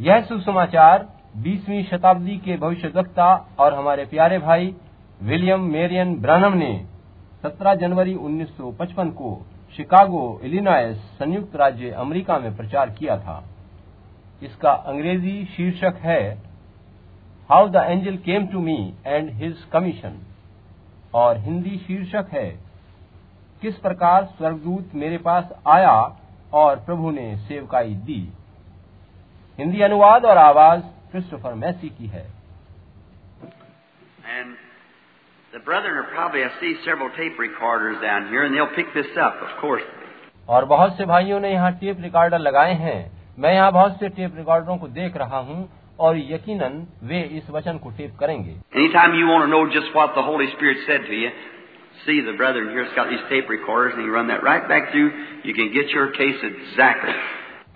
यह सुसमाचार 20वीं शताब्दी के भविष्यवक्ता और हमारे प्यारे भाई विलियम मेरियन ब्रानम ने 17 जनवरी 1955 को शिकागो, इलिनॉयस संयुक्त राज्य अमेरिका में प्रचार किया था। इसका अंग्रेज़ी शीर्षक है, how the angel came to me and his commission और हिंदी शीर्षक है, किस प्रकार स्वर्गदूत मेरे पास आया और प्रभु ने सेवकाई दी? हिंदी अनुवाद और आवाज़ क्रिस्टोफर मैसी की है And the brethren are probably, I see several tape recorders down here, and they'll pick this up, of course. और बहुत से भाइयों ने यहाँ टेप रिकॉर्डर लगाए हैं मैं यहाँ बहुत से टेप रिकॉर्डरों को देख रहा हूँ और यकीनन वे इस वचन को टेप करेंगे Anytime you want to know just what the Holy Spirit said to you, see the brethren here's got these tape recorders, and you run that right back through. You can get your case exactly.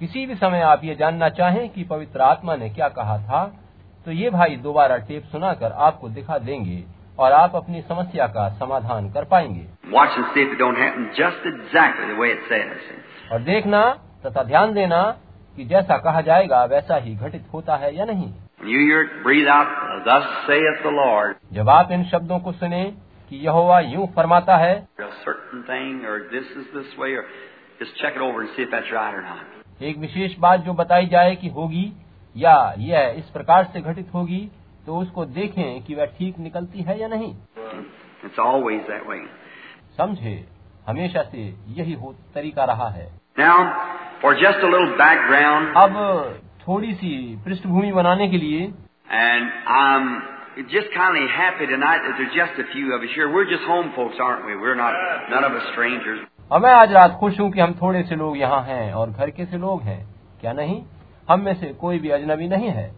किसी भी समय आप ये जानना चाहें कि पवित्र आत्मा ने क्या कहा था तो ये भाई दोबारा टेप सुनाकर आपको दिखा देंगे और आप अपनी समस्या का समाधान कर पाएँगे। और देखना तथा ध्यान देना कि जैसा कहा जाएगा वैसा ही घटित होता है या नहीं। जब आप इन शब्दों को सुने कि हुआ यूँ फरमाता है एक विशेष बात जो बताई जाए कि होगी या यह इस प्रकार से घटित होगी तो उसको देखें कि वह ठीक निकलती है या नहीं. समझे हमेशा से यही हो तरीका रहा है Now, for just a little background, अब थोड़ी सी पृष्ठभूमि बनाने के लिए and I'm just kind of happy tonight that there's just a few of us here. We're just home folks, aren't we? We're not, none of us strangers. और मैं आज रात खुश हूँ कि हम थोड़े से लोग यहाँ हैं और घर के से लोग हैं। क्या नहीं? हम में से कोई भी अजनबी नहीं है।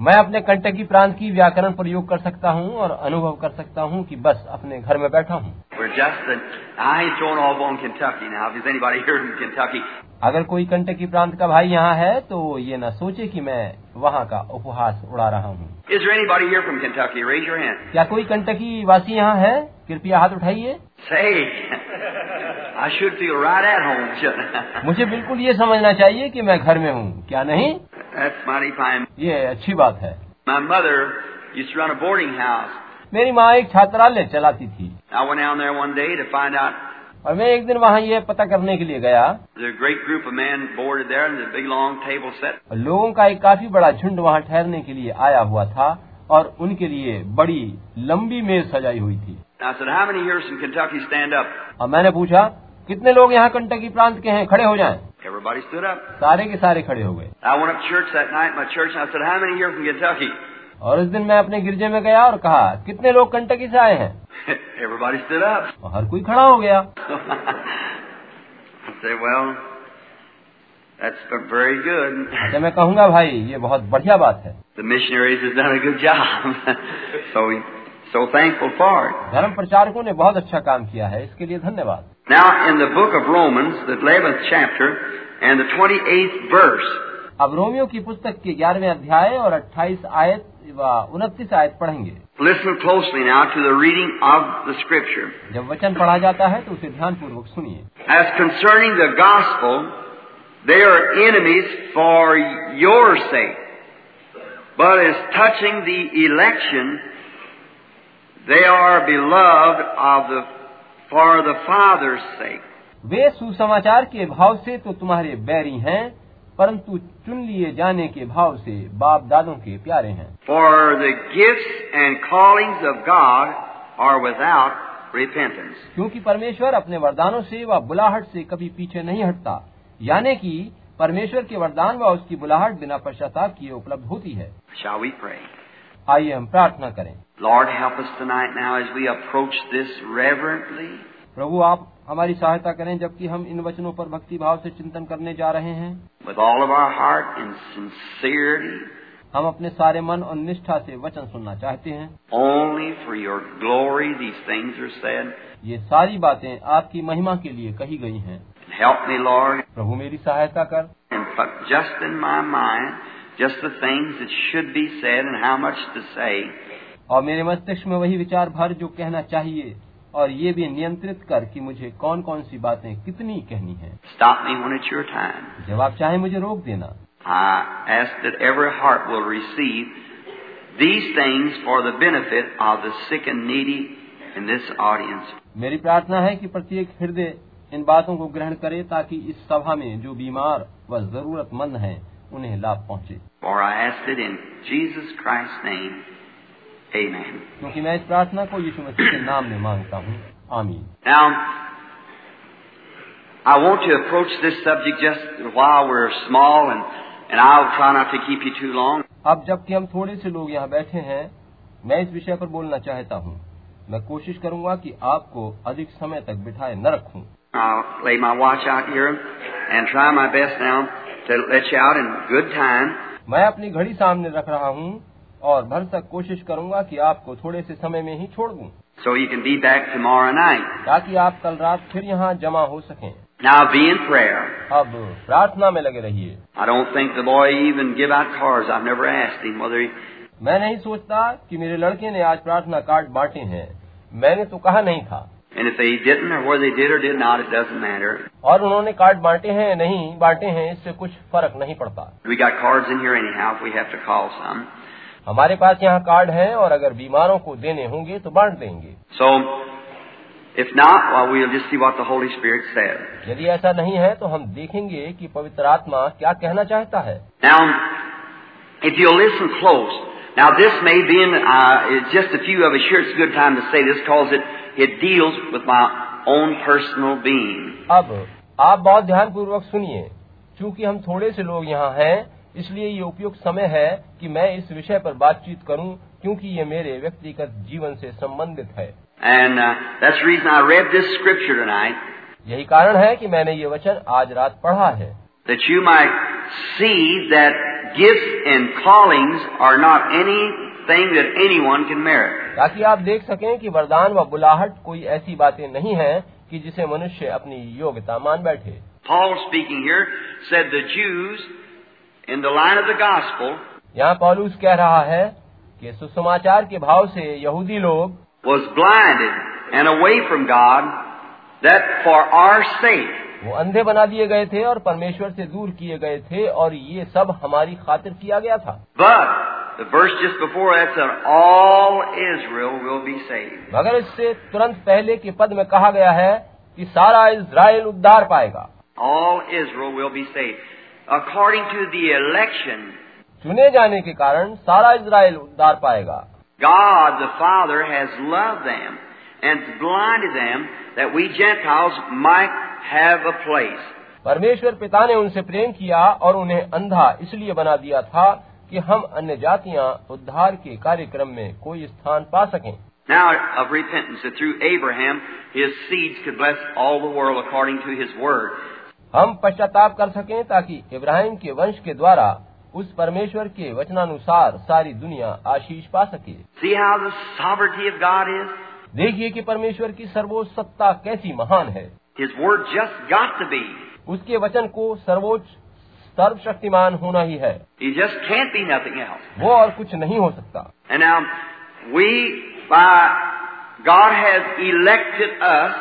मैं अपने कंटकी प्रांत की व्याकरण प्रयोग कर सकता हूँ और अनुभव कर सकता हूँ कि बस अपने घर में बैठा हूँ। अगर कोई कंटकी प्रांत का भाई यहाँ है तो ये न सोचे कि मैं वहाँ का उपहास उड़ा रहा हूँ। क्या कोई कंटकी वासी यहाँ है? कृपया हाथ उठाइए। मुझे बिल्कुल ये समझना चाहिए कि मैं घर में हूँ क्या नहीं? ये अच्छी बात है। मेरी माँ एक छात्रालय चलाती थी। और मैं एक दिन वहाँ ये पता करने के लिए गया। लोगों का एक काफ़ी बड़ा झुंड वहाँ ठहरने के लिए आया हुआ था और उनके लिए बड़ी लंबी मेज सजाई हुई थी। Said, और मैंने पूछा कितने लोग यहाँ कंटकी प्रांत के हैं? खड़े हो जाएँ? सारे के सारे खड़े हो गए। और उस दिन मैं अपने गिरजे में गया और कहा कितने लोग कंटकी से आए हैं? हर कोई खड़ा हो गया। अच्छा मैं कहूँगा भाई ये बहुत बढ़िया बात है। धर्म प्रचारकों ने बहुत अच्छा काम किया है इसके लिए धन्यवाद। Now in the book of Romans, the 11th chapter and the 28th verse. अब रोमियो की पुस्तक के 11वें अध्याय और 28 आयत व उनतीस आयत पढ़ेंगे listen closely now to the reading of the scripture. जब वचन पढ़ा जाता है तो उसे ध्यानपूर्वक सुनिए As concerning the gospel, they are enemies for your sake. But as touching the election, they are beloved of the, for the Father's sake. वे सुसमाचार के भाव से तो तुम्हारे बैरी हैं परंतु चुन लिए जाने के भाव से बाप दादों के प्यारे हैं For the gifts and callings of God are without repentance. क्योंकि परमेश्वर अपने वरदानों से व बुलाहट से कभी पीछे नहीं हटता यानी कि परमेश्वर के वरदान व उसकी बुलाहट बिना पश्चाताप किए उपलब्ध होती है? आइए हम प्रार्थना करें Lord help us tonight now as we approach this reverently. प्रभु आप हमारी सहायता करें जबकि हम इन वचनों पर भक्ति भाव से चिंतन करने जा रहे हैं with all of our heart and sincerity, हम अपने सारे मन और निष्ठा से वचन सुनना चाहते हैं only for your glory these things are said. ये सारी बातें आपकी महिमा के लिए कही गई हैं Help me, Lord, प्रभु मेरी सहायता कर and put just in my mind just the things that should be said and how much to say, और मेरे मस्तिष्क में वही विचार भर जो कहना चाहिए और ये भी नियंत्रित कर कि मुझे कौन कौन सी बातें कितनी कहनी है Stop me when it's your time. जब आप चाहे मुझे रोक देना I ask that every heart will receive these things for the benefit of the sick and needy in this audience. मेरी प्रार्थना है कि प्रत्येक हृदय इन बातों को ग्रहण करे ताकि इस सभा में जो बीमार व जरूरतमंद हैं उन्हें लाभ पहुँचे For I ask it in Jesus Christ's name. Amen. क्योंकि मैं इस प्रार्थना को यीशु मसीह के नाम में माँगता हूँ आमीन Now, I want to approach this subject just while we're small, and, and I'll try not to keep you too long. अब जबकि हम थोड़े से लोग यहाँ बैठे हैं मैं इस विषय पर बोलना चाहता हूँ मैं कोशिश करूँगा कि आपको अधिक समय तक बिठाए न रखूँ I'll lay my watch out here and try my best now to let you out in good time. मैं अपनी घड़ी सामने रख रहा हूँ और भरसक कोशिश करूँगा कि आपको थोड़े से समय में ही छोड़ दूँ। सो ताकि आप कल रात फिर यहाँ जमा हो सकें। Now be in prayer. अब प्रार्थना में लगे रहिए। मैं नहीं सोचता कि मेरे लड़के ने आज प्रार्थना कार्ड बांटे हैं। मैंने तो कहा नहीं था। और उन्होंने कार्ड बांटे हैं नहीं बांटे हैं इससे कुछ फ़र्क नहीं पड़ता। हमारे पास यहाँ कार्ड हैं और अगर बीमारों को देने होंगे तो बांट देंगे So, if not, well, we'll just see what the Holy Spirit says. यदि ऐसा नहीं है तो हम देखेंगे कि पवित्र आत्मा क्या कहना चाहता है Now, if you'll listen close, now this may be in uh, just a few of us here. It's a good time to say this because it it deals with my own personal being. अब आप बहुत ध्यान पूर्वक सुनिए क्योंकि हम थोड़े से लोग यहाँ हैं इसलिए ये उपयुक्त समय है कि मैं इस विषय पर बातचीत करूँ क्योंकि ये मेरे व्यक्तिगत जीवन से संबंधित है। यही कारण है कि मैंने ये वचन आज रात पढ़ा है। ताकि आप देख सकें कि वरदान व बुलाहट कोई ऐसी बातें नहीं है कि जिसे मनुष्य अपनी योग्यता मान बैठे। Paul speaking here said the Jews in the line of the gospel यहाँ पौलुस कह रहा है कि सुसमाचार के भाव से यहूदी लोग was blinded and away from God that for our sake वो अंधे बना दिए गए थे और परमेश्वर से दूर किए गए थे और ये सब हमारी खातिर किया गया था But the verse just before that said, All Israel will be saved. मगर इससे तुरंत पहले के पद में कहा गया है कि सारा इज़राइल उद्धार पाएगा All Israel will be saved. According to the election, चुने जाने के कारण सारा इज़राइल उद्धार पाएगा God the Father has loved them and blinded them that we Gentiles might have a place. परमेश्वर पिता ने उनसे प्रेम किया और उन्हें अंधा इसलिए बना दिया था कि हम अन्य जातियां उद्धार के कार्यक्रम में कोई स्थान पा सकें Now of repentance, that through Abraham his seeds could bless all the world according to his word. हम पश्चाताप कर सकें ताकि इब्राहिम के वंश के द्वारा उस परमेश्वर के वचनानुसार सारी दुनिया आशीष पा सके? देखिए कि परमेश्वर की सर्वोच्च सत्ता कैसी महान है His word just got to be. उसके वचन को सर्वोच्च सर्वशक्तिमान होना ही है He just can't be nothing else. वो और कुछ नहीं हो सकता And now, we, by God has elected us,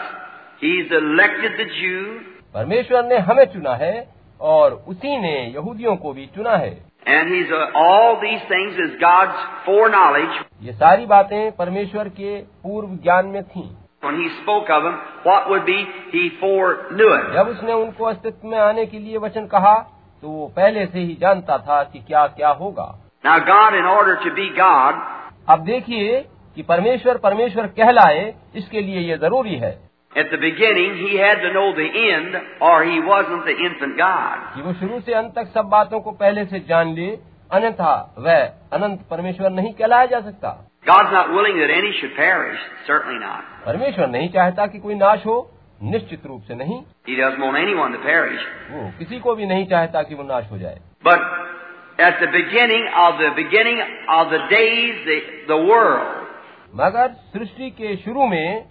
He's elected the Jew, परमेश्वर ने हमें चुना है और उसी ने यहूदियों को भी चुना है and He's uh, all these things is God's foreknowledge. ये सारी बातें परमेश्वर के पूर्व ज्ञान में थीं When He spoke of them, what would be He foreknew it. जब उसने उनको अस्तित्व में आने के लिए वचन कहा तो वो पहले से ही जानता था कि क्या क्या होगा Now, God, in order to be God, अब देखिए कि परमेश्वर परमेश्वर कहलाए इसके लिए ये ज़रूरी है at the beginning, He had to know the end, or He wasn't the infant God. कि वो शुरू से अंत तक सब बातों को पहले से जान ले अन्यथा वह अनंत परमेश्वर नहीं कहलाया जा सकता God's not willing that any should perish, certainly not. परमेश्वर नहीं चाहता कि कोई नाश हो निश्चित रूप से नहीं He doesn't want anyone to perish. वो किसी को भी नहीं चाहता कि वो नाश हो जाए But at the beginning of the beginning of the days, the, the world, मगर सृष्टि के शुरू में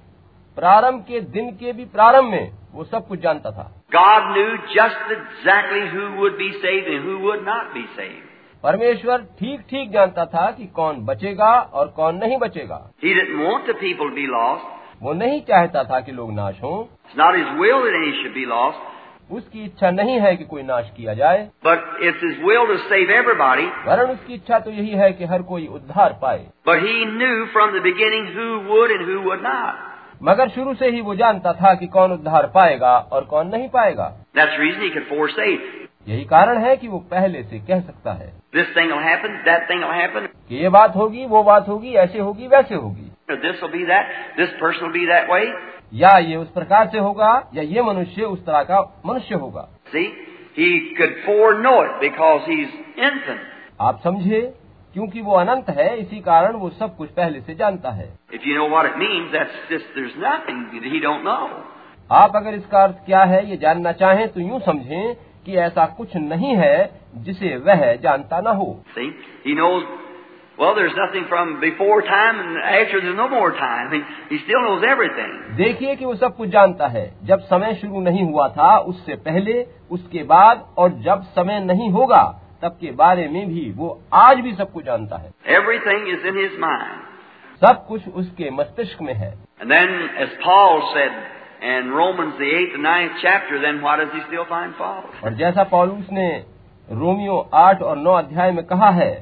प्रारंभ के दिन के भी प्रारंभ में वो सब कुछ जानता था। God knew just exactly who would be saved and who would not be परमेश्वर ठीक ठीक जानता था कि कौन बचेगा और कौन नहीं बचेगा। He didn't want वो नहीं चाहता था कि लोग नाश हों। It's not his will उसकी इच्छा नहीं है कि कोई नाश किया जाए। बट इट इज़ वेल वरण उसकी इच्छा तो यही है कि हर कोई उद्धार पाए। But he knew from the beginning who would and who would not मगर शुरू से ही वो जानता था कि कौन उद्धार पाएगा और कौन नहीं पाएगा। यही कारण है कि वो पहले से कह सकता है। कि ये बात होगी वो बात होगी ऐसे होगी वैसे होगी। या ये उस प्रकार से होगा या ये मनुष्य उस तरह का मनुष्य होगा। आप समझे क्योंकि वो अनंत है इसी कारण वो सब कुछ पहले से जानता है। आप अगर इसका अर्थ क्या है ये जानना चाहें तो यूँ समझें कि ऐसा कुछ नहीं है जिसे वह जानता न हो। देखिए कि वो सब कुछ जानता है। जब समय शुरू नहीं हुआ था उससे पहले उसके बाद और जब समय नहीं होगा तब के बारे में भी वो आज भी सबको जानता है। Everything is in his mind सब कुछ उसके मस्तिष्क में है। और जैसा पॉलूस ने रोमियो आठ और नौ अध्याय में कहा है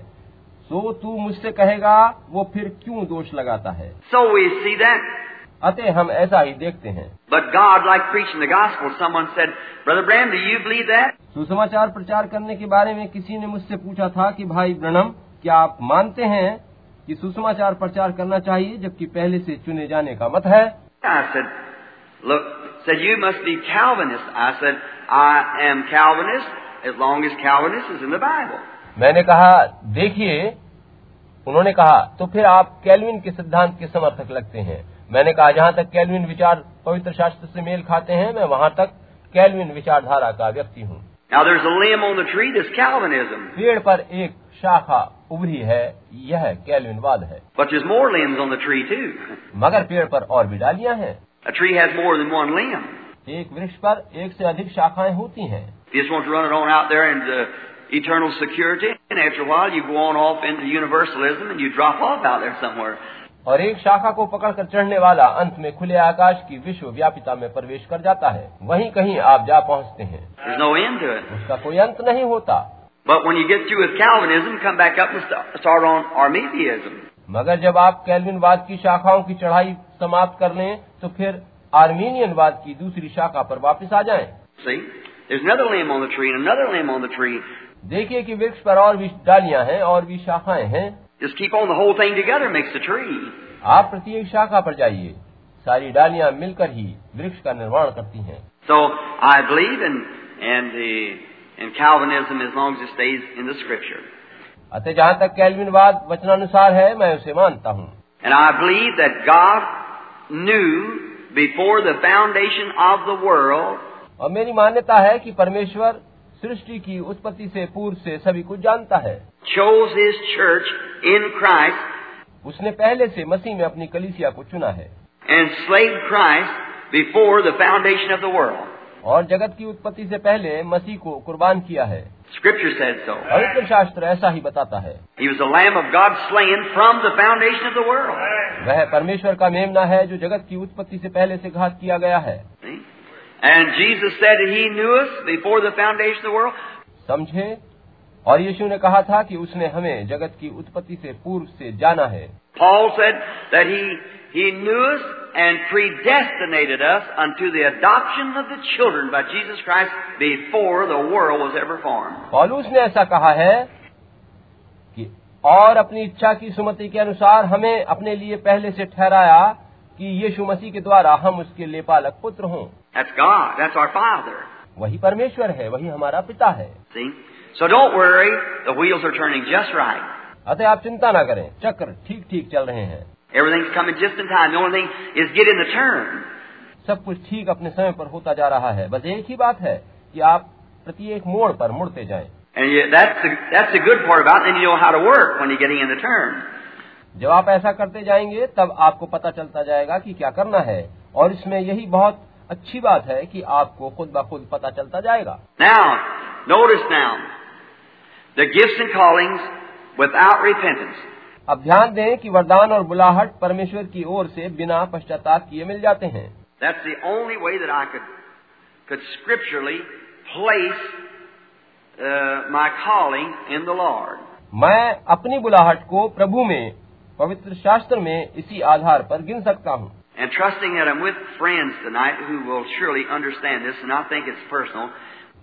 सो तू मुझसे कहेगा वो फिर क्यों दोष लगाता है? सो वी सी दैट अतः हम ऐसा ही देखते हैं। बट गॉड लाइक प्रीचिंग सुसमाचार प्रचार करने के बारे में किसी ने मुझसे पूछा था कि भाई ब्रणम क्या आप मानते हैं कि सुसमाचार प्रचार करना चाहिए जबकि पहले से चुने जाने का मत है? मैंने कहा देखिए उन्होंने कहा तो फिर आप कैलविन के सिद्धांत के समर्थक लगते हैं। मैंने कहा जहाँ तक कैलविन विचार पवित्र शास्त्र से मेल खाते हैं मैं वहाँ तक कैलविन विचारधारा का व्यक्ति हूँ. पेड़ पर एक शाखा उभरी है यह कैलविनवाद है But more limbs on the tree too. मगर पेड़ पर और भी डालियाँ हैं A tree has more than one limb. एक वृक्ष पर एक से अधिक शाखाएँ होती हैं You just run it on out there into eternal security, and after a while you go on off into universalism and you drop off out there somewhere. और एक शाखा को पकड़कर चढ़ने वाला अंत में खुले आकाश की विश्व व्यापिता में प्रवेश कर जाता है वहीं कहीं आप जा पहुँचते हैं no. उसका कोई अंत नहीं होता But when you get through with Calvinism, come back up and start on Arminianism. मगर जब आप कैलविनवाद की शाखाओं की चढ़ाई समाप्त कर लें तो फिर आर्मीनियनवाद की दूसरी शाखा पर वापस आ जाएँ। See? There's another limb on the tree and another limb on the tree. देखिए कि वृक्ष पर और भी डालियाँ हैं और भी शाखाएँ हैं Just keep on the whole thing together makes the tree. आप प्रत्येक शाखा पर जाइए सारी डालियां मिलकर ही वृक्ष का निर्माण करती हैं So I believe in in the in Calvinism as long as it stays in the Scripture, अतः जहाँ तक कैलविनवाद वचनानुसार है मैं उसे मानता हूँ and I believe that God knew before the foundation of the world और मेरी मान्यता है कि परमेश्वर सृष्टि की उत्पत्ति से पूर्व से सभी कुछ जानता है। चर्च उसने पहले से मसीह में अपनी कलिसिया को चुना है। एंड स्लेव वर्ल्ड और जगत की उत्पत्ति से पहले मसीह को कुर्बान किया है। स्क्रिप्चर सेड शास्त्र ऐसा ही बताता है। वर्ल्ड वह परमेश्वर का मेमना है जो जगत की उत्पत्ति से पहले से घात किया गया है। And Jesus said that He knew us before the foundation of the world. समझे और यीशु ने कहा था कि उसने हमें जगत की उत्पत्ति से पूर्व से जाना है Paul said that He He knew us and predestinated us unto the adoption of the children by Jesus Christ before the world was ever formed. पौलुस ने ऐसा कहा है कि और अपनी इच्छा की सुमति के अनुसार हमें अपने लिए पहले से ठहराया कि यीशु मसीह के द्वारा हम उसके लेपालक पुत्र हों That's God. That's our Father. वही परमेश्वर है वही हमारा पिता है See? So don't worry. The wheels are turning just right. अतः आप चिंता ना करें चक्र ठीक ठीक चल रहे हैं Everything's coming just in time. The only thing is get in the turn. सब कुछ ठीक अपने समय पर होता जा रहा है बस एक ही बात है कि आप प्रत्येक मोड़ पर मुड़ते जाएँ And that's the, that's the good part about it. Then you know how to work when you're getting in the turn. जब आप ऐसा करते जाएँगे तब आपको पता चलता जाएगा कि क्या करना है और इसमें यही बहुत अच्छी बात है कि आपको खुद ब खुद पता चलता जाएगा Now, notice now, the gifts and callings without repentance. अब ध्यान दें कि वरदान और बुलाहट परमेश्वर की ओर से बिना पश्चाताप किए मिल जाते हैं That's the only way that I could, could scripturally place uh, my calling in the Lord. मैं अपनी बुलाहट को प्रभु में पवित्र शास्त्र में इसी आधार पर गिन सकता हूँ And trusting that I'm with friends tonight who will surely understand this and not think it's personal,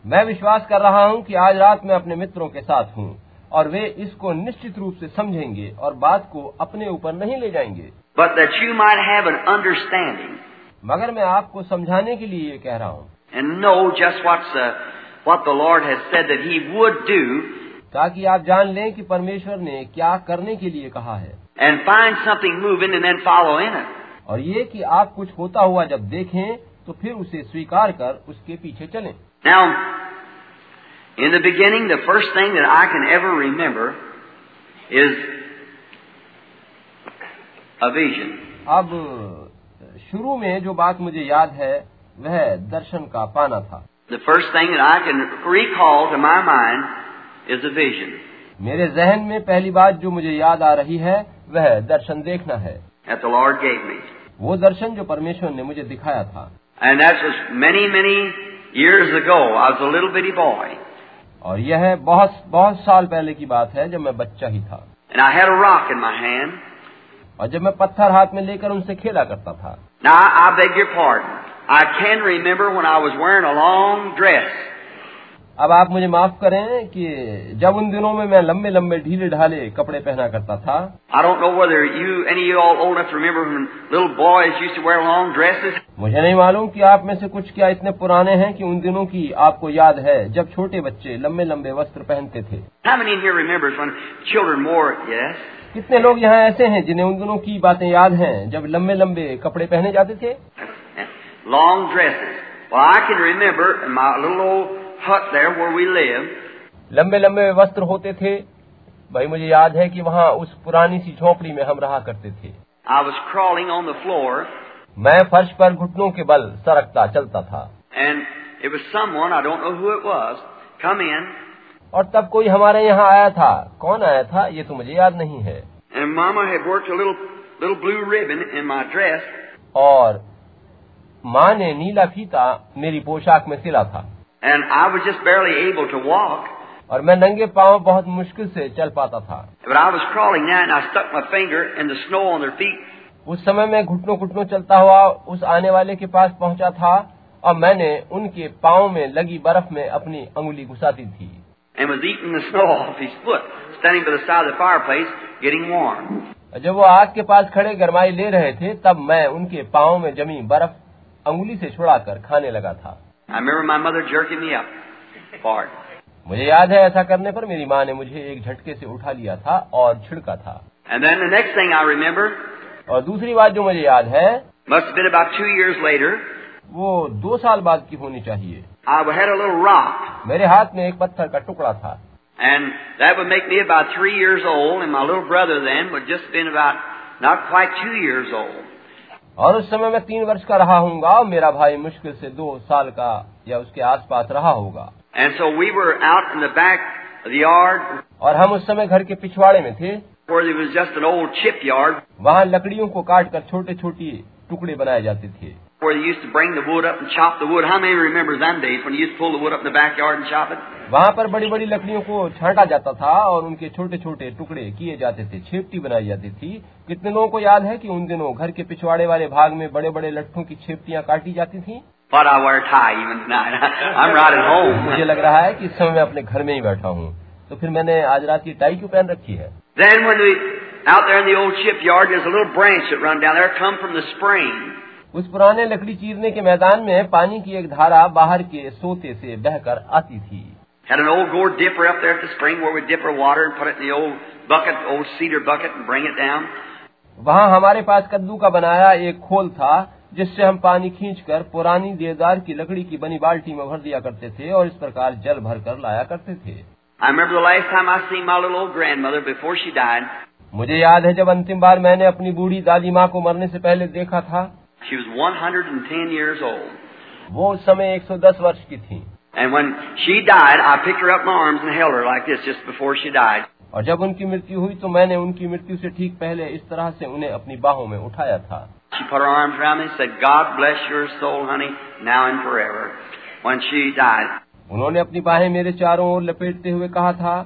मैं विश्वास कर रहा हूँ कि आज रात मैं अपने मित्रों के साथ हूँ और वे इसको निश्चित रूप से समझेंगे और बात को अपने ऊपर नहीं ले जाएँगे but that you might have an understanding मगर मैं आपको समझाने के लिए ये कह रहा हूँ and know just what's uh, what the Lord has said that He would do, ताकि आप जान लें कि परमेश्वर ने क्या करने के लिए कहा है and find something moving and then follow in it. और ये कि आप कुछ होता हुआ जब देखें तो फिर उसे स्वीकार कर उसके पीछे चलें Now, in the beginning, the first thing that I can ever remember is a vision. अब शुरू में जो बात मुझे याद है वह दर्शन का पाना था The first thing that I can recall to my mind is a vision मेरे जहन में पहली बात जो मुझे याद आ रही है वह दर्शन देखना है। वो दर्शन जो परमेश्वर ने मुझे दिखाया था। Many, many ago, और यह बहुत बहुत साल पहले की बात है जब मैं बच्चा ही था। और जब मैं पत्थर हाथ में लेकर उनसे खेला करता था। ना आप beg your pardon. I can remember when I was wearing a अब आप मुझे माफ़ करें कि जब उन दिनों में मैं लंबे लंबे ढीले ढाले कपड़े पहना करता था। मुझे नहीं मालूम कि आप में से कुछ क्या इतने पुराने हैं कि उन दिनों की आपको याद है जब छोटे बच्चे लंबे लंबे वस्त्र पहनते थे। कितने लोग यहाँ ऐसे हैं जिन्हें उन दिनों की बातें याद हैं जब लंबे लंबे कपड़े पहने जाते थे? Long dresses I can remember लंबे लंबे वस्त्र होते थे। भाई मुझे याद है कि वहाँ उस पुरानी सी झोपड़ी में हम रहा करते थे। आई मैं फर्श पर घुटनों के बल सरकता चलता था। एंड इन और तब कोई हमारे यहाँ आया था। कौन आया था ये तो मुझे याद नहीं है। और माँ ने नीला फीता मेरी पोशाक में सिला था। और मैं नंगे पाँव बहुत मुश्किल से चल पाता था। उस समय मैं घुटनों घुटनों चलता हुआ उस आने वाले के पास पहुँचा था और मैंने उनके पाओ में लगी बर्फ़ में अपनी अंगुली घुसाती थी। जब वो आग के पास खड़े गरमाई ले रहे थे तब मैं उनके पाओ में जमी बर्फ़ अंगुली से छुड़ाकर खाने लगा था। I remember my mother jerking me up for it. मुझे याद है ऐसा करने पर मेरी माँ ने मुझे एक झटके से उठा लिया था और छिड़का था And then the next thing I remember और दूसरी बात जो मुझे याद है must have been about two years later. वो दो साल बाद की होनी चाहिए I had a little rock, मेरे हाथ में एक पत्थर का टुकड़ा था and that would make me about three years old, and my little brother then would just been about not quite two years old. और उस समय मैं तीन वर्ष का रहा हूँ और मेरा भाई मुश्किल से दो साल का या उसके आसपास रहा होगा। And so we were out in the back of the yard. और हम उस समय घर के पिछवाड़े में थे। Where there was just an old chip yard. वहाँ लकड़ियों को काट कर छोटे छोटे टुकड़े बनाए जाते थे। Where they used to bring the wood up and chop the wood. How many remembers them days when you used to pull the wood up in the backyard and chop it? वहाँ पर बड़ी बड़ी लकड़ियों को छांटा जाता था और उनके छोटे छोटे टुकड़े किए जाते थे छेपटी बनाई जाती थी कितने लोगों को याद है कि उन दिनों घर के पिछवाड़े वाले भाग में बड़े बड़े लट्ठों की छेपटियाँ काटी जाती थी But I wear a tie even tonight. I'm right at home. मुझे लग रहा है कि इस समय मैं अपने घर में ही बैठा हूँ तो फिर मैंने आज रात की टाई क्यों पहन रखी है Then when we out there in the old shipyard, there's a little branch that run down there, come from the spring. उस पुराने लकड़ी चीरने के मैदान में पानी की एक धारा बाहर के सोते से बहकर आती थी। वहाँ हमारे पास कद्दू का बनाया एक खोल था जिससे हम पानी खींचकर पुरानी देवदार की लकड़ी की बनी बाल्टी में भर दिया करते थे और इस प्रकार जल भर कर लाया करते थे। मुझे याद है जब अंतिम बार मैंने अपनी बूढ़ी दादी माँ को मरने से पहले देखा था। She was 110 years old. वो उस समय 110 वर्ष की थी And when she died, I picked her up in my arms and held her like this just before she died. और जब उनकी मृत्यु हुई तो मैंने उनकी मृत्यु से ठीक पहले इस तरह से उन्हें अपनी बाहों में उठाया था She put her arms around me and said, God bless your soul, honey, now and forever. When she died, उन्होंने अपनी बाहें मेरे चारों ओर लपेटते हुए कहा था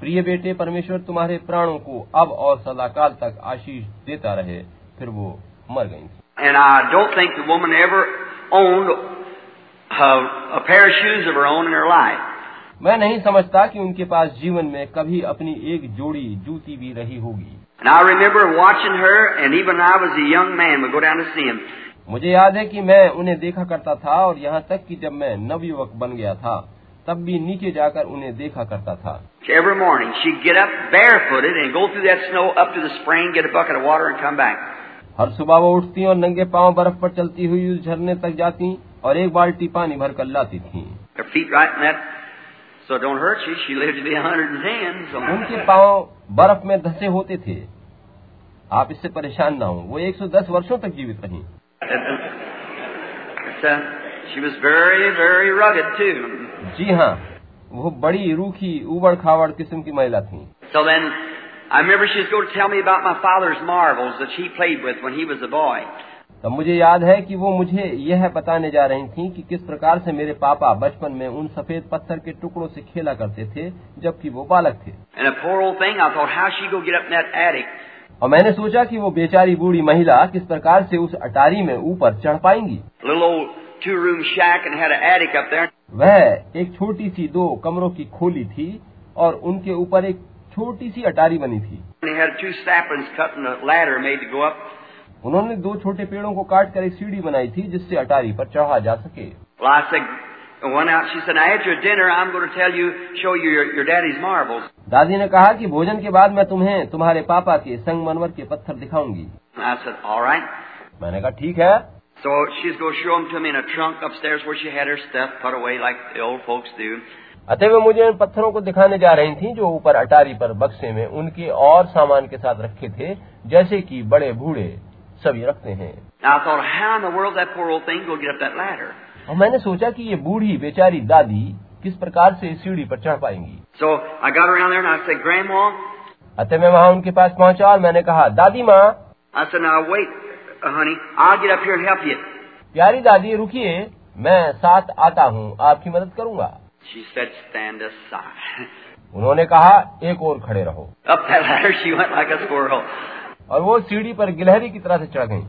प्रिय बेटे परमेश्वर तुम्हारे प्राणों को अब और सदाकाल तक आशीष देता रहे फिर वो मर गई थी and I don't think the woman ever owned a, a pair of shoes of her own in her life. मैं नहीं समझता कि उनके पास जीवन में कभी अपनी एक जोड़ी जूती भी रही होगी And I remember watching her, and even when I was a young man, would go down to see him. मुझे याद है कि मैं उन्हें देखा करता था और यहाँ तक कि जब मैं नवयुवक बन गया था तब भी नीचे जाकर उन्हें देखा करता था Every morning, she'd get up barefooted and go through that snow up to the spring, get a bucket of water, and come back. हर सुबह वो उठती और नंगे पाँव बर्फ़ पर चलती हुई उस झरने तक जाती और एक बाल्टी पानी भर कर लाती थी Her feet right in that, so don't hurt you. She lived to be 110. So. उनके पाँव बर्फ़ में धसे होते थे आप इससे परेशान ना हो वो 110 वर्षों तक जीवित रही uh, she was very, very rugged too. जी हाँ वो बड़ी रूखी उबड़ खावड़ किस्म की महिला थी So then, तो मुझे याद है कि वो मुझे यह बताने जा रही थी कि किस प्रकार से मेरे पापा बचपन में उन सफ़ेद पत्थर के टुकड़ों से खेला करते थे जबकि वो बालक थे। और मैंने सोचा कि वो बेचारी बूढ़ी महिला किस प्रकार से उस अटारी में ऊपर चढ़ पाएँगी। वह एक छोटी सी दो कमरों की खोली थी और उनके ऊपर एक छोटी सी अटारी बनी थी. उन्होंने दो छोटे पेड़ों को काट कर एक सीढ़ी बनाई थी जिससे अटारी पर चढ़ा जा सके. दादी ने कहा कि भोजन के बाद मैं तुम्हें तुम्हारे पापा के संगमरमर के पत्थर दिखाऊँगी said, right. मैंने कहा ठीक है So she's going to show them to me in a trunk upstairs where she had her stuff put away like the old folks do. अतः वे मुझे उन पत्थरों को दिखाने जा रही थी जो ऊपर अटारी पर बक्से में उनके और सामान के साथ रखे थे जैसे कि बड़े बूढ़े सभी रखते हैं? और मैंने सोचा कि ये बूढ़ी बेचारी दादी किस प्रकार से सीढ़ी पर चढ़ पाएँगी So अतः मैं वहाँ उनके पास पहुँचा और मैंने कहा दादी माँ. प्यारी दादी रुकिए मैं साथ आता हूँ आपकी मदद करूँगा उन्होंने कहा एक और खड़े रहो. और वो सीढ़ी पर गिलहरी की तरह से चढ़ गई।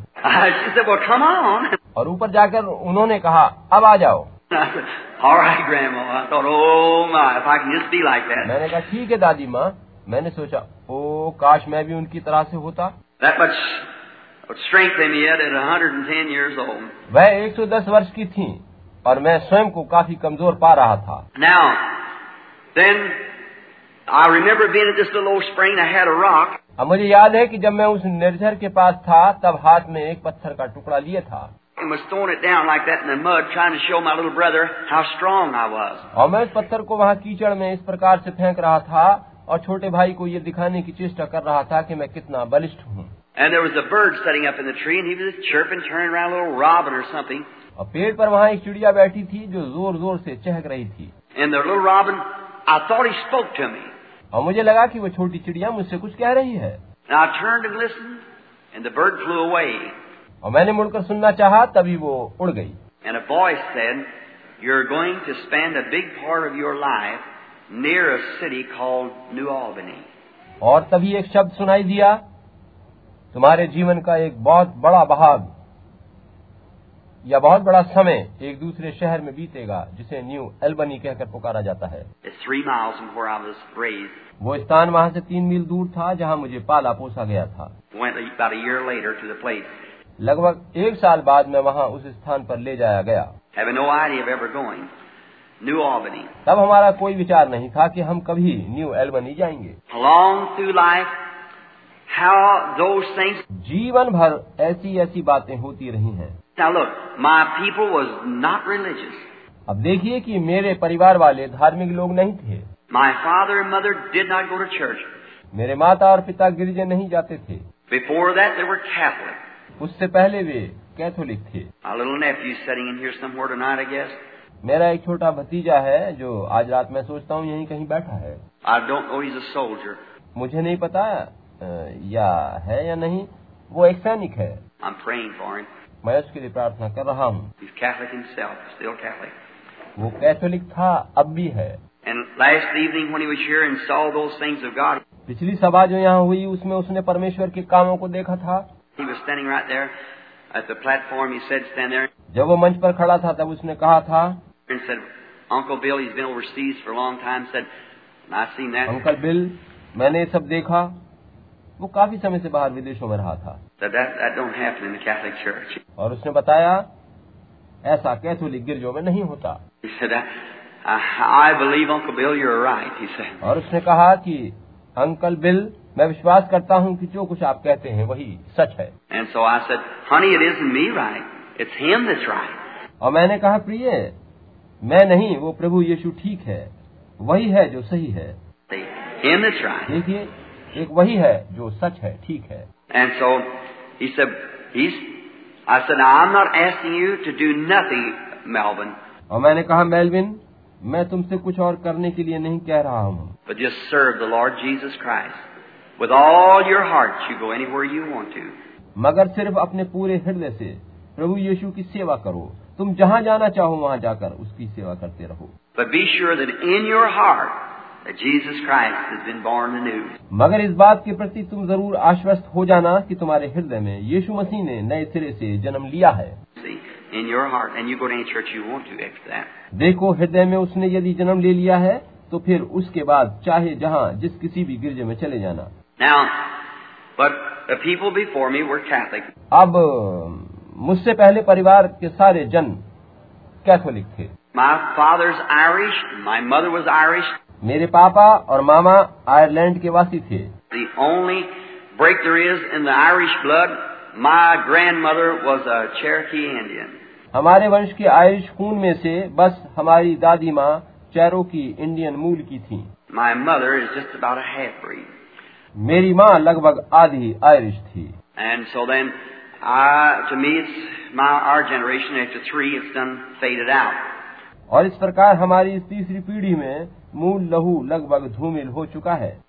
और ऊपर जाकर उन्होंने कहा अब आ जाओ. मैंने कहा ठीक है दादी माँ. मैंने सोचा ओ काश मैं भी उनकी तरह से होता। वह 110 वर्ष की थीं। और मैं स्वयं को काफ़ी कमज़ोर पा रहा था। अब मुझे याद है कि जब मैं उस निर्जर के पास था तब हाथ में एक पत्थर का टुकड़ा लिए था। और मैं उस पत्थर को वहाँ कीचड़ में इस प्रकार से फेंक रहा था और छोटे भाई को ये दिखाने की चेष्टा कर रहा था कि मैं कितना बलिष्ठ हूँ। और पेड़ पर वहाँ एक चिड़िया बैठी थी जो ज़ोर ज़ोर से चहक रही थी। Robin, और मुझे लगा कि वो छोटी चिड़िया मुझसे कुछ कह रही है। Listened, और मैंने मुड़कर सुनना चाहा तभी वो उड़ गई। Said, You're और तभी एक शब्द सुनाई दिया तुम्हारे जीवन का एक बहुत बड़ा भाग या बहुत बड़ा समय एक दूसरे शहर में बीतेगा जिसे न्यू एल्बनी कहकर पुकारा जाता है. वो स्थान वहाँ से तीन मील दूर था जहाँ मुझे पाला पोसा गया था लगभग एक साल बाद मैं वहाँ उस स्थान पर ले जाया गया Albany. तब हमारा कोई विचार नहीं था कि हम कभी न्यू एल्बनी जाएँगे those things. जीवन भर ऐसी ऐसी बातें होती रही हैं अब देखिए कि मेरे परिवार वाले धार्मिक लोग नहीं थे। My father and mother did not go to church मेरे माता और पिता गिरजे नहीं जाते थे। बिफोर दैट दे कैथोलिक उससे पहले वे कैथोलिक थे। मेरा एक छोटा भतीजा है जो आज रात मैं सोचता हूँ यहीं कहीं बैठा है। सोल्जर मुझे नहीं पता या है या नहीं वो एक सैनिक है। मैं उसके लिए प्रार्थना कर रहा हूँ। वो कैथोलिक था अब भी है। पिछली सभा जो यहाँ हुई उसमें उसने परमेश्वर के कामों को देखा था। जब वो मंच पर खड़ा था तब उसने कहा था अंकल बिल मैंने सब देखा वो काफ़ी समय से बाहर विदेशों में रहा था। और उसने बताया ऐसा कैथोलिक गिरजों में नहीं होता। और उसने कहा कि अंकल बिल मैं विश्वास करता हूँ कि जो कुछ आप कहते हैं वही सच है। और मैंने कहा प्रिय मैं नहीं वो प्रभु यीशु ठीक है। वही है जो सही है। देखिए. एक वही है जो सच है ठीक है। और मैंने कहा मेलविन मैं तुमसे कुछ और करने के लिए नहीं कह रहा हूँ। मगर सिर्फ़ अपने पूरे हृदय से प्रभु यीशु की सेवा करो। तुम जहाँ जाना चाहो वहाँ जाकर उसकी सेवा करते रहो। But be sure that in your heart मगर इस बात के प्रति तुम ज़रूर आश्वस्त हो जाना कि तुम्हारे हृदय में यीशु मसीह ने नए सिरे से जन्म लिया है। देखो हृदय में उसने यदि जन्म ले लिया है तो फिर उसके बाद चाहे जहाँ जिस किसी भी गिरजे में चले जाना। Now, but the people before me were Catholic. अब मुझसे पहले परिवार के सारे जन कैथोलिक थे। My father is Irish my mother was Irish मेरे पापा और मामा आयरलैंड के वासी थे The only break there is in the Irish blood, my grandmother was a Cherokee Indian. हमारे वंश के आयरिश खून में से बस हमारी दादी माँ चैरो की इंडियन मूल की थी My mother is just about a half breed. मेरी माँ लगभग आधी आयरिश थी And so then, I, to me, it's my, our generation, after three, it's done faded out. और इस प्रकार हमारी इस तीसरी पीढ़ी में मूल लहू लगभग धूमिल हो चुका है।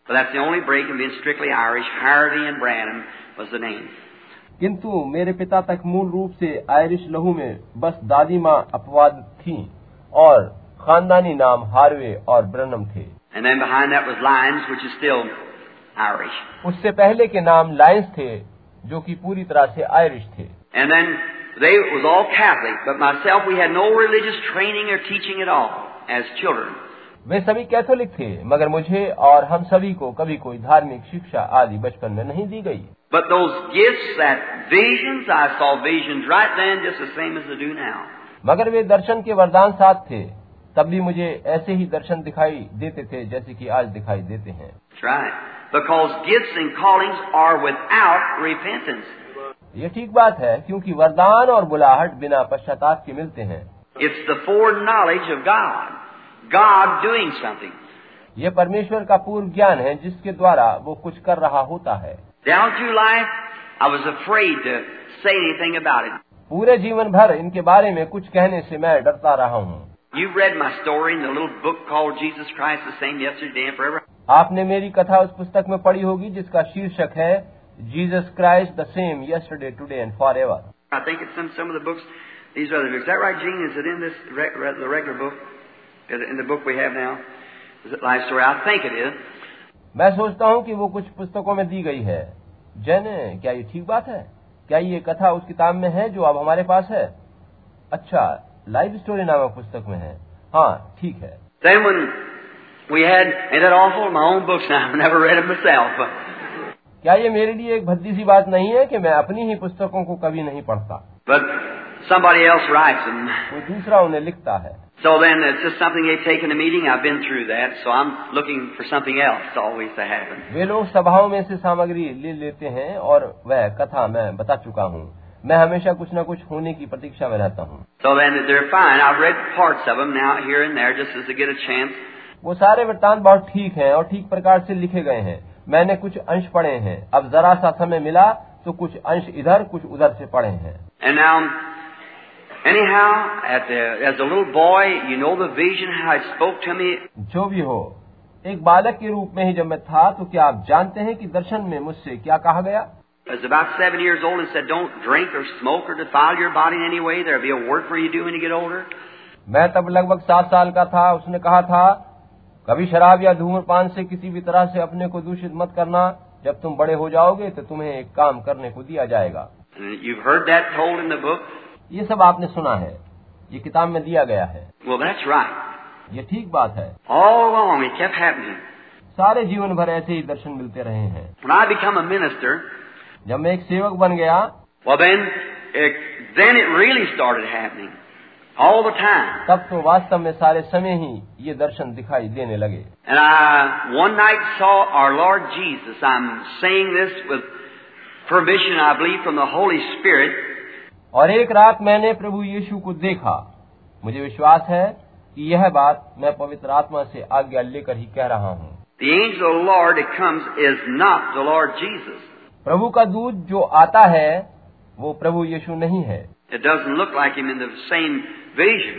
किंतु मेरे पिता तक मूल रूप से आयरिश लहू में बस दादी माँ अपवाद थी और खानदानी नाम हार्वे और ब्रनम थे। उससे पहले के नाम लायंस थे जो कि पूरी तरह से आयरिश थे। No वे सभी कैथोलिक थे मगर मुझे और हम सभी को कभी कोई धार्मिक शिक्षा आदि बचपन में नहीं दी गई। But those मगर वे दर्शन के वरदान साथ थे तब भी मुझे ऐसे ही दर्शन दिखाई देते थे जैसे कि आज दिखाई देते हैं। Right. ये ठीक बात है क्योंकि वरदान और बुलाहट बिना पश्चाताप के मिलते हैं। It's the foreknowledge of God God doing something. ये परमेश्वर का पूर्व ज्ञान है जिसके द्वारा वो कुछ कर रहा होता है। पूरे जीवन भर इनके बारे में कुछ कहने से मैं डरता रहा हूँ। आपने मेरी कथा उस पुस्तक में पढ़ी होगी जिसका शीर्षक है Jesus Christ the same yesterday today and forever I think it's in some of the books these are the books that right Gene is it in this the regular in the book we have now? Is it life story? I think it is. मैं सोचता हूँ कि वो कुछ पुस्तकों में दी गई है। जैन क्या ये ठीक बात है? क्या ये कथा उस किताब में है जो अब हमारे पास है? अच्छा लाइव स्टोरी नामक पुस्तक में है। हाँ ठीक है। क्या ये मेरे लिए एक भद्दी सी बात नहीं है कि मैं अपनी ही पुस्तकों को कभी नहीं पढ़ता? But वो दूसरा उन्हें लिखता है। So then it's just something they've taken a meeting. I've been through that, so I'm looking for something else always to happen. वे लोग सभाओं में से सामग्री ले लेते हैं और वह कथा मैं बता चुका हूँ मैं हमेशा कुछ न कुछ होने की प्रतीक्षा में रहता हूँ So then they're fine. I've read parts of them now here and there just as to get a chance. वो सारे वृत्तांत बहुत ठीक हैं और ठीक प्रकार से लिखे गए हैं मैंने कुछ अंश पढ़े हैं अब जरा सा समय मिला तो कुछ अंश इधर कुछ उधर से पढ़े हैं And now, anyhow, at the, as a little boy, you know the vision, how it spoke to me. जो भी हो एक बालक के रूप में ही जब मैं था तो क्या आप जानते हैं कि दर्शन में मुझसे क्या कहा गया I was about seven years old and said, Don't drink or smoke or defile your body in any way. There'll be a work for you to do when you get older. मैं तब लगभग सात साल का था उसने कहा था कभी शराब या धूम्रपान से किसी भी तरह से अपने को दूषित मत करना जब तुम बड़े हो जाओगे तो तुम्हें एक काम करने को दिया जाएगा And you've heard that told in the book. ये सब आपने सुना है ये किताब में दिया गया है Well, that's right. ये ठीक बात है All along it kept happening. सारे जीवन भर ऐसे ही दर्शन मिलते रहे हैं When I become a minister, जब मैं एक सेवक बन गया well then, it, then it really started happening. All the time. तब तो वास्तव में सारे समय ही ये दर्शन दिखाई देने लगे And I one night saw our Lord Jesus. I'm saying this with permission, I believe, from the Holy Spirit. और एक रात मैंने प्रभु यीशु को देखा। मुझे विश्वास है कि यह बात मैं पवित्र आत्मा से आज्ञा लेकर ही कह रहा हूँ। प्रभु का दूध जो आता है वो प्रभु यीशु नहीं है।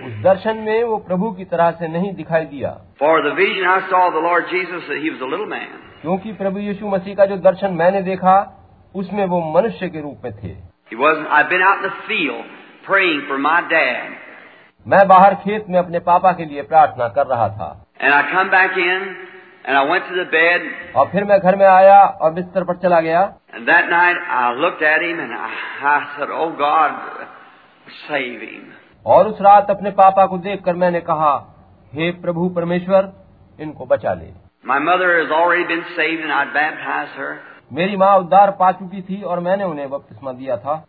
उस दर्शन में वो प्रभु की तरह से नहीं दिखाई दिया। For the vision I saw the Lord प्रभु यीशु मसीह का जो दर्शन मैंने देखा उसमें वो मनुष्य के रूप में थे। He wasn't. I've been out in the field praying for my dad, मैं बाहर खेत में अपने पापा के लिए प्रार्थना कर रहा था and I come back in, and I went to the bed, और फिर मैं घर में आया और बिस्तर पर चला गया and that night I looked at him, and I, I said, "Oh God, save him." और उस रात अपने पापा को देखकर मैंने कहा हे प्रभु परमेश्वर इनको बचा ले My mother has already been saved, and I'd baptized her. मेरी माँ उद्धार पा चुकी थी और मैंने उन्हें वक्त बपतिस्मा दिया था।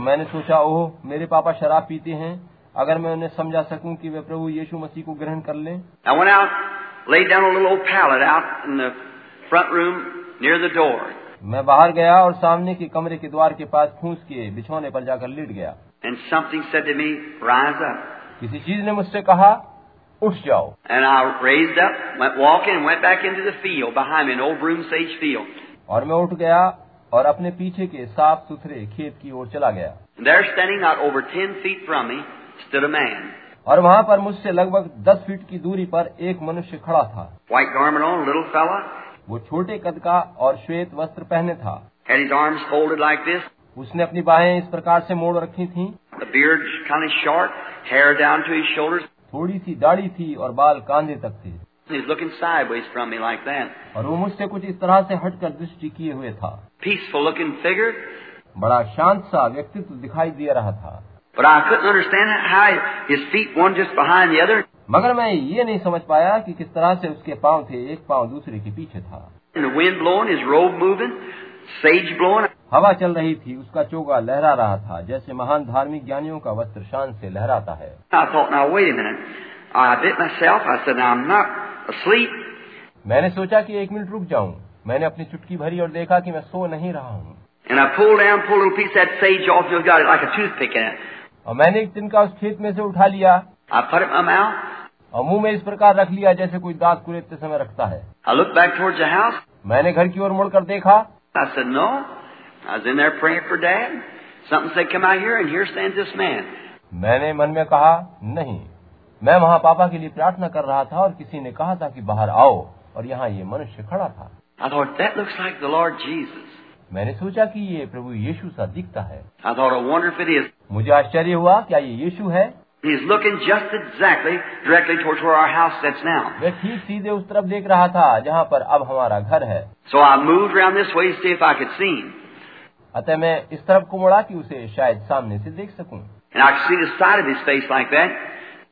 मैंने सोचा ओह मेरे पापा शराब पीते हैं अगर मैं उन्हें समझा सकूँ कि वे प्रभु यीशु मसीह को ग्रहण कर लें। मैं बाहर गया और सामने के कमरे के द्वार के पास फूस के बिछौने पर जाकर लिट गया। And किसी चीज़ ने मुझसे कहा उठ जाओ and walk and went back into the field behind an old broom sage और मैं उठ गया और अपने पीछे के साफ़ सुथरे खेत की ओर चला गया। There standing out over 10 feet from me stood man और वहाँ पर मुझसे लगभग 10 फीट की दूरी पर एक मनुष्य खड़ा था। व्हाइट गार्मेंट ऑन लिटिल फेला वो छोटे कद का और श्वेत वस्त्र पहने था। हैड लाइक दिस उसने अपनी बाहें इस प्रकार से मोड़ रखी थी। बियर्ड काइंड ऑफ़ शॉर्ट थोड़ी सी दाढ़ी थी और बाल कांधे तक थे। और वो मुझसे कुछ इस तरह से हटकर दृष्टि किए हुए था। बड़ा शांत सा व्यक्तित्व दिखाई दे रहा था। मगर मैं ये नहीं समझ पाया कि किस तरह से उसके पाँव थे एक पाँव दूसरे के पीछे था। हवा चल रही थी उसका चोगा लहरा रहा था जैसे महान धार्मिक ज्ञानियों का वस्त्र शान से लहराता है। मैंने सोचा कि एक मिनट रुक जाऊँ। मैंने अपनी चुटकी भरी और देखा कि मैं सो नहीं रहा हूँ। और मैंने एक दिन का उस खेत में से उठा लिया। और मुँह में इस प्रकार रख लिया जैसे कोई दांत कुरेदते समय रखता है। मैंने घर की ओर मुड़कर देखा। I said, no. I was in there praying for Dad. Something said, come out here, and here stands this man. मैंने मन में कहा नहीं मैं वहाँ पापा के लिए प्रार्थना कर रहा था और किसी ने कहा था कि बाहर आओ और यहाँ ये मनुष्य खड़ा था I thought, that looks like the Lord Jesus. मैंने सोचा कि ये प्रभु यीशु सा दिखता है I thought, I wonder if it is. मुझे आश्चर्य हुआ क्या ये यीशु है He's looking just exactly directly towards where our house sits now. वह ठीक सीधे उस तरफ देख रहा था जहाँ पर अब हमारा घर है So I moved around this way to see if I could see him. अतः मैं इस तरफ को मुड़ा कि उसे शायद सामने से देख सकूं And I could see the side of his face like that.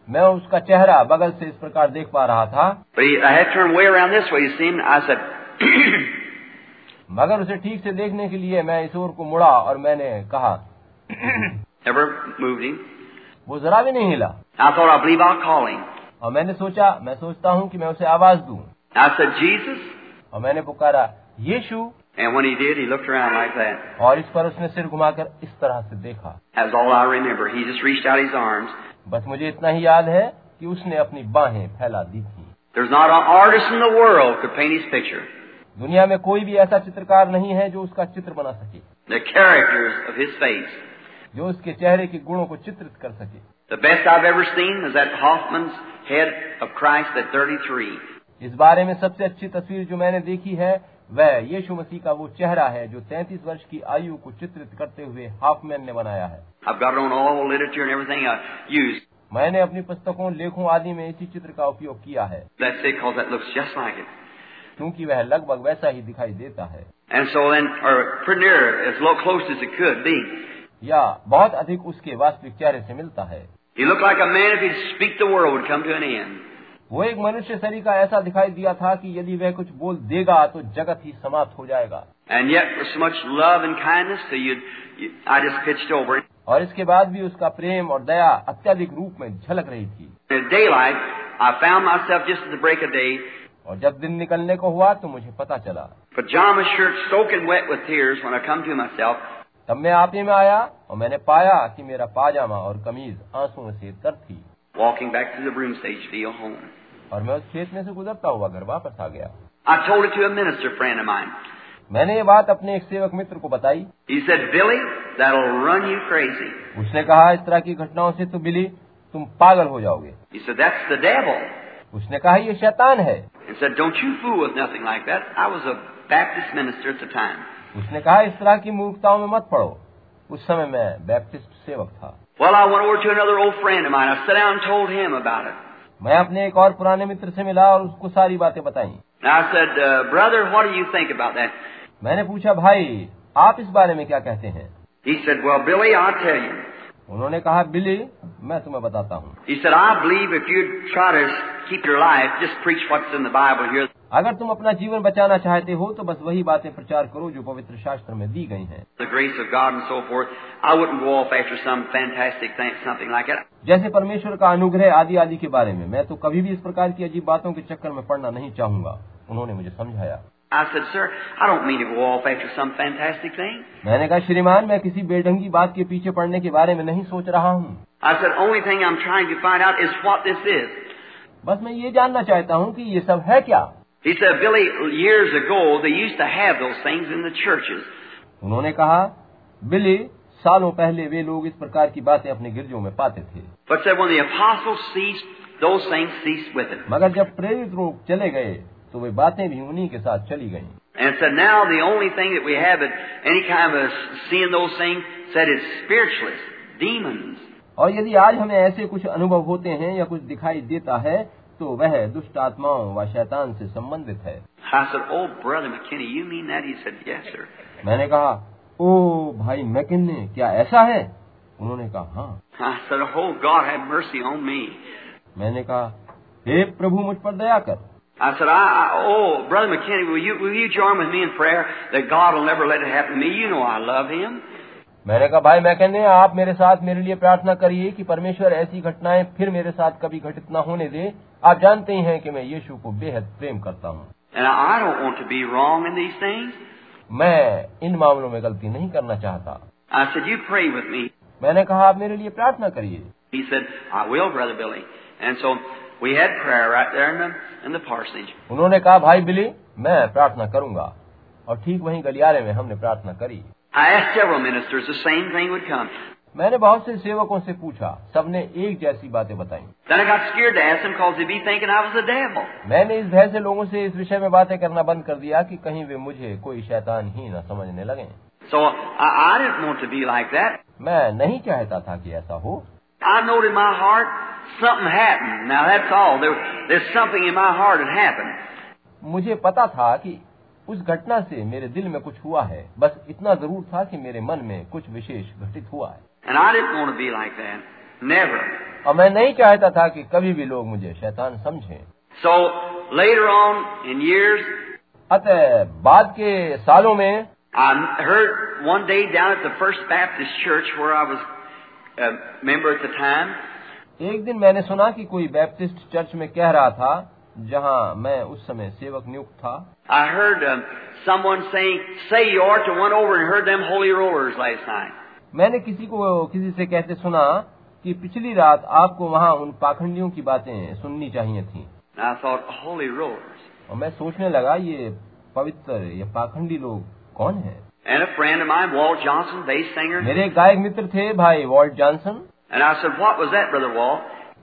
मैं उसका चेहरा बगल से इस प्रकार देख पा रहा था But he, I had to turn way around this way to see him. I said, मगर उसे ठीक से देखने के लिए मैं इस ओर को मुड़ा और मैंने कहा never moved him. वो जरा भी नहीं हिला I thought, I believe I'll call और मैंने सोचा मैं सोचता हूँ कि मैं उसे आवाज़ दूँ I said, Jesus. और मैंने पुकारा यीशु And when he did, he looked around like that. और इस पर उसने सिर घुमाकर इस तरह से देखा That all I remember. He just reached out his arms. बस मुझे इतना ही याद है कि उसने अपनी बाहें फैला दी थी There's not an artist in the world could paint his picture. दुनिया में कोई भी ऐसा चित्रकार नहीं है जो उसका चित्र बना सके The characters of his face. जो इसके चेहरे के गुणों को चित्रित कर सके। इस बारे में सबसे अच्छी तस्वीर जो मैंने देखी है वह यीशु मसीह का वो चेहरा है जो 33 वर्ष की आयु को चित्रित करते हुए हाफ़ मैन ने बनाया है। मैंने अपनी पुस्तकों लेखों आदि में इसी चित्र का उपयोग किया है। क्योंकि वह लगभग वैसा ही दिखाई देता है। So then. या बहुत अधिक उसके वास्तविक चेहरे से मिलता है। वो एक मनुष्य शरीर का ऐसा दिखाई दिया था कि यदि वह कुछ बोल देगा तो जगत ही समाप्त हो जाएगा। और इसके बाद भी उसका प्रेम और दया अत्यधिक रूप में झलक रही थी। और जब दिन निकलने को हुआ तो मुझे पता चला. Pajama shirt soaking wet with tears when I come to myself. तब मैं आप ही में आया और मैंने पाया कि मेरा पाजामा और कमीज आंसुओं से तर थी। Walking back और मैं उस खेत में से गुजरता हुआ घर वापस आ गया। मैंने ये बात अपने एक सेवक मित्र को बताई। उसने कहा इस तरह की घटनाओं से तो बिली तुम पागल हो जाओगे। उसने कहा ये शैतान है। उसने कहा इस तरह की मूर्खताओं में मत पड़ो उस समय मैं बैप्टिस्ट सेवक था Well, I went over to another old friend of mine. I sat down and told him about it. मैं अपने एक और पुराने मित्र से मिला और उसको सारी बातें बताई And I said, uh, brother, what do you think about that? मैंने पूछा भाई आप इस बारे में क्या कहते हैं He said, well, Billy, I'll tell you. उन्होंने कहा बिली मैं तुम्हें बताता हूँ। अगर तुम अपना जीवन बचाना चाहते हो तो बस वही बातें प्रचार करो जो पवित्र शास्त्र में दी गई हैं। जैसे परमेश्वर का अनुग्रह आदि आदि के बारे में मैं तो कभी भी इस प्रकार की अजीब बातों के चक्कर में पढ़ना नहीं चाहूँगा उन्होंने मुझे समझाया। I said, sir, I don't mean to go off after some fantastic thing. मैंने कहा श्रीमान मैं किसी बेढंगी बात के पीछे पड़ने के बारे में नहीं सोच रहा हूँ I said, only thing I'm trying to find out is what this is. बस मैं ये जानना चाहता हूँ कि ये सब है क्या He said, Billy, years ago, they used to have those things in the churches. उन्होंने कहा बिली सालों पहले वे लोग इस प्रकार की बातें अपने गिरजों में पाते थे But said when the apostles ceased, those things ceased with it. मगर जब प्रेरित लोग चले गए तो वे बातें भी उन्हीं के साथ चली गईं। और यदि आज हमें ऐसे कुछ अनुभव होते हैं या कुछ दिखाई देता है तो वह दुष्ट आत्माओं व शैतान से संबंधित है। मैंने कहा ओ भाई मैकिन क्या ऐसा है? उन्होंने कहा हाँ। मैंने कहा हे प्रभु मुझ पर दया कर। I said, I, I, oh, Brother McKinney, will you, will you join with me in prayer that God will never let it happen to me? You know I love Him. मैंने कहा भाई मैकिन्ने आप मेरे साथ मेरे लिए प्रार्थना करिए कि परमेश्वर ऐसी घटनाएं फिर मेरे साथ कभी घटित न होने दे आप जानते ही हैं कि मैं यीशु को बेहद प्रेम करता हूँ And I don't want to be wrong in these things. मैं इन मामलों में गलती नहीं करना चाहता I said, you pray with me. मैंने कहा आप मेरे लिए प्रार्थना करिए He said, I will, Brother Billy. And so उन्होंने कहा भाई बिली मैं प्रार्थना करूँगा। और ठीक वहीं गलियारे में हमने प्रार्थना करी। मैंने बहुत से सेवकों से पूछा सबने एक जैसी बातें बताई। मैंने इस भय से लोगों से इस विषय में बातें करना बंद कर दिया कि कहीं वे मुझे कोई शैतान ही न समझने लगे। मैं नहीं चाहता था कि ऐसा हो। I knowed in my heart something happened. Now that's all. There, there's something in my heart that happened. मुझे पता था कि उस घटना से मेरे दिल में कुछ हुआ है बस इतना जरूर था कि मेरे मन में कुछ विशेष घटित हुआ है And I didn't want to be like that. Never. और मैं नहीं चाहता था कि कभी भी लोग मुझे शैतान समझें So later on in years, अतः बाद के सालों में I heard one day down at the First Baptist Church where I was एक दिन मैंने सुना कि कोई बैप्टिस्ट चर्च में कह रहा था जहाँ मैं उस समय सेवक नियुक्त था I heard um, someone saying, say you ought to went over and heard them holy rollers last night. मैंने किसी को किसी से कहते सुना कि पिछली रात आपको वहाँ उन पाखंडियों की बातें सुननी चाहिए थी I thought, holy rollers. और मैं सोचने लगा ये पवित्र ये पाखंडी लोग कौन है and a friend of mine, Walt Johnson, bass singer. मेरे एक गायक मित्र थे भाई Walt Johnson And I said, What was that, Brother Walt?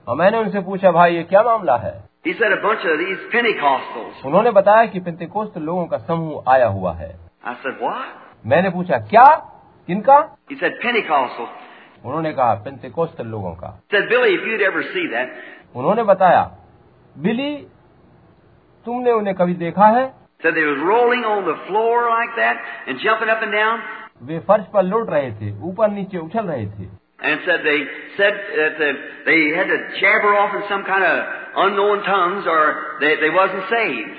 और मैंने उनसे पूछा भाई ये क्या मामला है He said, A bunch of these Pentecostals. उन्होंने बताया कि पेंतेकोस्त लोगों का समूह आया हुआ है I said, What? मैंने पूछा क्या किनका He said, Pentecostal. उन्होंने कहा पेंतेकोस्त लोगों का He said, Billy, if you'd ever see that, उन्होंने बताया बिली तुमने उन्हें कभी देखा है said they was rolling on the floor like that and jumping up and down. वे फर्श पर लौट रहे थे ऊपर नीचे उछल रहे थे And said they said that uh, they had to jabber off in some kind of unknown tongues or they, they wasn't saved.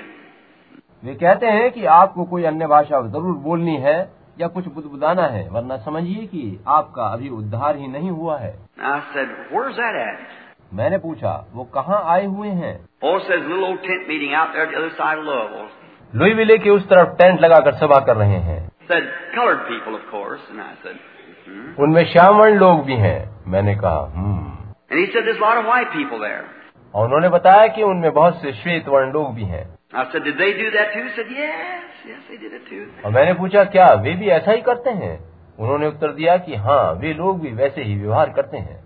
वे कहते हैं कि आपको कोई अन्य भाषा जरूर बोलनी है या कुछ बुदबुदाना है वरना समझिए कि आपका अभी उद्धार ही नहीं हुआ है And I said, Where's that at? मैंने पूछा वो कहाँ आए हुए हैं Oh, it says लुई विले के उस तरफ़ टेंट लगाकर सभा कर रहे हैं। उनमें श्यामवर्ण लोग भी हैं। मैंने कहा hmm. और उन्होंने बताया कि उनमें बहुत से श्वेत वर्ण लोग भी हैं। और मैंने पूछा क्या वे भी ऐसा ही करते हैं? उन्होंने उत्तर दिया कि हाँ वे लोग भी वैसे ही व्यवहार करते हैं।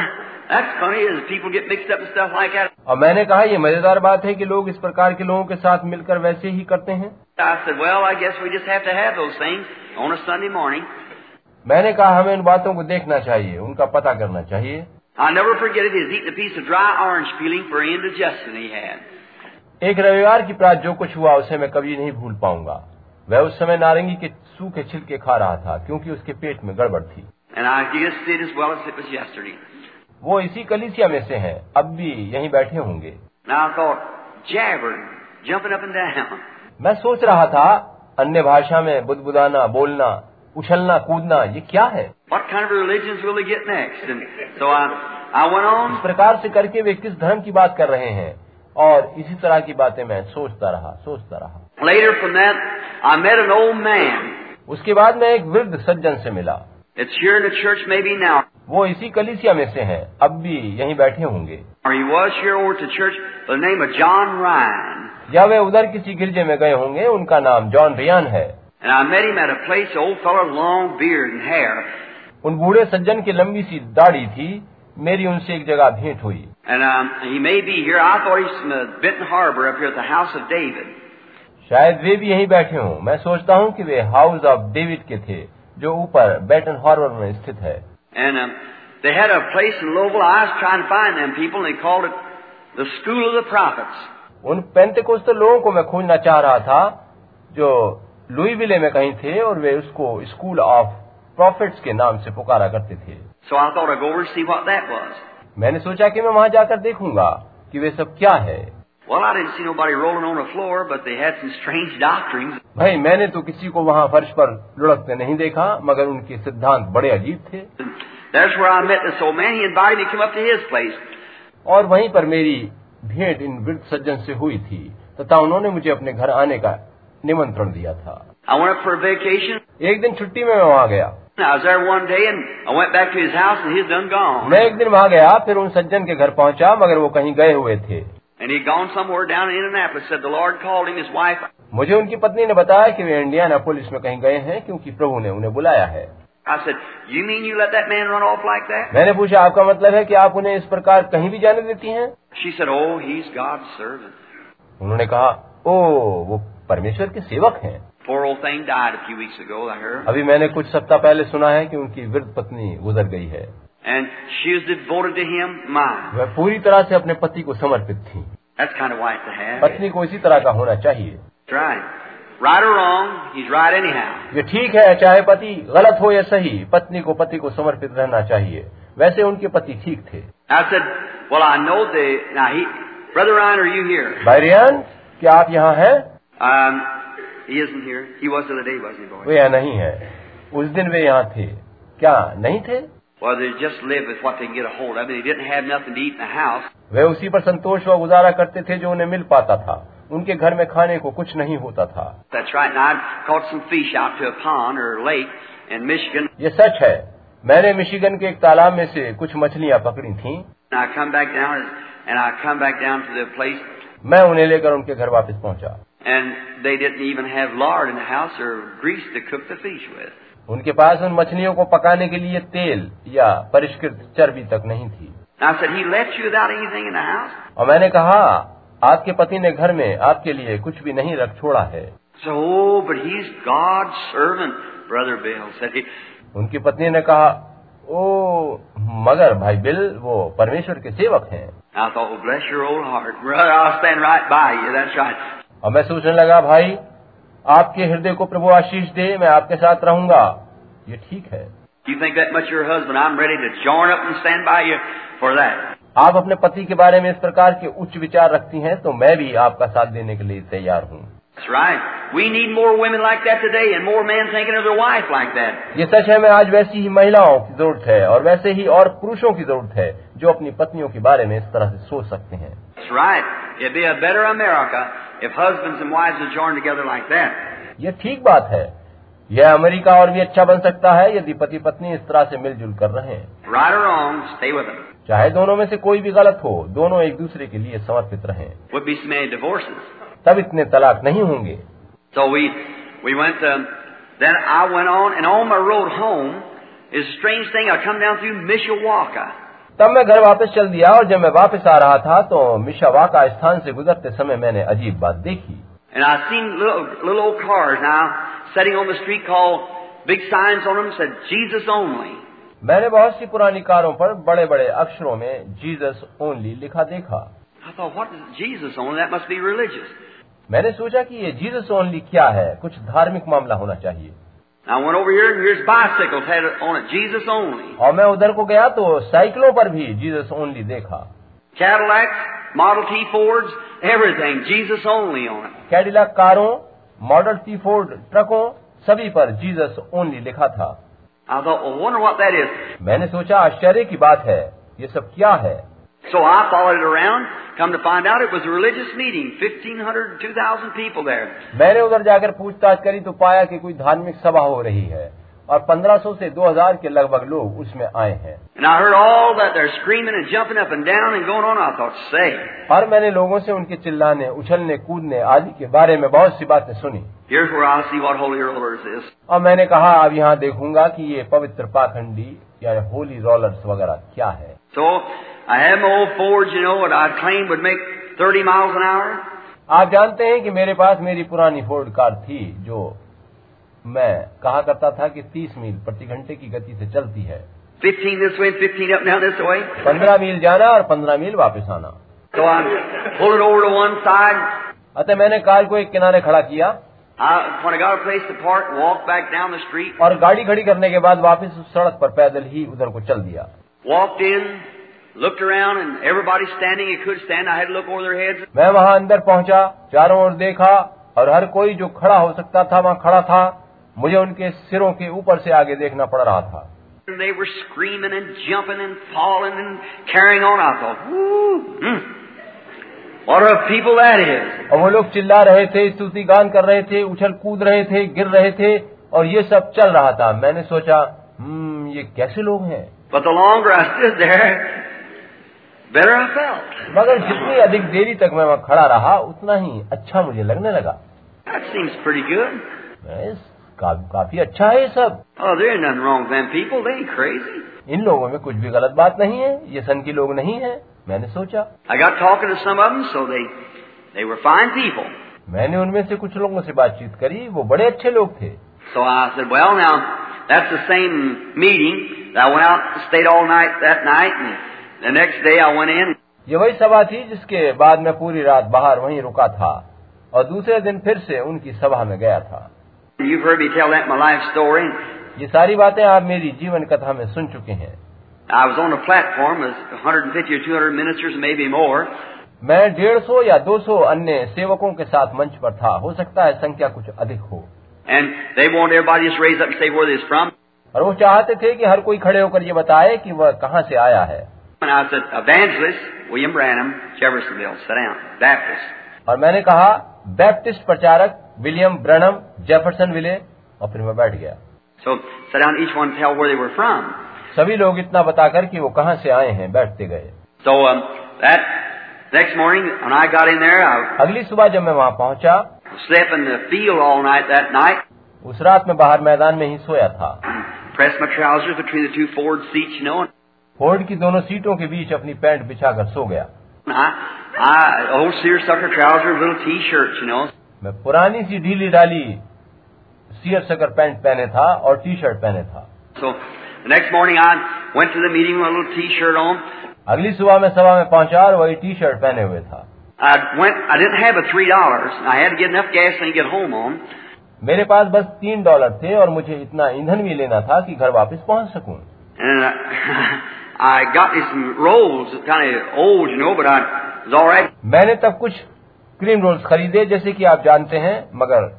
That's funny, is people get mixed up and stuff like that. और मैंने कहा ये मजेदार बात है कि लोग इस प्रकार के लोगों के साथ मिलकर वैसे ही करते हैं I said, Well, I guess we just have to have those things on a Sunday morning. मैंने कहा हमें उन बातों को देखना चाहिए उनका पता करना चाहिए I'll never forget it. He was eating a piece of dry orange peeling for indigestion he had. एक रविवार की प्रात जो कुछ हुआ उसे मैं कभी नहीं भूल पाऊंगा वह उस समय नारंगी के सूखे छिलके खा रहा था क्योंकि उसके पेट में गड़बड़ थी And I just did as well as it was yesterday. वो इसी कलिसिया में से हैं। अब भी यहीं बैठे होंगे। मैं सोच रहा था अन्य भाषा में बुदबुदाना बोलना उछलना कूदना ये क्या है? Kind of so I, I on... इस प्रकार से करके वे किस धर्म की बात कर रहे हैं? और इसी तरह की बातें मैं सोचता रहा सोचता रहा। That, उसके बाद मैं एक वृद्ध सज्जन से मिला। वो इसी कलिसिया में से हैं। अब भी यहीं बैठे होंगे। या वे उधर किसी गिरजे में गए होंगे उनका नाम जॉन रियान है। उन बूढ़े सज्जन की लंबी सी दाढ़ी थी मेरी उनसे एक जगह भेंट हुई। शायद वे भी यहीं बैठे हों। मैं सोचता हूँ कि वे हाउस ऑफ़ डेविड के थे जो ऊपर बैटन हार्बर में स्थित है। And um, they had a place in Louisville. I was trying to find them people, and they called it the School of the Prophets. उन पेंतेकोस्त लोगों को मैं खोजना चाह रहा था जो लुईविले में कहीं थे और वे उसको स्कूल ऑफ़ प्रॉफिट्स के नाम से पुकारा करते थे So I thought I'd go over see what that was. मैंने सोचा कि मैं वहाँ जाकर देखूँगा कि वे सब क्या है Well, I didn't see nobody rolling on the floor, but they had some strange doctrines. भाई मैंने तो किसी को वहाँ फर्श पर लुढ़कते नहीं देखा मगर उनके सिद्धांत बड़े अजीब थे there's where I met this old man. He invited me to come up to his place. और वहीं पर मेरी भेंट इन वृद्ध सज्जन से हुई थी तथा उन्होंने मुझे अपने घर आने का निमंत्रण दिया था I went up for a vacation. एक दिन छुट्टी में मैं वहाँ गया I was there one day, and I went back to his house, and he's done gone. मैं एक दिन वहाँ गया फिर उन सज्जन के घर पहुँचा मगर वो कहीं गए हुए थे And he'd gone somewhere down in Indianapolis. Said the Lord called him, his wife. मुझे उनकी पत्नी ने बताया कि वे इंडियाना पुलिस में कहीं गए हैं क्योंकि प्रभु ने उन्हें बुलाया है I said, You mean you let that man run off like that? मैंने पूछा आपका मतलब है कि आप उन्हें इस प्रकार कहीं भी जाने देती हैं She said, Oh, he's God's servant. उन्होंने कहा ओ वो परमेश्वर के सेवक हैं Poor old thing died a few weeks ago, I heard. अभी मैंने कुछ सप्ताह पहले सुना है कि उनकी वृद्ध पत्नी गुजर गई है And she is devoted to him, mine. वह पूरी तरह से अपने पति को समर्पित थी। Kind of पत्नी को इसी तरह का होना चाहिए। Right. Or right ये ठीक है चाहे पति गलत हो या सही पत्नी को पति को समर्पित रहना चाहिए। वैसे उनके पति ठीक थे। क्या आप यहाँ हैं? वे यहाँ नहीं है। उस दिन वे यहाँ थे। क्या नहीं थे? Well, they just lived with what they can get a hold of. They didn't have nothing to eat in the house. वे उसी पर संतोष व गुजारा करते थे जो उन्हें मिल पाता था उनके घर में खाने को कुछ नहीं होता था That's right. And I'd caught some fish out to a pond or a lake in Michigan. ये सच है मैंने मिशिगन के एक तालाब में से कुछ मछलियाँ पकड़ी थीं And I come back down, and I come back down to the place, मैं उन्हें लेकर उनके घर वापस पहुँचा and they didn't even have lard in the house or grease to cook the fish with. उनके पास उन मछलियों को पकाने के लिए तेल या परिष्कृत चर्बी तक नहीं थी। और मैंने कहा आपके पति ने घर में आपके लिए कुछ भी नहीं रख छोड़ा है। उनकी पत्नी ने कहा ओ मगर भाई बिल वो परमेश्वर के सेवक है। और मैं सोचने लगा भाई आपके हृदय को प्रभु आशीष दे मैं आपके साथ रहूँगा। ये ठीक है। आप अपने पति के बारे में इस प्रकार के उच्च विचार रखती हैं तो मैं भी आपका साथ देने के लिए तैयार हूँ। ये सच है मैं आज वैसी ही महिलाओं की ज़रूरत है और वैसे ही और पुरुषों की ज़रूरत है जो अपनी पत्नियों के बारे में इस तरह से सोच सकते हैं। if husbands and wives would join together like that. ये ठीक बात है यह अमेरिका और भी अच्छा बन सकता है यदि पति पत्नी इस तरह से मिलजुल कर रहे Right or wrong, stay with them. चाहे दोनों में से कोई भी गलत हो दोनों एक दूसरे के लिए समर्पित रहें Would be so many divorces. तब इतने तलाक नहीं होंगे So we we went. Um, then I went on, and on my road home is a strange thing. I come down through Mishawaka. तब मैं घर वापस चल दिया और जब मैं वापस आ रहा था तो मिशावा का स्थान से गुजरते समय मैंने अजीब बात देखी। मैंने बहुत सी पुरानी कारों पर बड़े बड़े अक्षरों में जीजस ओनली लिखा देखा। मैंने सोचा कि ये जीजस ओनली क्या है? कुछ धार्मिक मामला होना चाहिए। और मैं उधर को गया तो साइकिलों पर भी जीजस ओनली देखा। Cadillacs model everything Jesus Cadillac कारो मॉडल टी फोर्ड ट्रकों सभी पर जीजस ओनली लिखा था। मैंने सोचा आश्चर्य की बात है ये सब क्या है? So I followed it around. Come to find out, it was a religious meeting. 1,500, 2,000 people there. मैंने उधर जाकर पूछताछ करी तो पाया कि कोई धार्मिक सभा हो रही है और 1500 से 2000 के लगभग लोग उसमें आए हैं And I heard all that they're screaming and jumping up and down and going on. I thought, say, और मैंने लोगों से उनके चिल्लाने उछलने कूदने आदि के बारे में बहुत सी बातें सुनी here's where I'll see what holy rollers is. और मैंने कहा अब यहाँ देखूँगा कि ये पवित्र पाखंडी या होली रोलर्स वगैरह क्या है? तो आप जानते हैं कि मेरे पास मेरी पुरानी फोर्ड कार थी जो मैं कहा करता था कि 30 मील प्रति घंटे की गति से चलती है। 15 this मील जाना और 15 मील वापस आना। तो so अतः मैंने कार को एक किनारे खड़ा किया। I, when I got a place to park, walked back down the street, और गाड़ी खड़ी करने के बाद वापस उस सड़क पर पैदल ही उधर को चल दिया walked in, looked around, and everybody standing who could stand. I had to look over their heads. मैं वहां अंदर पहुंचा चारों ओर देखा और हर कोई जो खड़ा हो सकता था वहां खड़ा था मुझे उनके सिरों के ऊपर से आगे देखना पड़ रहा था And they were screaming and jumping and falling and carrying on. I thought, whoo, hmm, A people is. और वो लोग चिल्ला रहे थे स्तुति गान कर रहे थे उछल कूद रहे थे गिर रहे थे और ये सब चल रहा था मैंने सोचा हम्म ये कैसे लोग हैं But the longer I stood there, better I felt. मगर जितनी अधिक देरी तक मैं वहाँ खड़ा रहा उतना ही अच्छा मुझे लगने लगा That seems pretty good. मैं का, काफ़ी अच्छा है ये सब Oh, there ain't nothing wrong with them people. They ain't crazy. इन लोगों में कुछ भी गलत बात नहीं है ये सन की लोग नहीं है मैंने सोचा। मैंने उनमें से कुछ लोगों से बातचीत करी वो बड़े अच्छे लोग थे। सो सेम मीटिंग ये वही सभा थी जिसके बाद मैं पूरी रात बाहर वहीं रुका था और दूसरे दिन फिर से उनकी सभा में गया था। ये सारी बातें आप मेरी जीवन कथा में सुन चुके हैं। I was on a platform with 150 or 200 ministers, maybe more. मैं डेढ़ सौ या दो सौ अन्य सेवकों के साथ मंच पर था हो सकता है संख्या कुछ अधिक हो And they wanted everybody just raise up and say where they're from. और वो चाहते थे कि हर कोई खड़े होकर ये बताए कि वह कहाँ से आया है And I said, Evangelist William Branham, Jeffersonville, sit down. Baptist. और मैंने कहा बैप्टिस्ट प्रचारक विलियम ब्रनम जेफरसन विले और फिर मैं बैठ गया So sit down, each one tell where they were from. सभी लोग इतना बताकर कि वो कहाँ से आए हैं बैठते गए। So, um, that, morning, there, अगली सुबह जब मैं वहाँ पहुँचा उस रात में बाहर मैदान में ही सोया था। फोर्ड की दोनों सीटों के बीच अपनी पैंट बिछा कर सो गया। मैं पुरानी सी ढीली डाली सियर सकर पैंट पहने था और टी शर्ट पहने था। the next morning I went to the meeting with a little t-shirt on. अगली सुबह मैं सभा में पहुंचा और वही टी शर्ट पहने हुए था I went, I didn't have a three dollars. I had to get enough gasoline to get home on. मेरे पास बस तीन डॉलर थे और मुझे इतना ईंधन भी लेना था कि घर वापस पहुंच सकूं And uh, I got me some rolls, kind of old, you know, but I it was all right. मैंने तब कुछ क्रीम रोल्स खरीदे जैसे कि आप जानते हैं मगर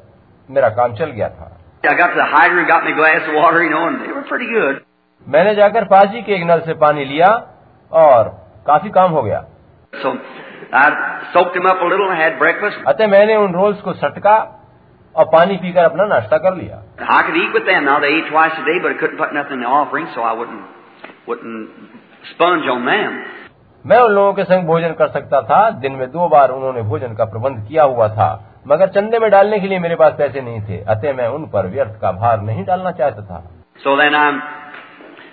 मेरा काम चल गया था I got to the hydrant, got me a glass of water, you know, and they were pretty good. मैंने जाकर फाजी के एक नल से पानी लिया और काफ़ी काम हो गया। अतः मैंने उन रोल्स को सटका और पानी पीकर अपना नाश्ता कर लिया। मैं उन लोगों के संग भोजन कर सकता था। दिन में दो बार उन्होंने भोजन का प्रबंध किया हुआ था मगर चंदे में डालने के लिए मेरे पास पैसे नहीं थे। अतः मैं उन पर व्यर्थ का भार नहीं डालना चाहता था। So then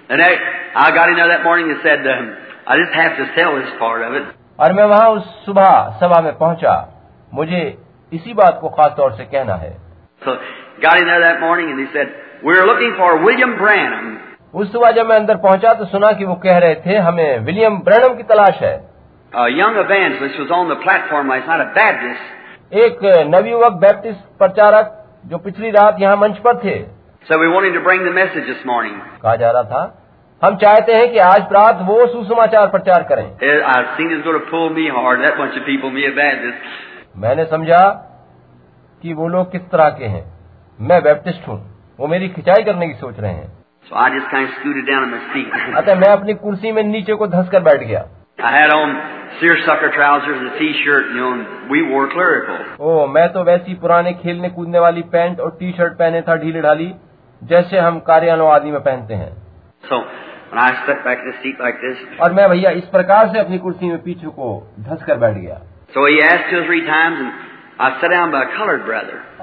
and I, I got in there that morning and said, um, I just have to sell this part of it. और मैं वहां उस सुबह सभा में पहुंचा मुझे इसी बात को खास तौर से कहना है So got in there that morning and he said, we're looking for William Branham. उस सुबह जब मैं अंदर पहुंचा तो सुना कि वो कह रहे थे हमें विलियम ब्रैनम की तलाश है A young evangelist was on the platform last night, a Baptist. एक नवयुवक बैप्टिस्ट प्रचारक जो पिछली रात यहाँ मंच पर थे So we wanted to bring the message this morning. कहा जा रहा था हम चाहते हैं कि आज प्रात वो सुसमाचार प्रचार करें Uh, I seen it was going to pull me hard, that bunch of people, me a Baptist. मैंने समझा कि वो लोग किस तरह के हैं मैं बैप्टिस्ट हूँ वो मेरी खिंचाई करने की सोच रहे हैं So I just kind of scooted down in my seat. अतः मैं अपनी कुर्सी में नीचे को धंस कर बैठ गया I had on seersucker trousers and a t-shirt, you know, and we wore clerical. ओ मैं तो वैसी पुराने खेलने कूदने वाली पैंट और टी शर्ट पहने था ढीली ढाली जैसे हम कार्यालयों आदि में पहनते हैं। So, like this, और मैं भैया इस प्रकार से अपनी कुर्सी में पीछे को धस कर बैठ गया। so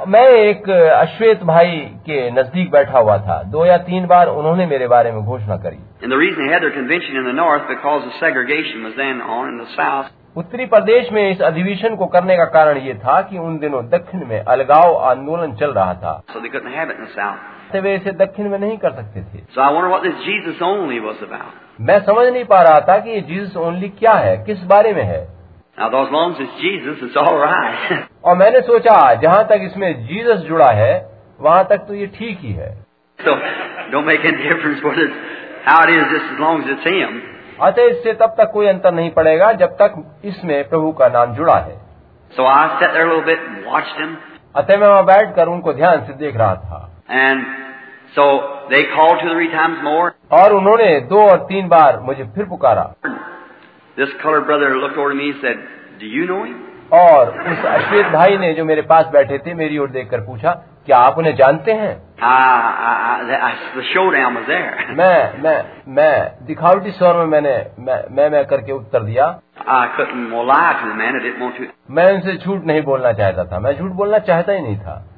मैं एक अश्वेत भाई के नज़दीक बैठा हुआ था। दो या तीन बार उन्होंने मेरे बारे में घोषणा करी। उत्तरी प्रदेश में इस अधिवेशन को करने का कारण ये था कि उन दिनों दक्षिण में अलगाव आंदोलन चल रहा था। सकते वे इसे दक्षिण में नहीं कर सकते थे। मैं समझ नहीं पा रहा था कि ये जीसस ओनली क्या है किस बारे में है। और मैंने सोचा जहाँ तक इसमें जीसस जुड़ा है वहाँ तक तो ये ठीक ही है। अतः इससे तब तक कोई अंतर नहीं पड़ेगा जब तक इसमें प्रभु का नाम जुड़ा है। अतः मैं वहाँ बैठ कर उनको ध्यान से देख रहा था। And so they और उन्होंने दो और तीन बार मुझे फिर पुकारा। This colored brother looked over me and और उस अश्वेत भाई ने जो मेरे पास बैठे थे मेरी ओर देखकर पूछा क्या आप उन्हें जानते हैं? मैं मैं मैं दिखावटी स्वर में मैंने मैं मैं करके उत्तर दिया। मैं उनसे झूठ नहीं बोलना चाहता था। मैं झूठ बोलना चाहता ही नहीं था।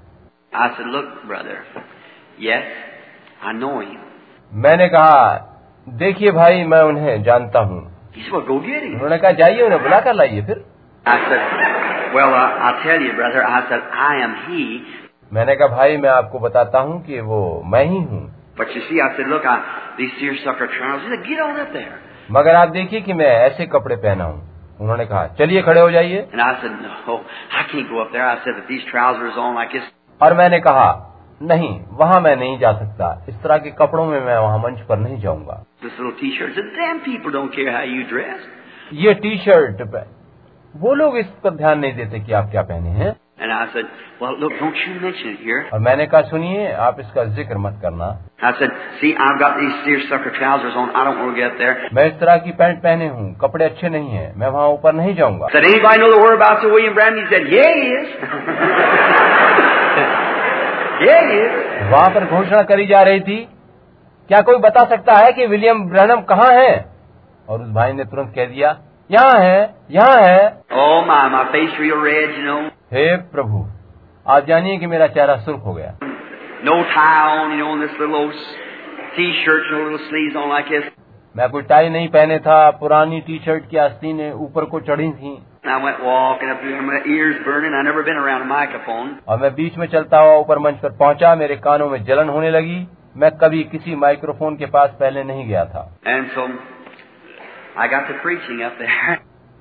मैंने कहा देखिए भाई मैं उन्हें जानता हूँ. उन्होंने कहा जाइए उन्हें बुला कर लाइए फिर. मैंने कहा भाई मैं आपको बताता हूँ कि वो मैं ही हूँ. मगर आप देखिए कि मैं ऐसे कपड़े पहना हूँ। उन्होंने कहा चलिए खड़े हो जाइए. और मैंने कहा नहीं वहाँ मैं नहीं जा सकता। इस तरह के कपड़ों में मैं वहाँ मंच पर नहीं जाऊँगा. ये टी शर्ट वो लोग इस पर ध्यान नहीं देते कि आप क्या पहने हैं। And I said, Well, look, don't you mention it here. और मैंने कहा सुनिए आप इसका ज़िक्र मत करना I said, See, I've got these seersucker trousers on. I don't want to get there. मैं इस तरह की पैंट पहने हूँ कपड़े अच्छे नहीं हैं मैं वहाँ ऊपर नहीं जाऊँगा Said, Anybody know the whereabouts of William Branham? He said, Yeah, he is. yeah, he is. वहाँ पर घोषणा करी जा रही थी क्या कोई बता सकता है कि विलियम ब्रैनम कहाँ है और उस भाई ने तुरंत कह दिया यहाँ है यहाँ है Oh, my, my face real red, you know. हे प्रभु आप जानिए कि मेरा चेहरा सुर्ख हो गया। नो टाई ऑन मैं कोई टाई नहीं पहने था पुरानी टी शर्ट की आस्ती ने ऊपर को चढ़ी थी। और मैं बीच में चलता हुआ ऊपर मंच पर पहुँचा मेरे कानों में जलन होने लगी। मैं कभी किसी माइक्रोफोन के पास पहले नहीं गया था। So,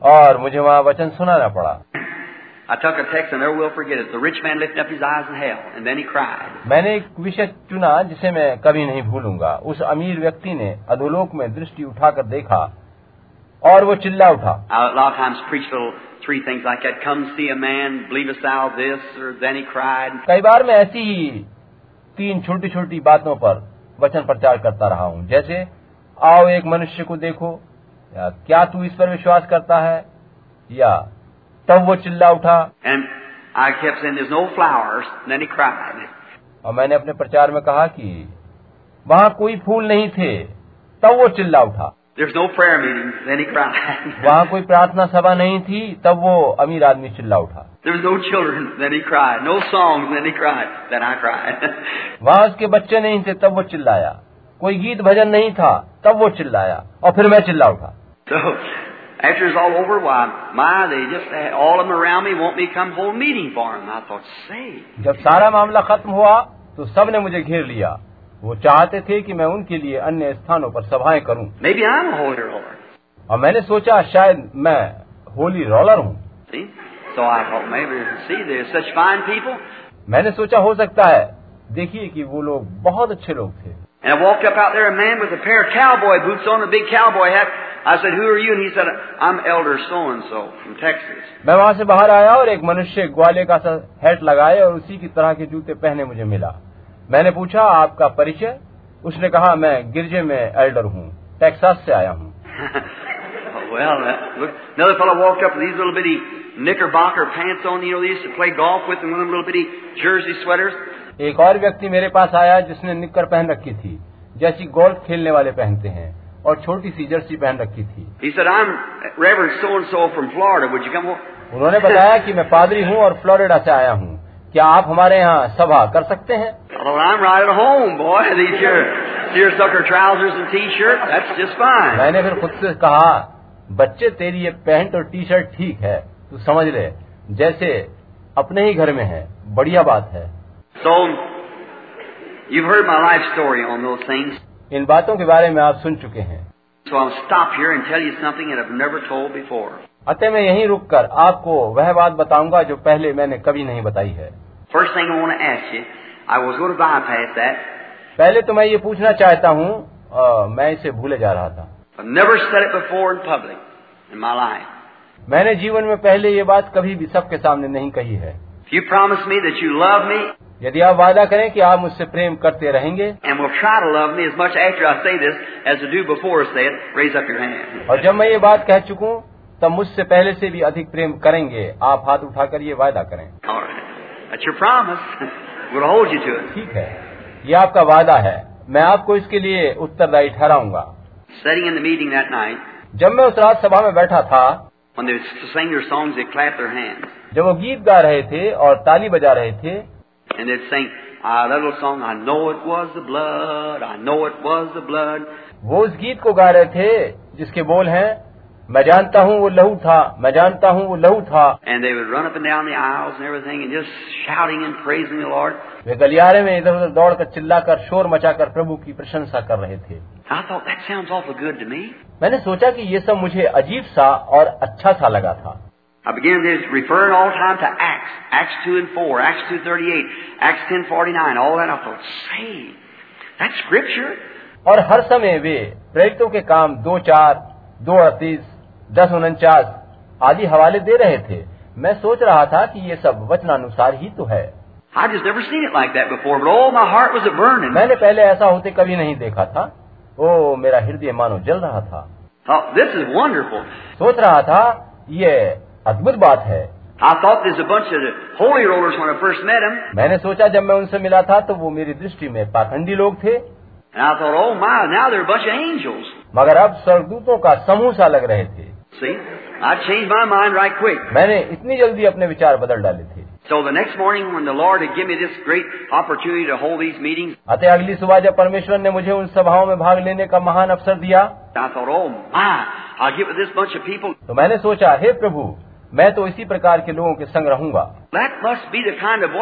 और मुझे वहाँ वचन सुनाना पड़ा। मैंने एक विषय चुना जिसे मैं कभी नहीं भूलूँगा। उस अमीर व्यक्ति ने अधोलोक में दृष्टि उठाकर देखा और वो चिल्ला उठा। कई बार मैं ऐसी ही तीन छोटी छोटी बातों पर वचन प्रचार करता रहा हूँ। जैसे आओ एक मनुष्य को देखो या क्या तू इस पर विश्वास करता है या तब वो चिल्ला उठा। एंड आई नो फ्लावर्स और मैंने अपने प्रचार में कहा कि वहाँ कोई फूल नहीं थे। तब वो चिल्ला उठा। नो वहाँ कोई प्रार्थना सभा नहीं थी। तब वो अमीर आदमी चिल्ला उठा। No children cry no song cry वहाँ उसके बच्चे नहीं थे। तब वो चिल्लाया। कोई गीत भजन नहीं था। तब वो चिल्लाया। और फिर मैं चिल्ला उठा। After it's all over, why, my, they just all of them around me want me to come hold meeting for them. I thought, say, जब सारा मामला खत्म हुआ तो सबने मुझे घेर लिया वो चाहते थे कि मैं उनके लिए अन्य स्थानों पर सभाएँ करूँ maybe I'm a holy roller. और मैंने सोचा शायद मैं होली रोलर हूँ See? So I thought maybe, see, such fine people. मैंने सोचा हो सकता है देखिए कि वो लोग बहुत अच्छे लोग थे And I walked up out there, a man with a pair of cowboy boots on, a big cowboy hat. I said, who are you? And he said, I'm Elder so-and-so from Texas. मैं वहां से बाहर आया और एक मनुष्य ग्वाले का सा हैट लगाए और उसी की तरह के जूते पहने मुझे मिला मैंने पूछा आपका परिचय उसने कहा मैं गिरजे में एल्डर हूँ टेक्सास से आया हूँ Oh, well, uh, look, another fellow walked up with these little bitty knickerbocker pants on, you know, they used to play golf with, and one of them little bitty jersey sweaters. एक और व्यक्ति मेरे पास आया जिसने निक्कर पहन रखी थी जैसी गोल्फ खेलने वाले पहनते हैं और छोटी सी जर्सी पहन रखी थी He said, I'm Reverend so-and-so from Florida. Would you come over? उन्होंने बताया कि मैं पादरी हूँ और फ्लोरिडा से आया हूँ क्या आप हमारे यहाँ सभा कर सकते हैं Well, I'm right at home, boy. These your seersucker trousers and t-shirt, that's just fine. मैंने फिर खुद से कहा बच्चे तेरी ये पैंट और टी शर्ट ठीक है तू समझ ले जैसे अपने ही घर में है बढ़िया बात है So, you've heard my life story on those things. इन बातों के बारे में आप सुन चुके हैं So I'll stop here and tell you something that I've never told before. अतः मैं यहीं रुककर आपको वह बात बताऊँगा जो पहले मैंने कभी नहीं बताई है First thing I want to ask you, I was going to bypass that. पहले तो मैं ये पूछना चाहता हूँ अ, मैं इसे भूले जा रहा था I've never said it before in public in my life. मैंने जीवन में पहले ये बात कभी भी सबके सामने नहीं कही है If you promise me that you love me यदि आप वादा करें कि आप मुझसे प्रेम करते रहेंगे। और जब मैं ये बात कह चुकूं, तब मुझसे पहले से भी अधिक प्रेम करेंगे। आप हाथ उठाकर ये वादा करें। ठीक है। ये आपका वादा है। मैं आपको इसके लिए उत्तरदायी ठहराऊँगा। जब मैं उस रात सभा में बैठा था जब वो गीत गा रहे थे और ताली बजा रहे थे And they'd sing a little song, I know it was the blood, I know it was the blood. वो उस गीत को गा रहे थे जिसके बोल हैं मैं जानता हूँ वो लहू था मैं जानता हूँ वो लहू था And they would run up and down the aisles and everything and just shouting and praising the Lord. वे गलियारे में इधर उधर दौड़कर चिल्लाकर शोर मचाकर प्रभु की प्रशंसा कर रहे थे I thought that sounds awful good to me. मैंने सोचा कि ये सब मुझे अजीब सा और अच्छा सा लगा था I began to referring all the time to Acts, Acts 2 and 4, Acts 2.38, Acts 10.49, all that. I thought, say, that's scripture. और हर समय वे प्रेरितों के काम दो चार दो अड़तीस दस उनचास आदि हवाले दे रहे थे मैं सोच रहा था कि ये सब वचनानुसार ही तो है I just never seen it like that before, but oh, my heart was a burning. मैंने पहले ऐसा होते कभी नहीं देखा था ओ मेरा हृदय मानो जल रहा था Thought, this is wonderful. सोच रहा था ये अद्भुत बात है I thought there's a bunch of the holy rollers when I first met them, मैंने सोचा जब मैं उनसे मिला था तो वो मेरी दृष्टि में पाखंडी लोग थे and I thought, oh my, now they're a bunch of angels. मगर अब स्वर्गदूतों का समूह सा लग रहे थे See, I changed my mind right quick. मैंने इतनी जल्दी अपने विचार बदल डाले थे So the next morning when the Lord had given me this great opportunity to hold these meetings, अतः अगली सुबह जब परमेश्वर ने मुझे उन सभाओं में भाग लेने का महान अवसर दिया I thought, oh my, I'll get with this bunch of people. तो मैंने सोचा हे प्रभु मैं तो इसी प्रकार के लोगों के संग रहूँगा। Kind of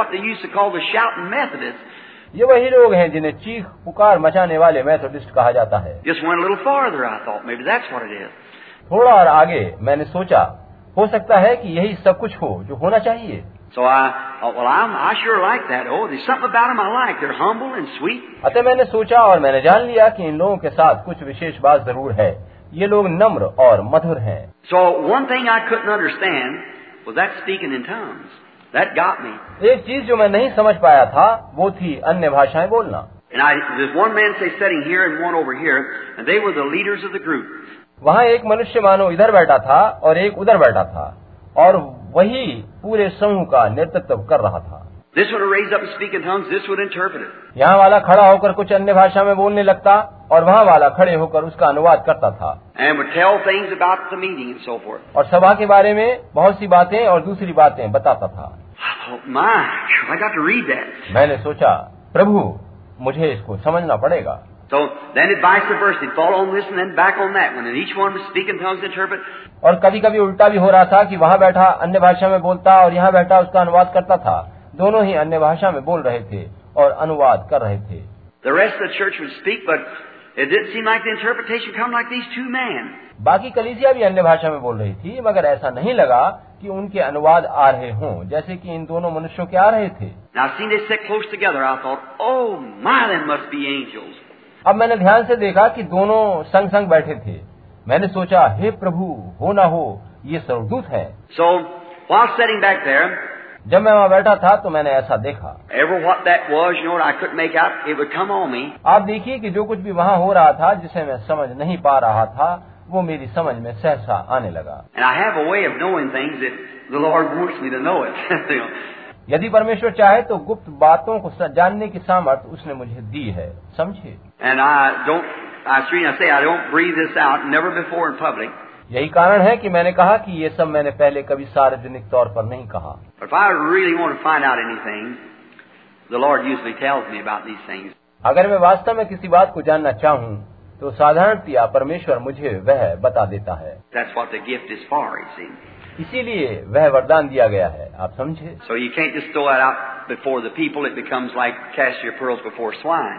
ये वही लोग हैं जिन्हें चीख पुकार मचाने वाले मैथोडिस्ट कहा जाता है। Farther, थोड़ा और आगे मैंने सोचा हो सकता है कि यही सब कुछ हो जो होना चाहिए। So I, oh, well, I'm, I sure like that. Oh, there's something about them I like. They're humble and sweet. अतः मैंने सोचा और मैंने जान लिया कि इन लोगों के साथ कुछ विशेष बात ज़रूर है। ये लोग नम्र और मधुर हैं। So one thing I could not understand that speaking in tongues that got me एक चीज़ जो मैं नहीं समझ पाया था वो थी अन्य भाषाएँ बोलना। वहाँ एक मनुष्य मानो इधर बैठा था और एक उधर बैठा था और वही पूरे समूह का नेतृत्व कर रहा था। यहाँ वाला खड़ा होकर कुछ अन्य भाषा में बोलने लगता और वहाँ वाला खड़े होकर उसका अनुवाद करता था। और सभा के बारे में बहुत सी बातें और दूसरी बातें बताता था। मैंने सोचा प्रभु मुझे इसको समझना पड़ेगा। और कभी कभी उल्टा भी हो रहा था कि वहाँ बैठा अन्य भाषा में बोलता और यहाँ बैठा उसका अनुवाद करता था। दोनों ही अन्य भाषा में बोल रहे थे और अनुवाद कर रहे थे। बाकी कलीजिया भी अन्य भाषा में बोल रही थी मगर ऐसा नहीं लगा कि उनके अनुवाद आ रहे हों जैसे कि इन दोनों मनुष्यों के आ रहे थे। अब मैंने ध्यान से देखा कि दोनों संग संग बैठे थे। मैंने सोचा हे प्रभु हो ना हो ये सरदूत है। सो वॉल सेटिंग बैक जब मैं वहाँ बैठा था तो मैंने ऐसा देखा। Was, you know, out, आप देखिए कि जो कुछ भी वहाँ हो रहा था जिसे मैं समझ नहीं पा रहा था वो मेरी समझ में सहसा आने लगा। यदि परमेश्वर चाहे तो गुप्त बातों को जानने की सामर्थ उसने मुझे दी है। समझे यही कारण है कि मैंने कहा कि ये सब मैंने पहले कभी सार्वजनिक तौर पर नहीं कहा। अगर मैं वास्तव में किसी बात को जानना चाहूँ तो साधारणतिया परमेश्वर मुझे वह बता देता है। इसीलिए वह वरदान दिया गया है आप समझे?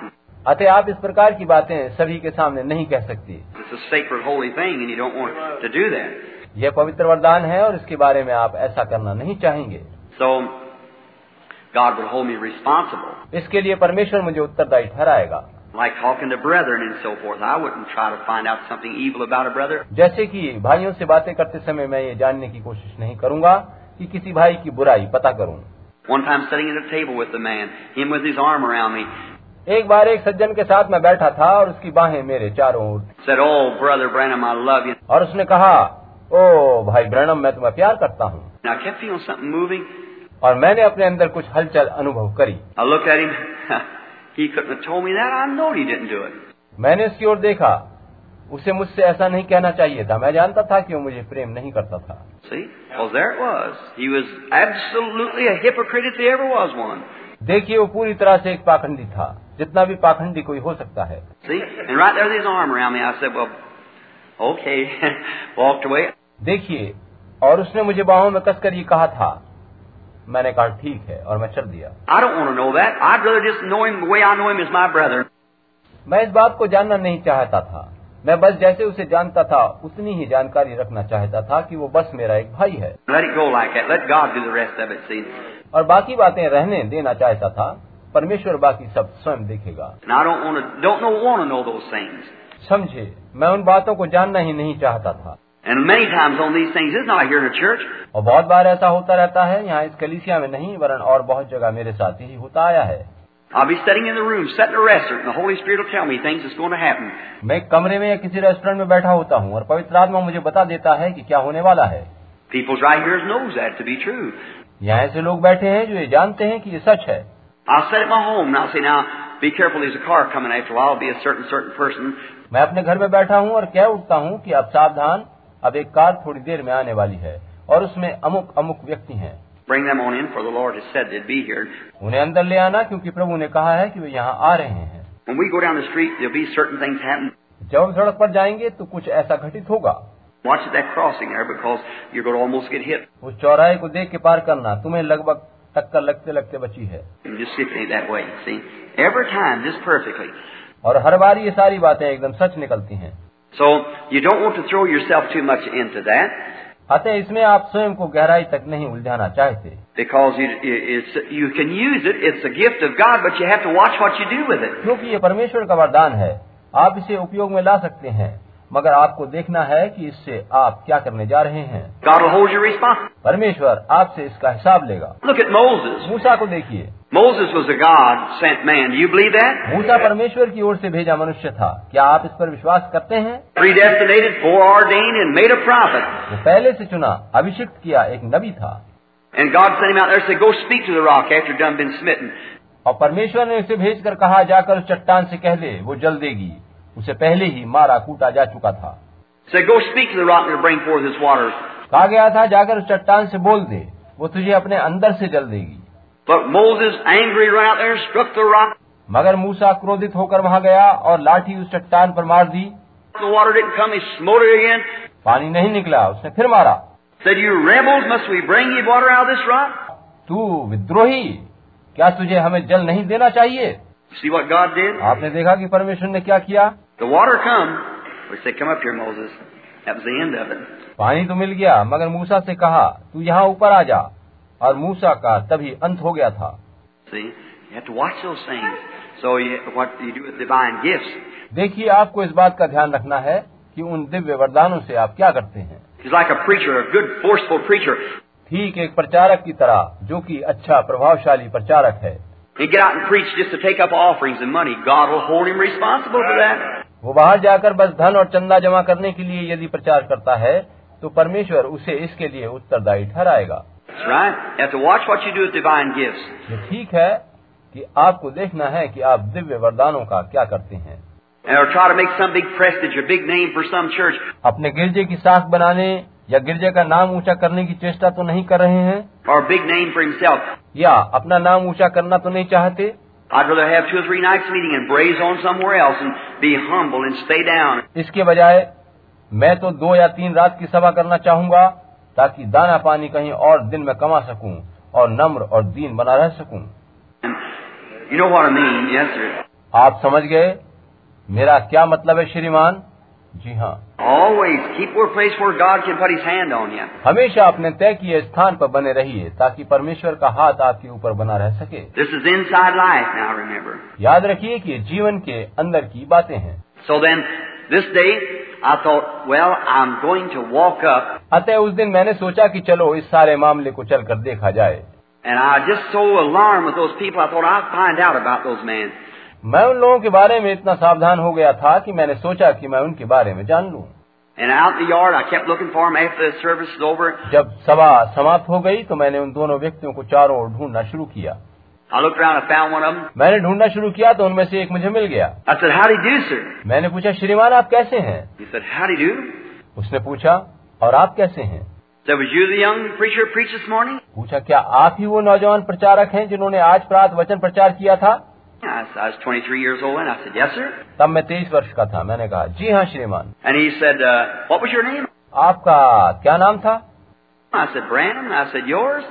सो अतः आप इस प्रकार की बातें सभी के सामने नहीं कह सकती a. यह पवित्र वरदान है और इसके बारे में आप ऐसा करना नहीं चाहेंगे So God would hold me responsible. इसके लिए परमेश्वर मुझे उत्तरदायी ठहराएगा Like talking to brethren and so forth. I wouldn't try to find out something evil about a brother. जैसे कि भाइयों से बातें करते समय मैं ये जानने की कोशिश नहीं करूँगा कि किसी भाई की बुराई पता करूँ One time sitting at a table with the man, him with his arm around me, एक बार एक सज्जन के साथ मैं बैठा था और उसकी बाहें मेरे चारों ओर oh, और उसने कहा ओ oh, भाई ब्रैनम मैं तुम्हें प्यार करता हूँ। और मैंने अपने अंदर कुछ हलचल अनुभव करी। मैंने उसकी ओर देखा। उसे मुझसे ऐसा नहीं कहना चाहिए था। मैं जानता था कि वो मुझे प्रेम नहीं करता था। Well, देखिए वो पूरी तरह से एक पाखंडी था। जितना भी पाखंडी कोई हो सकता है। देखिए और उसने मुझे बाहों में कसकर ये कहा था। मैंने कहा ठीक है और मैं चल दिया। मैं इस बात को जानना नहीं चाहता था। मैं बस जैसे उसे जानता था उतनी ही जानकारी रखना चाहता था कि वो बस मेरा एक भाई है। और बाकी बातें रहने देना चाहता था। परमेश्वर बाकी सब स्वयं देखेगा। समझे मैं उन बातों को जानना ही नहीं चाहता था। और बहुत बार ऐसा होता रहता है यहाँ इस कलिसिया में नहीं वरन और बहुत जगह मेरे साथ ही होता आया है। मैं कमरे में या किसी रेस्टोरेंट में बैठा होता हूँ और पवित्र आत्मा मुझे बता देता है कि क्या होने वाला है। यहाँ ऐसे लोग बैठे हैं जो ये जानते हैं कि ये सच है। I'll sit at my home and I'll say, now, be careful, there's a car coming after a while. It'll be a certain, certain person. मैं अपने घर में बैठा हूँ और कह उठता हूँ कि अब सावधान अब एक कार थोड़ी देर में आने वाली है और उसमें अमुक अमुक व्यक्ति हैं Bring them on in, for the Lord has said they'd be here. उन्हें अंदर ले आना क्योंकि प्रभु ने कहा है कि वे यहाँ आ रहे हैं When we go down the street, there'll be certain things happen. जब हम सड़क पर जाएंगे तो कुछ ऐसा घटित होगा Watch that crossing there because you're going to almost get hit. उस चौराहे को देख के पार करना तुम्हें लगभग टक्कर लगते लगते बची है। और हर बार ये सारी बातें एकदम सच निकलती हैं। So you don't want to throw too much into that अतः इसमें आप स्वयं को गहराई तक नहीं उलझाना चाहते। Because you can use it it's gift of God but you have to watch what you do with it क्योंकि ये परमेश्वर का वरदान है आप इसे उपयोग में ला सकते हैं। मगर आपको देखना है कि इससे आप क्या करने जा रहे हैं। परमेश्वर आपसे इसका हिसाब लेगा। मूसा को देखिए। मूसा परमेश्वर की ओर से भेजा मनुष्य था। क्या आप इस पर विश्वास करते हैं? पहले से चुना अभिषिक्त किया एक नबी था। और परमेश्वर ने उसे भेजकर कहा जाकर उस चट्टान से कह दे वो जल देगी। उसे पहले ही मारा कूटा जा चुका था। कहा गया था जाकर उस चट्टान से बोल दे वो तुझे अपने अंदर से जल देगी। मगर मूसा क्रोधित होकर वहाँ गया और लाठी उस चट्टान पर मार दी। पानी नहीं निकला उसने फिर मारा। तू विद्रोही क्या तुझे हमें जल नहीं देना चाहिए? See what God did? आपने देखा कि परमेश्वर ने क्या किया The water come. We said, Come up here, Moses. That was the end of it. पानी तो मिल गया मगर मूसा से कहा तू यहाँ ऊपर आ जा और मूसा का तभी अंत हो गया था See? You have to watch those things. So you, what you do with divine gifts. देखिए आपको इस बात का ध्यान रखना है कि उन दिव्य वरदानों से आप क्या करते हैं He's like a preacher, a good, forceful preacher. ठीक एक प्रचारक की तरह जो कि अच्छा प्रभावशाली प्रचारक है वो बाहर जाकर बस धन और चंदा जमा करने के लिए यदि प्रचार करता है तो परमेश्वर उसे इसके लिए उत्तरदायी ठहराएगा। ठीक है कि आपको देखना है कि आप दिव्य वरदानों का क्या करते हैं। अपने गिरजे की साख बनाने या गिरजे का नाम ऊँचा करने की चेष्टा तो नहीं कर रहे हैं? और बिग नेम या अपना नाम ऊँचा करना तो नहीं चाहते? इसके बजाय मैं तो दो या तीन रात की सभा करना चाहूँगा ताकि दाना पानी कहीं और दिन में कमा सकूँ और नम्र और दीन बना रह सकूँ। you know I mean? yes, आप समझ गए? मेरा क्या मतलब है श्रीमान? जी हाँ। Always keep your place for God can put hand on you हमेशा अपने तय किए स्थान पर बने रहिए ताकि परमेश्वर का हाथ आपके ऊपर बना रह सके। This is inside life now याद रखिए कि जीवन के अंदर की बातें हैं। So then this day I thought, well, I'm going to walk up. अतः उस दिन मैंने सोचा कि चलो इस सारे मामले को चलकर देखा जाए। And I just so alarmed with those people, I thought I'd find out about those men. मैं उन लोगों के बारे में इतना सावधान हो गया था कि मैंने सोचा कि मैं उनके बारे में जान लूँ And out in the yard, I kept looking for them after the service was over. जब सभा समाप्त हो गई तो मैंने उन दोनों व्यक्तियों को चारों ओर ढूंढना शुरू किया I looked around, I found one of them. मैंने ढूंढना शुरू किया तो उनमें से एक मुझे मिल गया I said, Howdy do, you do, sir? मैंने पूछा श्रीमान आप कैसे हैं He said, Howdy do. you do? उसने पूछा और आप कैसे हैं said, Was you the young preacher preached this morning? पूछा क्या आप ही वो नौजवान प्रचारक हैं जिन्होंने आज प्रात वचन प्रचार किया था I, I was 23 years old then. I said, Yes, sir. तब मैं तेईस वर्ष का था मैंने कहा जी हाँ श्रीमान And he said, uh, What was your name? आपका क्या नाम था I said, Brandon. And I said, Yours?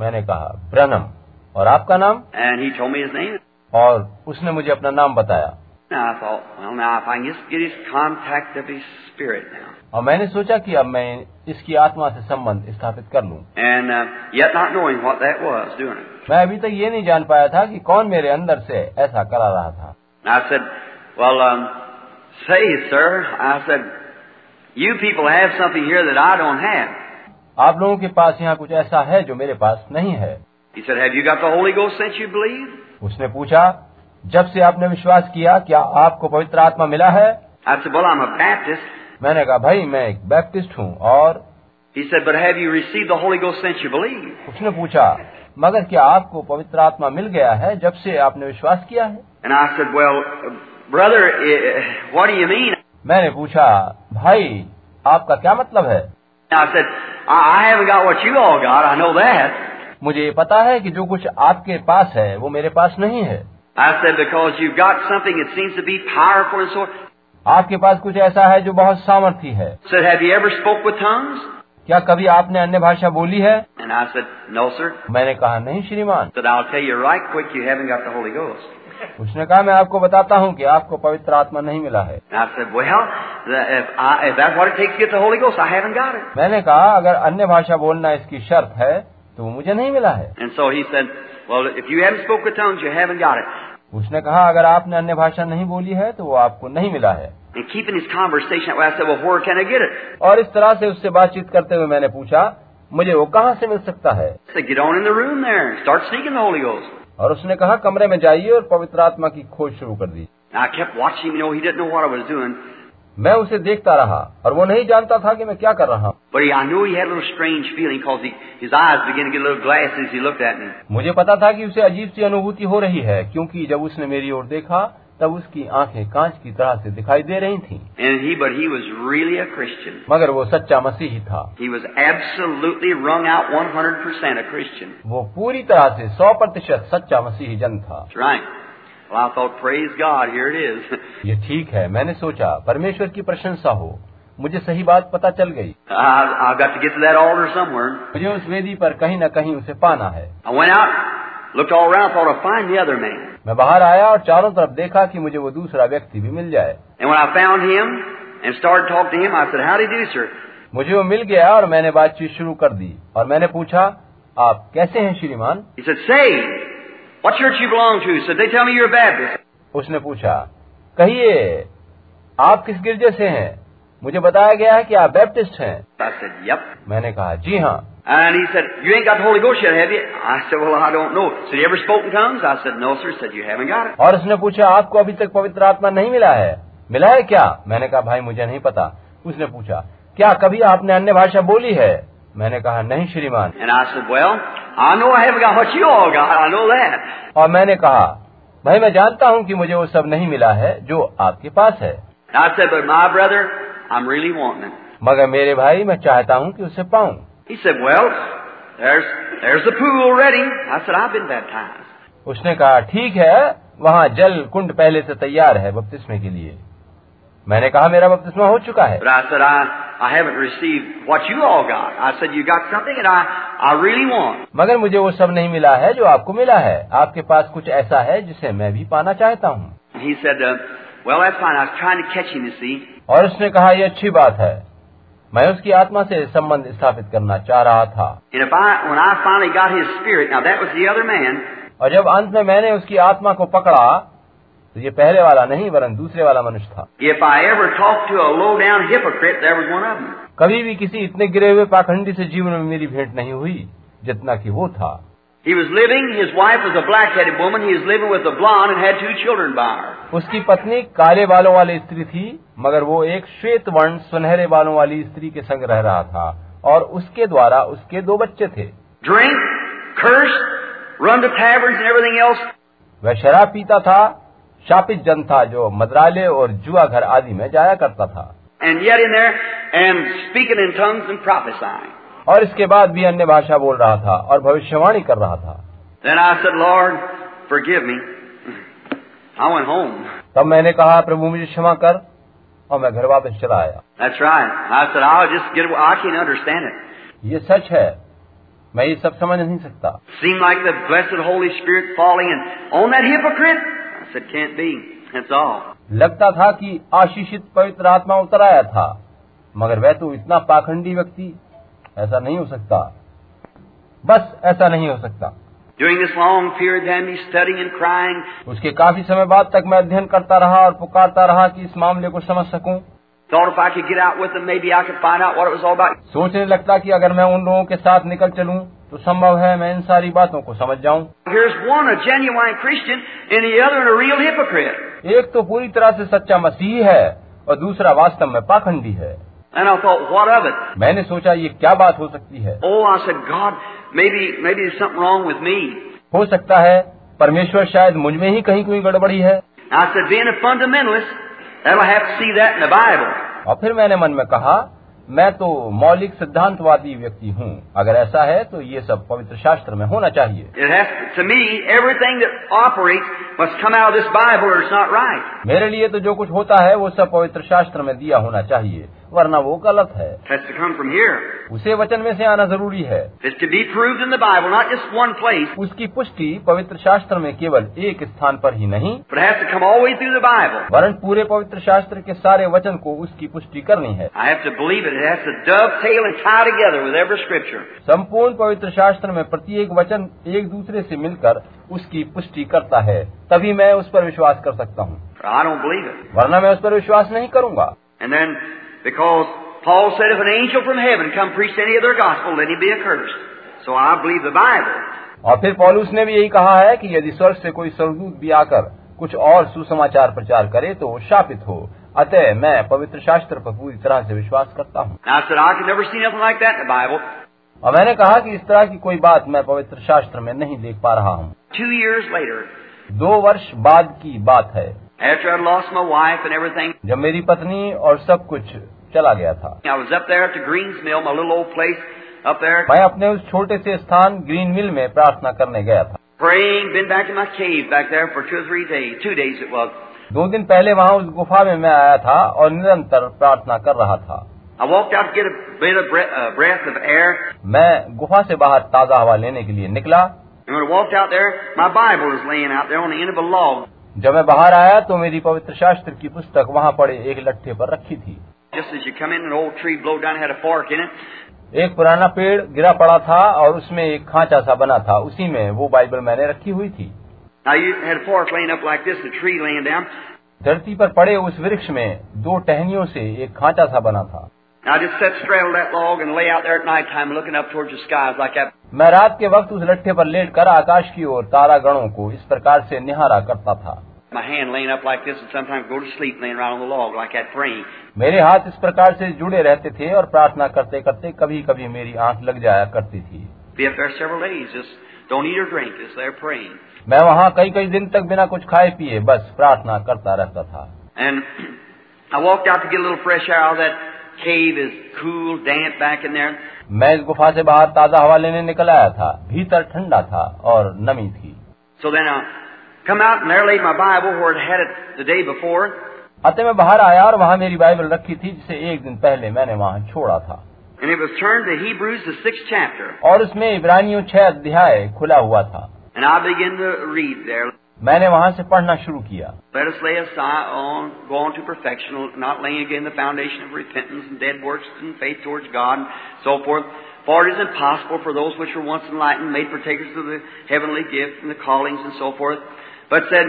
मैंने कहा ब्रनम और आपका नाम And he told me his name. और उसने मुझे अपना नाम बताया And I thought, Well, now if I can just get his contact of his spirit now. और मैंने सोचा कि अब मैं इसकी आत्मा से संबंध स्थापित कर लूं And uh, yet not knowing what that was doing it. मैं अभी तक ये नहीं जान पाया था कि कौन मेरे अंदर से ऐसा करा रहा था I said, Well, um, say, sir, I said, You people have something here that I don't have. आप लोगों के पास यहाँ कुछ ऐसा है जो मेरे पास नहीं है He said, Have you got the Holy Ghost since you believe? उसने पूछा जब से आपने विश्वास किया क्या आपको पवित्र आत्मा मिला है I said, Well, I'm a Baptist. मैंने कहा भाई मैं एक बैप्टिस्ट हूँ और He said, But have you received the Holy Ghost since you believe? उसने पूछा मगर क्या आपको पवित्र आत्मा मिल गया है जब से आपने विश्वास किया है? Said, well, brother, मैंने पूछा भाई आपका क्या मतलब है? Said, मुझे पता है कि जो कुछ आपके पास है वो मेरे पास नहीं है। आपके पास कुछ ऐसा है जो बहुत सामर्थ्य है। So, have? क्या कभी आपने अन्य भाषा बोली है? Said, no, मैंने कहा नहीं श्रीमान. Right उसने कहा मैं आपको बताता हूँ कि आपको पवित्र आत्मा नहीं मिला है. मैंने कहा अगर अन्य भाषा बोलना इसकी शर्त है तो मुझे नहीं मिला है. उसने कहा अगर आपने अन्य भाषा नहीं बोली है तो वो आपको नहीं मिला है. And और इस तरह से उससे बातचीत करते हुए मैंने पूछा मुझे वो कहाँ से मिल सकता है? और उसने कहा कमरे में जाइए और पवित्र आत्मा की खोज शुरू कर दी मैं उसे देखता रहा और वो नहीं जानता था कि मैं क्या कर रहा हूँ। मुझे पता था कि उसे अजीब सी अनुभूति हो रही है क्योंकि जब उसने मेरी ओर देखा तब उसकी आँखें कांच की तरह से दिखाई दे रही थीं And he, but he was really a Christian. मगर वो सच्चा मसीही था He was absolutely wrung out 100% a Christian. वो पूरी तरह से सौ प्रतिशत सच्चा मसीही जन था That's right. Well, I thought, praise God, here it is. ये ठीक है मैंने सोचा परमेश्वर की प्रशंसा हो मुझे सही बात पता चल गई I, I've got to get to that altar somewhere. मुझे उस वेदी पर कहीं न कहीं उसे पाना है I went out, looked all around, thought I'd find the other man. मैं बाहर आया और चारों तरफ़ देखा कि मुझे वो दूसरा व्यक्ति भी मिल जाए And when I found him and started talking to him, I said, how do you do, sir? मुझे वो मिल गया और मैंने बातचीत शुरू कर दी और मैंने पूछा आप कैसे हैं श्रीमान He said, say, what church you belong to? He said, they tell me you're a Baptist. उसने पूछा कहिए आप किस गिरजे से हैं मुझे बताया गया है कि आप बैप्टिस्ट हैं I said, yep. मैंने कहा जी हाँ And he said, you ain't got the Holy Ghost yet, have you? I said, well, I don't know. Said, you ever spoke in tongues? I said, no, sir. He Said, you haven't got it. और उसने पूछा आपको अभी तक पवित्र आत्मा नहीं मिला है मिला है क्या मैंने कहा भाई मुझे नहीं पता उसने पूछा क्या कभी आपने अन्य भाषा बोली है मैंने कहा नहीं श्रीमान And I said, well, I know I haven't got what you all got. I know that. और मैंने कहा भाई मैं जानता हूँ कि मुझे वो सब नहीं मिला है जो आपके पास है And I said, but my brother, I'm really wanting it. मगर मेरे भाई मैं चाहता हूँ कि उसे पाऊँ He said, well, there's, there's the pool ready. I said, I've been baptized. उसने कहा ठीक है वहाँ जल कुंड पहले से तैयार है बपतिस्मे के लिए। मैंने कहा मेरा बपतिस्मा हो चुका है। मगर मुझे वो सब नहीं मिला है जो आपको मिला है। आपके पास कुछ ऐसा है जिसे मैं भी पाना चाहता हूँ। Uh, well, और उसने कहा ये अच्छी बात है। मैं उसकी आत्मा से संबंध स्थापित करना चाह रहा था। और जब अंत में मैंने उसकी आत्मा को पकड़ा तो ये पहले वाला नहीं वरन दूसरे वाला मनुष्य था। कभी भी किसी इतने गिरे हुए पाखंडी से जीवन में मेरी भेंट नहीं हुई जितना कि वो था। He was living, his wife was a black-headed woman, he was living with a blonde and had two children by her. उसकी पत्नी काले बालों वाली स्त्री थी मगर वो एक श्वेत वर्ण सुनहरे बालों वाली स्त्री के संग रह रहा था और उसके द्वारा उसके दो बच्चे थे Drink, curse, run to taverns and everything else. वह शराब पीता था शापित जन था जो मदराले और जुआ घर आदि में जाया करता था And yet in there, and speaking in tongues and prophesying. और इसके बाद भी अन्य भाषा बोल रहा था और भविष्यवाणी कर रहा था। तब मैंने कहा प्रभु मुझे क्षमा कर। और मैं घर वापस चला आया। ये सच है। मैं ये सब समझ नहीं सकता। लगता था कि आशीषित पवित्र आत्मा उतर आया था। मगर वह तो इतना पाखंडी व्यक्ति ऐसा नहीं हो सकता बस ऐसा नहीं हो सकता During this long period, then me studying and crying, उसके काफ़ी समय बाद तक मैं अध्ययन करता रहा और पुकारता रहा कि इस मामले को समझ सकूँ. सोचने लगता कि अगर मैं उन लोगों के साथ निकल चलूँ तो संभव है मैं इन सारी बातों को समझ जाऊँ. एक तो पूरी तरह से सच्चा मसीही है और दूसरा वास्तव में पाखंडी है And I thought, what of it? मैंने सोचा ये क्या बात हो सकती है? हो सकता है परमेश्वर शायद मुझमें ही कहीं कोई गड़बड़ी है। और फिर मैंने मन में कहा मैं तो मौलिक सिद्धांतवादी व्यक्ति हूँ। अगर ऐसा है तो ये सब पवित्र शास्त्र में होना चाहिए। मेरे लिए तो जो कुछ होता है वो सब पवित्र शास्त्र में दिया होना चाहिए। वरना वो गलत है। उसे वचन में से आना ज़रूरी है। उसकी पुष्टि पवित्र शास्त्र में केवल एक स्थान पर ही नहीं वरन पूरे पवित्र शास्त्र के सारे वचन को उसकी पुष्टि करनी है। संपूर्ण पवित्र शास्त्र में प्रत्येक वचन एक दूसरे से मिलकर उसकी पुष्टि करता है। तभी मैं उस पर विश्वास कर सकता हूँ। वरना मैं उस पर विश्वास नहीं करूँगा। because Paul said if an angel from heaven come preach any other gospel, let him be accursed. So I believe the Bible. और फिर पॉलूस ने भी यही कहा है कि यदि स्वर्ग से कोई स्वर्गदूत भी आकर कुछ और सुसमाचार प्रचार करे तो वो शापित हो। अतः मैं पवित्र शास्त्र पर पूरी तरह से विश्वास करता हूँ। और मैंने कहा कि इस तरह की कोई बात मैं पवित्र शास्त्र में नहीं देख पा रहा हूँ। दो वर्ष बाद की बात है। जब मेरी पत्नी और सब कुछ चला गया था। मैं अपने उस छोटे से स्थान ग्रीन मिल में प्रार्थना करने गया था। दो दिन पहले वहाँ उस गुफा में मैं आया था और निरंतर प्रार्थना कर रहा था। मैं गुफा से बाहर ताज़ा हवा लेने के लिए निकला। जब मैं बाहर आया तो मेरी पवित्र शास्त्र की पुस्तक वहाँ पड़े एक लट्ठे पर रखी थी। just as you come in, an old tree blow down had a fork in it. एक पुराना पेड़ गिरा पड़ा था और उसमें एक खांचा सा बना था उसी में वो बाइबल मैंने रखी हुई थी Now you had a fork laying up like this, the tree laying down. धरती पर पड़े उस वृक्ष में दो टहनियों से एक खांचा सा बना था Now I just sat straddle that log and lay out there at night time looking up towards the skies like that. मैं रात के वक्त उस लट्ठे पर लेटकर आकाश की ओर तारा गणों को इस प्रकार से निहारा करता था My hand laying up like this and sometimes go to sleep laying right on the log like that praying. मेरे हाथ इस प्रकार से जुड़े रहते थे और प्रार्थना करते करते कभी कभी मेरी आंख लग जाया करती थी Be up there several days, just don't eat or drink, just there praying. मैं वहाँ कई कई दिन तक बिना कुछ खाए पिए बस प्रार्थना करता रहता था And I walked out to get a little fresh air out of that cave is cool, damp back in there. मैं इस गुफा से बाहर ताजा हवा लेने निकल आया था भीतर ठंडा था और नमी थी So then I come out and there laid my Bible where it had it the day before. अतः मैं बाहर आया और वहाँ मेरी बाइबल रखी थी जिसे एक दिन पहले मैंने वहाँ छोड़ा था And it was turned to Hebrews, the sixth chapter. और उसमें इब्रानियों छह अध्याय खुला हुआ था And I began to read there. मैंने वहाँ से पढ़ना शुरू किया Let us lay aside on, go on to perfection, not laying again the foundation of repentance and dead works and faith towards God and so forth. For it is impossible for those which were once enlightened, made partakers of the heavenly gift and the callings and so forth, but said,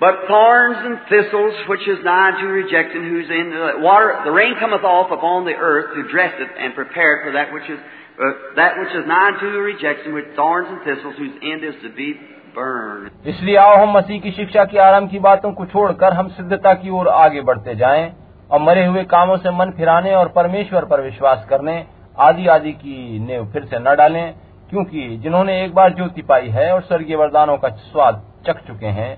But thorns and thistles, which is nigh to rejection, whose in the water, the rain cometh off upon the earth to dress it and prepare it for that which is, uh, that which is nigh to rejection, with thorns and thistles, whose end is to be burned. इसलिए आओ हम मसीह की शिक्षा के आरंभ की बातों को छोड़कर हम सिद्धता की ओर आगे बढ़ते जाएँ और मरे हुए कामों से मन फिराने और परमेश्वर पर विश्वास करने आदि आदि की नेव फिर से न डालें क्योंकि जिन्होंने एक बार ज्योति पाई है और स्वर्गीय वरदानों का स्वाद चख चुके हैं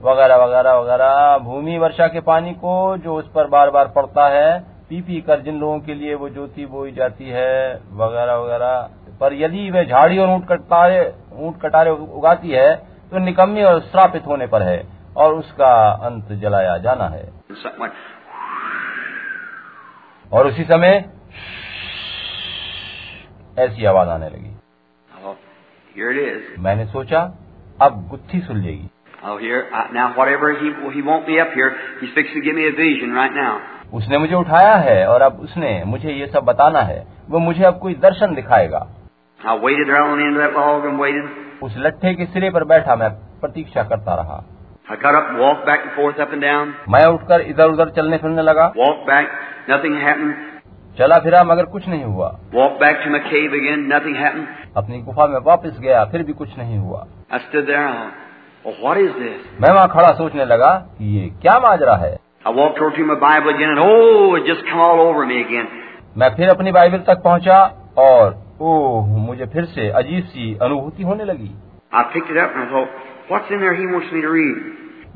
वगैरह वगैरह वगैरह। भूमि वर्षा के पानी को जो उस पर बार बार पड़ता है पी पी कर जिन लोगों के लिए वो ज्योति बोई जाती है वगैरह वगैरह। पर यदि वह झाड़ी और ऊँट कटारे ऊँट कटारे उगाती है तो निकम्मी और श्रापित होने पर है और उसका अंत जलाया जाना है। और उसी समय ऐसी आवाज़ आने लगी. मैंने सोचा अब गुत्थी सुलझेगी उसने मुझे उठाया है और अब उसने मुझे ये सब बताना है। वो मुझे अब कोई दर्शन दिखाएगा। उस लट्ठे के सिरे पर बैठा मैं प्रतीक्षा करता रहा। I मैं उठकर इधर उधर चलने फिरने लगा वॉक बैक नथिंग. चला फिरा मगर कुछ नहीं हुआ। Walked back अपनी गुफा में वापस गया फिर भी कुछ नहीं हुआ। मैं वहाँ खड़ा सोचने लगा कि ये क्या माजरा है। मैं फिर अपनी बाइबल तक पहुँचा और ओ मुझे फिर से अजीब सी अनुभूति होने लगी।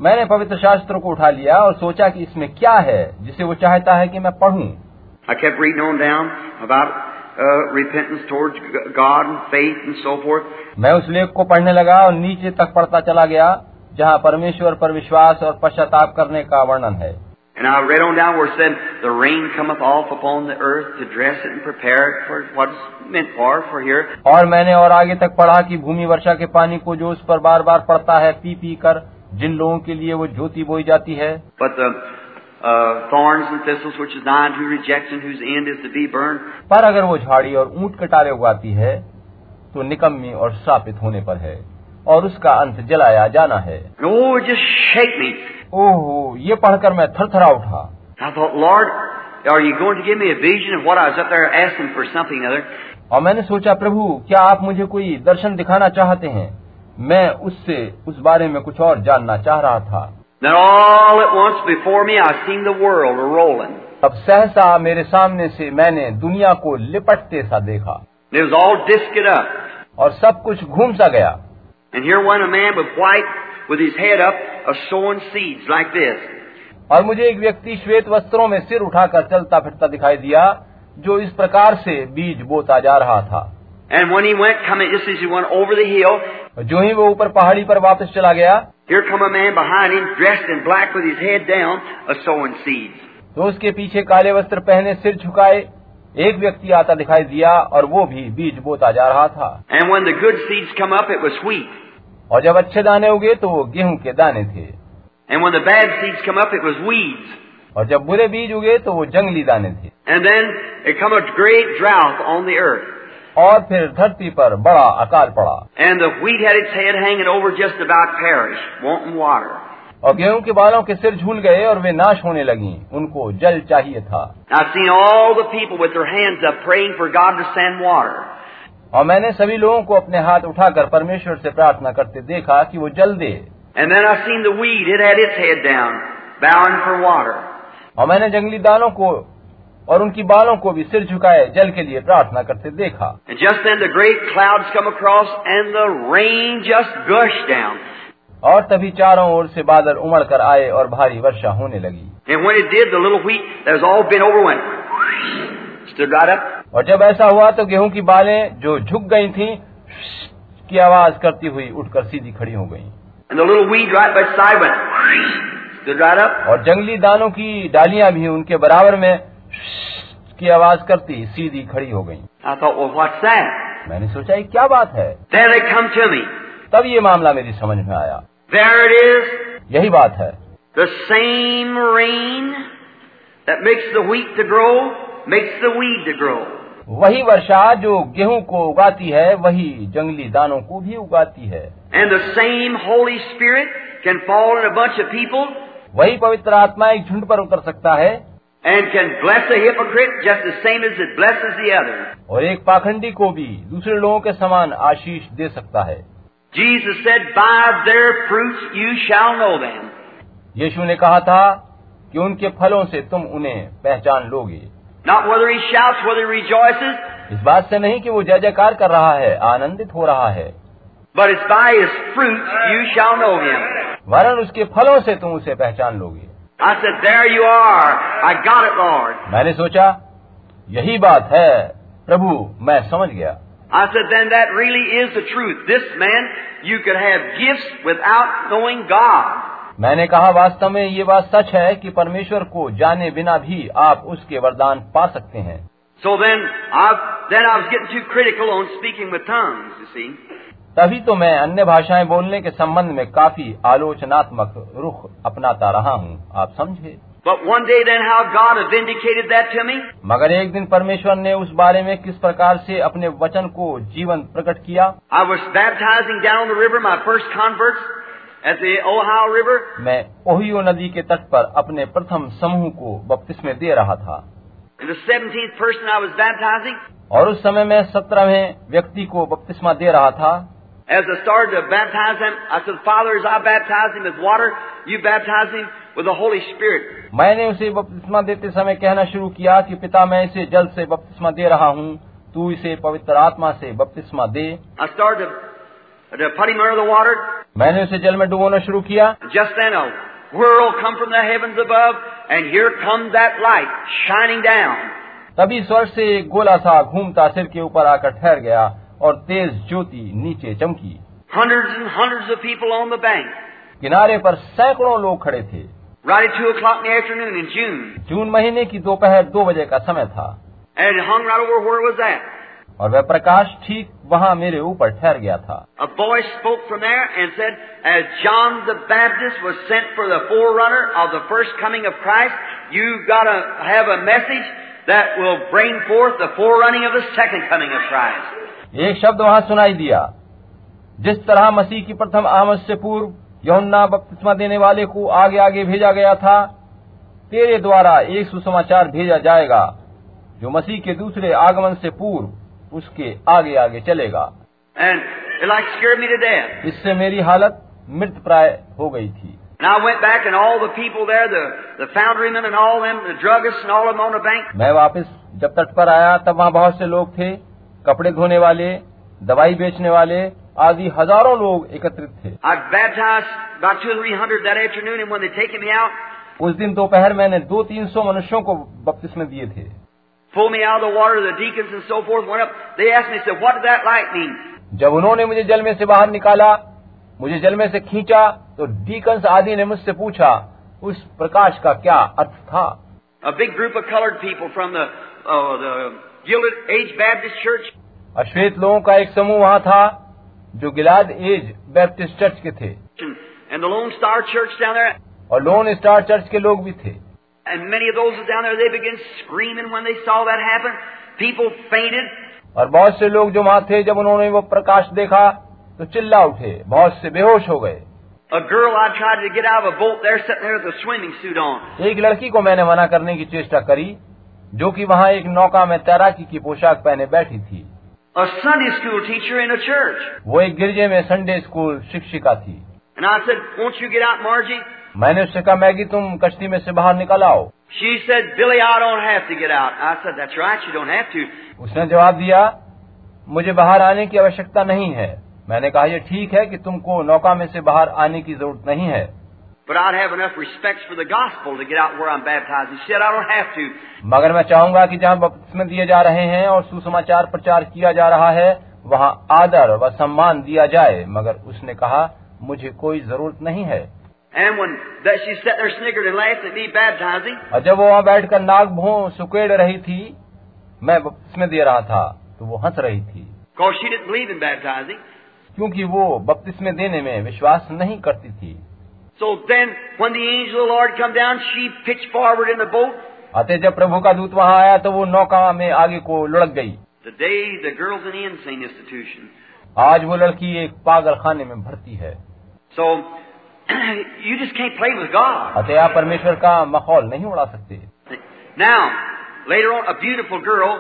मैंने पवित्र शास्त्रों को उठा लिया और सोचा कि इसमें क्या है जिसे वो चाहता है कि मैं पढ़ूँ। I kept reading on down about uh, repentance towards God and faith and so forth. मैं उस लेख को पढ़ने लगा और नीचे तक पढ़ता चला गया जहाँ परमेश्वर पर विश्वास और पश्चाताप करने का वर्णन है And I read on down where it said, The rain cometh off upon the earth to dress it and prepare it for what it's meant for, for here. और मैंने और आगे तक पढ़ा कि भूमि वर्षा के पानी को जो उस पर बार बार पड़ता है पी पी कर जिन लोगों के लिए वो ज्योति बोई जाती है But the पर अगर वो झाड़ी और ऊँट कटारे उगाती है तो निकम्मी और स्थापित होने पर है और उसका अंत जलाया जाना है। ओह ये पढ़कर मैं थर थरा उठा और मैंने सोचा प्रभु क्या आप मुझे कोई दर्शन दिखाना चाहते हैं? मैं उससे उस बारे में कुछ और जानना चाह रहा था। Then all at once before me I seen the world rolling. तब सहसा मेरे सामने से मैंने दुनिया को लिपटते सा देखा it was all disced up. और सब कुछ घूम सा गया And here went a man with white, with his head up, a sowing seeds like this. और मुझे एक व्यक्ति श्वेत वस्त्रों में सिर उठाकर चलता फिरता दिखाई दिया जो इस प्रकार से बीज बोता जा रहा था And when he went, coming just as he went over the hill, और जो ही वो ऊपर पहाड़ी पर वापस चला गया here come a man behind him, dressed in black with his head down, a sowing seeds. तो उसके पीछे काले वस्त्र पहने सिर झुकाए एक व्यक्ति आता दिखाई दिया और वो भी बीज बोता जा रहा था And when the good seeds come up, it was wheat. और जब अच्छे दाने उगे तो वो गेहूं के दाने थे And when the bad seeds come up, it was weeds. और जब बुरे बीज उगे तो वो जंगली दाने थे And then it come a great drought on the earth. और फिर धरती पर बड़ा अकाल पड़ा। और गेहूँ के बालों के सिर झूल गए और वे नाश होने लगी। उनको जल चाहिए था। और मैंने सभी लोगों को अपने हाथ उठाकर परमेश्वर से प्रार्थना करते देखा कि वो जल दे। और मैंने जंगली दालों को और उनकी बालों को भी सिर झुकाए जल के लिए प्रार्थना करते देखा। और तभी चारों ओर से बादल उमड़ कर आए और भारी वर्षा होने लगी। Did, wheat, और जब ऐसा हुआ तो गेहूँ की बालें जो झुक गई थीं की आवाज़ करती हुई उठकर सीधी खड़ी हो गई right और जंगली दानों की डालियाँ भी उनके बराबर में की आवाज़ करती सीधी खड़ी हो गई। मैंने सोचा ये क्या बात है? तब ये मामला मेरी समझ में आया। यही बात है। The same rain that makes the grow makes the wheat to grow वही वर्षा जो गेहूँ को उगाती है वही जंगली दानों को भी उगाती है। And the same Holy Spirit can fall both people वही पवित्र आत्मा एक झुंड पर उतर सकता है and can bless a hypocrite just the same as it blesses the other. और एक पाखंडी को भी दूसरे लोगों के समान आशीष दे सकता है Jesus said, By their fruits you shall know them. यीशु ने कहा था कि उनके फलों से तुम उन्हें पहचान लोगे Not whether he shouts, whether he rejoices, इस बात से नहीं कि वो जय जयकार कर रहा है आनंदित हो रहा है but it's by his fruits you shall know him. वरन उसके फलों से तुम उसे पहचान लोगे I said, There you are. I got it, Lord. मैंने सोचा यही बात है प्रभु मैं समझ गया I said, Then that really is the truth. This man, you could have gifts without knowing God. मैंने कहा वास्तव में ये बात सच है कि परमेश्वर को जाने बिना भी आप उसके वरदान पा सकते हैं So then, I then I was getting too critical on speaking with tongues. You see, तभी तो मैं अन्य भाषाएँ बोलने के संबंध में काफ़ी आलोचनात्मक रुख अपनाता रहा हूँ। आप समझे but one day then how God vindicated that to me. मगर एक दिन परमेश्वर ने उस बारे में किस प्रकार से अपने वचन को जीवन प्रकट किया? I was baptizing down the river, my first converts at the Ohio River, मैं ओहियो नदी के तट पर अपने प्रथम समूह को बपतिस्मे दे रहा था। The 17th person I was baptizing. और उस समय मैं सत्रहवें व्यक्ति को बपतिस्मा दे रहा था। As I started to baptize him, I said, Father, as I baptize him with water, you baptize him with the Holy Spirit. मैंने उसे बपतिस्मा देते समय कहना शुरू किया कि पिता मैं इसे जल से बपतिस्मा दे रहा हूँ तू इसे पवित्र आत्मा से बपतिस्मा दे I started to, to put him under the water. मैंने उसे जल में डुबोना शुरू किया Just then a whirl come from the heavens above, and here comes that light shining down. तभी स्वर्ग से एक गोला सा घूमता सिर के ऊपर आकर ठहर गया और तेज ज्योति नीचे चमकी Hundreds and hundreds of people on the bank. किनारे पर सैकड़ों लोग खड़े थे Right at two o'clock in the afternoon in June. जून महीने की दोपहर दो दो बजे का समय था And it hung right over where it was at. और वह प्रकाश ठीक वहाँ मेरे ऊपर ठहर गया था A voice spoke from there and said, As John the Baptist was sent for the forerunner of the first coming of Christ, you've got to have a message that will bring forth the forerunning of the second coming of Christ. एक शब्द वहाँ सुनाई दिया। जिस तरह मसीह की प्रथम आमद से पूर्व यौन्ना बपतिस्मा देने वाले को आगे आगे भेजा गया था तेरे द्वारा एक सुसमाचार भेजा जाएगा जो मसीह के दूसरे आगमन से पूर्व उसके आगे आगे चलेगा। Like. इससे मेरी हालत मृत प्राय हो गई थी। And I went back and all the people there, the, the foundrymen and all them, the druggists and all of them on the bank, मैं वापस जब तट पर आया तब वहाँ बहुत से लोग थे। कपड़े धोने वाले दवाई बेचने वाले आदि हज़ारों लोग एकत्रित थे। उस दिन दोपहर मैंने दो तीन सौ मनुष्यों को बपतिस में दिए थे। जब उन्होंने मुझे जल में से बाहर निकाला मुझे जल में से खींचा तो डीकंस आदि ने मुझसे पूछा उस प्रकाश का क्या अर्थ था? A big group of coloured people from the अश्वेत लोगों का एक समूह वहाँ था जो गिलाद एज बैप्टिस्ट चर्च के थे। और लोन स्टार चर्च के लोग भी थे। और बहुत से लोग जो वहाँ थे जब उन्होंने वो प्रकाश देखा तो चिल्ला उठे। बहुत से बेहोश हो गए। एक लड़की को मैंने मना करने की चेष्टा करी। जो कि वहाँ एक नौका में तैराकी की पोशाक पहने बैठी थी A Sunday school teacher in a church. वो एक गिरजे में संडे स्कूल शिक्षिका थी And I said, won't you get out, Margie? मैंने उससे कहा मैगी तुम कश्ती में से बाहर निकल आओ She said, Billy, I don't have to get out. I said, that's right, you don't have to. उसने जवाब दिया मुझे बाहर आने की आवश्यकता नहीं है मैंने कहा यह ठीक है कि तुमको नौका में से बाहर आने की ज़रूरत नहीं है मगर मैं चाहूँगा कि जहाँ में दिए जा रहे हैं और सुसमाचार प्रचार किया जा रहा है वहाँ आदर व सम्मान दिया जाए। मगर उसने कहा मुझे कोई ज़रूरत नहीं है। और जब वो वहाँ बैठकर नाग भो सुकेड़ रही थी मैं बपतिस्मा दे रहा था तो वो हंस रही थी। क्योंकि वो बपतिस्मा देने में विश्वास नहीं करती थी। So then, when the angel of the Lord come down, she pitched forward in the boat. अतः जब प्रभु का दूत वहां आया तो वो नौका में आगे को लुढ़क गई Today, the girl's in the insane institution. आज वो लड़की एक पागल खाने में भर्ती है So, you just can't play with God. अतः आप परमेश्वर का माहौल नहीं उड़ा सकते Now, later on, a beautiful girl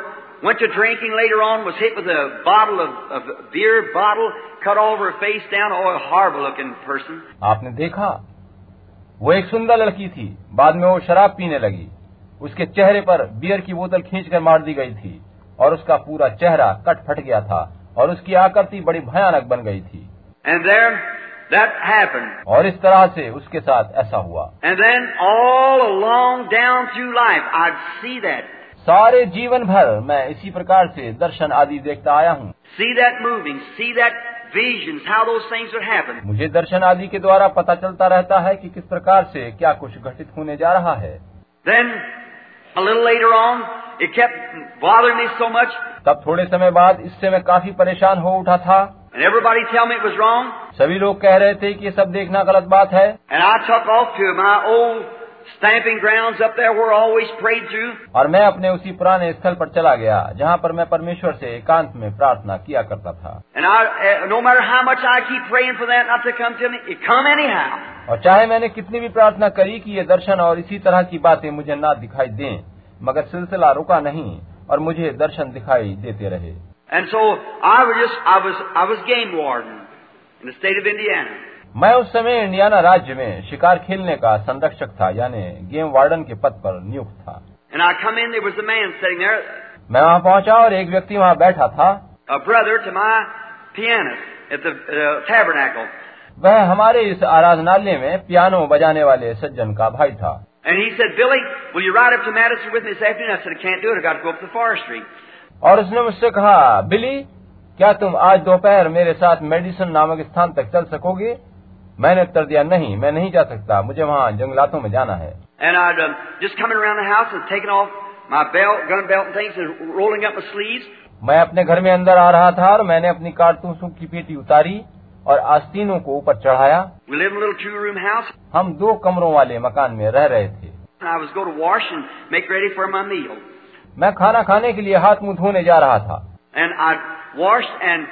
went to drinking later on, was hit with a bottle of, of beer bottle, cut all over her face down. Oh, a horrible looking person. आपने देखा वो एक सुंदर लड़की थी बाद में वो शराब पीने लगी उसके चेहरे पर बियर की बोतल खींचकर मार दी गई थी और उसका पूरा चेहरा कट फट गया था और उसकी आकृति बड़ी भयानक बन गई थी And there, that happened. और इस तरह से उसके साथ ऐसा हुआ And then all along down through life, I'd see that. सारे जीवन भर मैं इसी प्रकार से दर्शन आदि देखता आया हूँ। See that moving see that Visions, मुझे दर्शन आदि के द्वारा पता चलता रहता है कि किस प्रकार से क्या कुछ घटित होने जा रहा है। Then, so तब थोड़े समय बाद इससे मैं काफ़ी परेशान हो उठा था। And everybody tell me सभी लोग कह रहे थे कि सब देखना गलत बात है। stamping grounds up there where I always prayed through. और मैं अपने उसी पुराने स्थल पर चला गया जहाँ पर मैं परमेश्वर से एकांत में प्रार्थना किया करता था And I, uh, no matter how much I keep praying for that not to come to me, it come anyhow. और चाहे मैंने कितनी भी प्रार्थना करी कि ये दर्शन और इसी तरह की बातें मुझे ना दिखाई दें मगर सिलसिला रुका नहीं और मुझे दर्शन दिखाई देते रहे And so I was just, I was, I was game warden in the state of Indiana. मैं उस समय इंडियाना राज्य में शिकार खेलने का संरक्षक था यानी गेम वार्डन के पद पर नियुक्त था। In, there, मैं वहाँ पहुँचा और एक व्यक्ति वहाँ बैठा था। वह हमारे इस आराधनालय में पियानो बजाने वाले सज्जन का भाई था। और उसने मुझसे कहा बिली क्या तुम आज दोपहर मेरे साथ मेडिसन नामक स्थान तक चल सकोगे? मैंने उत्तर दिया नहीं मैं नहीं जा सकता। मुझे वहाँ जंगलातों में जाना है। मैं अपने घर में अंदर आ रहा था और मैंने अपनी कारतूसों की पेटी उतारी और आस्तीनों को ऊपर चढ़ाया। हम दो कमरों वाले मकान में रह रहे थे। मैं खाना खाने के लिए हाथ मुँह धोने जा रहा था। And I wash and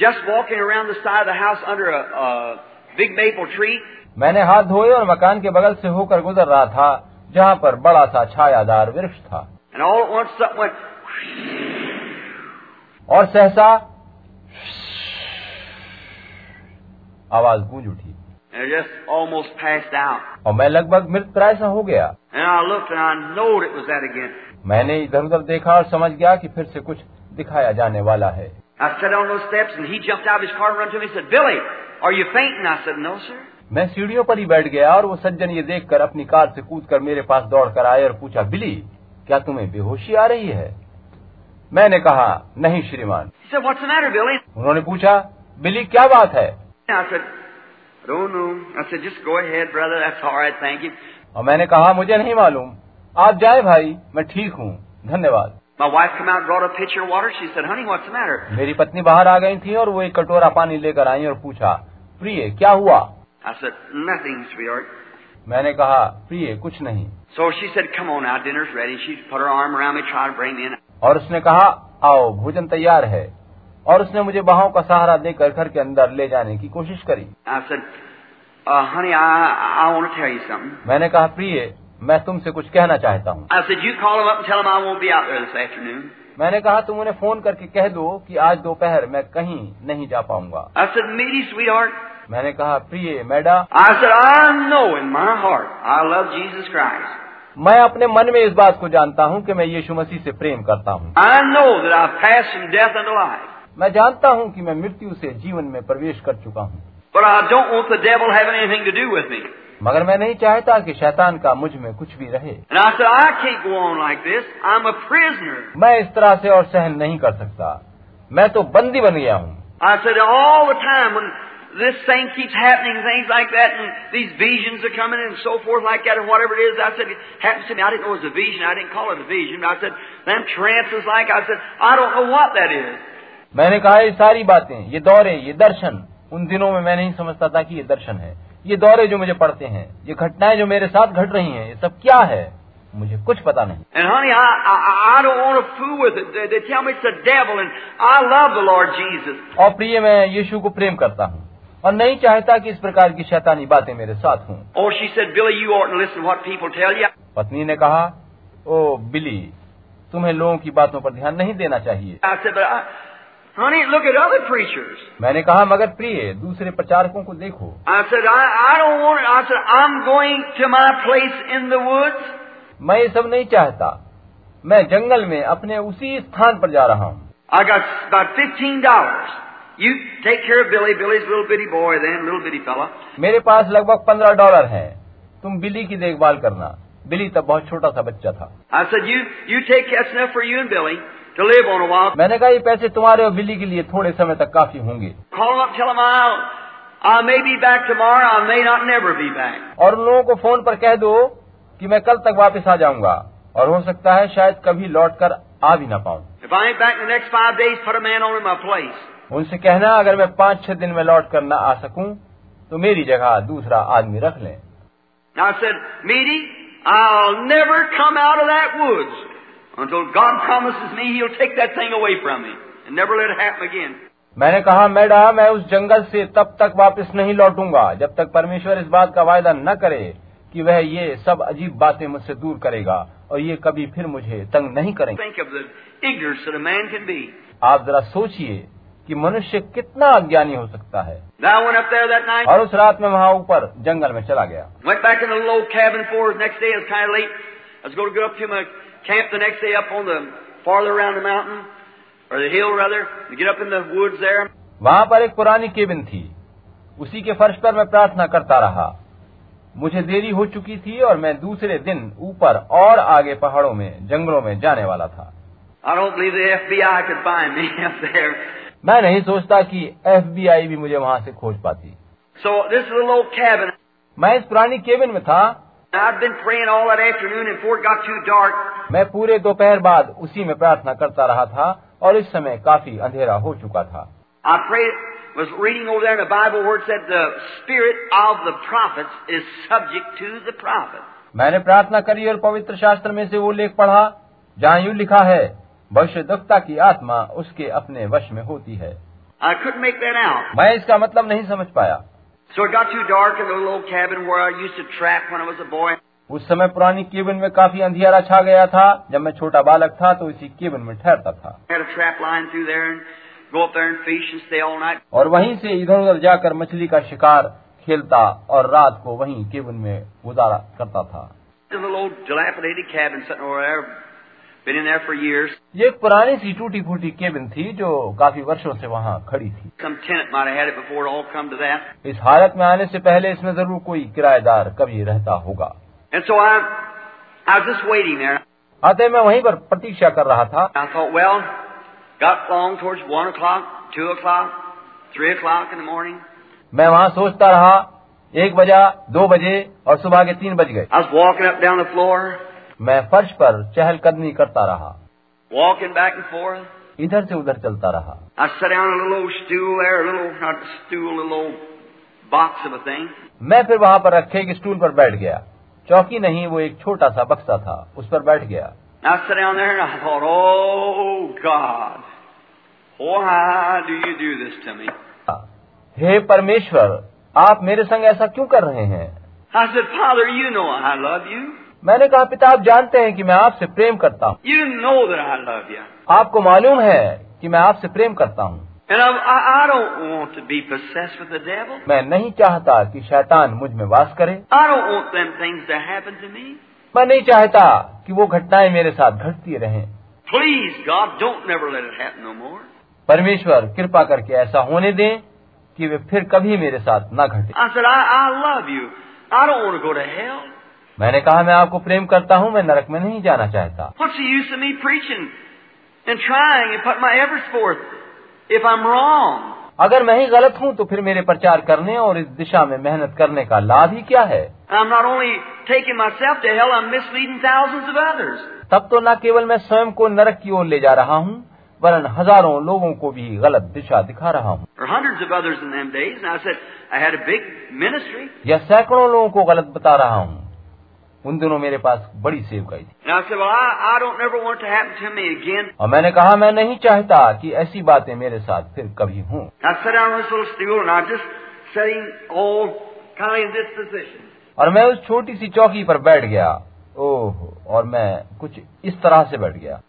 just walk inside big maple tree. मैंने हाथ धोए और मकान के बगल से होकर गुजर रहा था जहाँ पर बड़ा सा छायादार वृक्ष था। और सहसा आवाज़ गूंज उठी। और मैं लगभग मृत प्राय सा हो गया। मैंने इधर उधर देखा और समझ गया कि फिर से कुछ दिखाया जाने वाला है। Are you मैं सीढ़ियों पर ही बैठ गया और वो सज्जन ये देखकर अपनी कार से कूदकर मेरे पास दौड़ कर आए और पूछा बिली क्या तुम्हें बेहोशी आ रही है? मैंने कहा नहीं श्रीमान. उन्होंने पूछा बिली क्या बात है? और मैंने कहा मुझे नहीं मालूम। आप जाए भाई मैं ठीक हूँ। धन्यवाद. मेरी पत्नी बाहर आ गई थी और वो एक कटोरा पानी लेकर आई और पूछा प्रिय क्या हुआ? मैंने कहा प्रिय कुछ नहीं. सो शी सेड कम और उसने कहा आओ भोजन तैयार है. और उसने मुझे बाहों का सहारा देकर घर के अंदर ले जाने की कोशिश करी। Said, uh, honey, I, मैंने कहा प्रिय मैं तुमसे कुछ कहना चाहता हूँ. मैंने कहा तुम उन्हें फ़ोन करके कह दो कि आज दोपहर मैं कहीं नहीं जा पाऊँगा. मैंने कहा प्रिय मैडम मैं अपने मन में इस बात को जानता हूँ कि मैं यीशु मसीह से प्रेम करता हूँ। मैं जानता हूँ कि मैं मृत्यु से जीवन में प्रवेश कर चुका हूँ। मगर मैं नहीं चाहता कि शैतान का मुझमें कुछ भी रहे like. मैं इस तरह से और सहन नहीं कर सकता मैं तो बंदी बन गया हूँ this thing keeps happening, things like that, and these visions are coming and so forth like that, and whatever it is, I said, it happens to me. I didn't know it was a vision. I didn't call it a vision. I said, them trances like, I said, I don't know what that is. मैंने कहा ये सारी बातें ये दौरे ये दर्शन उन दिनों में मैं नहीं समझता था कि ये दर्शन है ये दौरे जो मुझे पड़ते हैं ये घटनाएँ जो मेरे साथ घट रही हैं ये सब क्या है मुझे कुछ पता नहीं And honey, I, I, I don't want to fool with it. They, they tell me it's the devil, and I love the Lord Jesus. और प्रिय मैं यीशु को प्रेम करता हूँ और नहीं चाहता कि इस प्रकार की शैतानी बातें मेरे साथ हों Oh, she said, Billy, you ought to listen to what people tell you. पत्नी ने कहा ओ बिली तुम्हें लोगों की बातों पर ध्यान नहीं देना चाहिए I said, but I, honey, look at other preachers. मैंने कहा मगर प्रिय दूसरे प्रचारकों को देखो I said, I, I don't want it. I said, I'm going to my place in the woods. मैं ये सब नहीं चाहता मैं जंगल में अपने उसी स्थान पर जा रहा हूँ I got about fifteen dollars. You take care of Billy. Billy's a little bitty boy then, little bitty fella. मेरे पास लगभग पंद्रह डॉलर हैं तुम बिली की देखभाल करना बिली तब बहुत छोटा सा बच्चा था I said, you you take that's enough for you and Billy मैंने कहा ये पैसे तुम्हारे और बिल्ली के लिए थोड़े समय तक काफ़ी होंगे। और उन लोगों को फ़ोन पर कह दो कि मैं कल तक वापस आ जाऊँगा और हो सकता है शायद कभी लौट कर आ भी ना पाऊँ। उनसे कहना अगर मैं पाँच छह दिन में लौट कर न आ सकूँ तो मेरी जगह दूसरा आदमी रख लें। Said, I'll never come out of that woods. Until God promises me He'll take that thing away from me and never let it happen again. मैंने कहा मैडम मैं उस जंगल से तब तक वापस नहीं लौटूँगा जब तक परमेश्वर इस बात का वायदा न करे कि वह ये सब अजीब बातें मुझसे दूर करेगा और ये कभी फिर मुझे तंग नहीं करेंगे. Think of the ignorance that a man can be. आप जरा सोचिए कि मनुष्य कितना अज्ञानी हो सकता है। और उस रात में वहाँ ऊपर जंगल में चला गया। camp the next day up on the farther around the mountain, or the hill rather, to get up in the woods there. वहाँ पर एक पुरानी केबिन थी। उसी के फर्श पर मैं प्रार्थना करता रहा। मुझे देरी हो चुकी थी और मैं दूसरे दिन ऊपर और आगे पहाड़ों में जंगलों में जाने वाला था। मैं नहीं सोचता कि एफ़ भी मुझे वहाँ से खोज पाती। So, मैं इस पुरानी केबिन में था मैं पूरे दोपहर बाद उसी में प्रार्थना करता रहा था और इस समय काफ़ी अंधेरा हो चुका था। मैंने प्रार्थना करी और पवित्र शास्त्र में से वो लेख पढ़ा जहाँ यू लिखा है भविष्य दुखता की आत्मा उसके अपने वश में होती है। मैं इसका मतलब नहीं समझ पाया। उस समय पुरानी केबिन में काफ़ी अंधेरा छा गया था। जब मैं छोटा बालक था तो इसी केबिन में ठहरता था। और वहीं से इधर उधर जाकर मछली का शिकार खेलता और रात को वहीं केबिन में गुजारा करता था। ये एक पुरानी सी टूटी फूटी केबिन थी जो काफ़ी वर्षों से वहाँ खड़ी थी। इस हालत में आने से पहले इसमें ज़रूर कोई किराएदार कभी रहता होगा। अतः मैं वहीं पर प्रतीक्षा कर रहा था। मैं वहाँ सोचता रहा एक बजा दो बजे और सुबह के तीन बज गए। मैं फर्श पर चहलकदमी करता रहा। Walking back and इधर से उधर चलता रहा। मैं फिर वहाँ पर रखे एक स्टूल पर बैठ गया। चौकी नहीं वो एक छोटा सा बक्सा था उस पर बैठ गया। हे परमेश्वर आप मेरे संग ऐसा क्यों कर रहे हैं? मैंने कहा पिता आप जानते हैं कि मैं आपसे प्रेम करता हूँ। यू नो आपको मालूम है कि मैं आपसे प्रेम करता हूँ। मैं नहीं चाहता कि शैतान मुझमें वास करे। मैं नहीं चाहता कि वो घटनाएँ मेरे साथ घटती रहे। प्लीज़ परमेश्वर कृपा करके ऐसा होने दें कि वे फिर कभी मेरे साथ न घटे। आई मैंने कहा मैं आपको प्रेम करता हूँ मैं नरक में नहीं जाना चाहता. अगर मैं ही गलत हूँ तो फिर मेरे प्रचार करने और इस दिशा में मेहनत करने का लाभ ही क्या है? Hell, तब तो न केवल मैं स्वयं को नरक की ओर ले जा रहा हूँ वरन हज़ारों लोगों को भी गलत दिशा दिखा रहा हूँ। या सैकड़ों लोगों को गलत बता रहा हूँ। उन दिनों मेरे पास बड़ी सेव गई थी। और मैंने कहा मैं नहीं चाहता कि ऐसी बातें मेरे साथ फिर कभी हूँ. और मैं उस छोटी सी चौकी पर बैठ गया। ओह और मैं कुछ इस तरह से बैठ गया।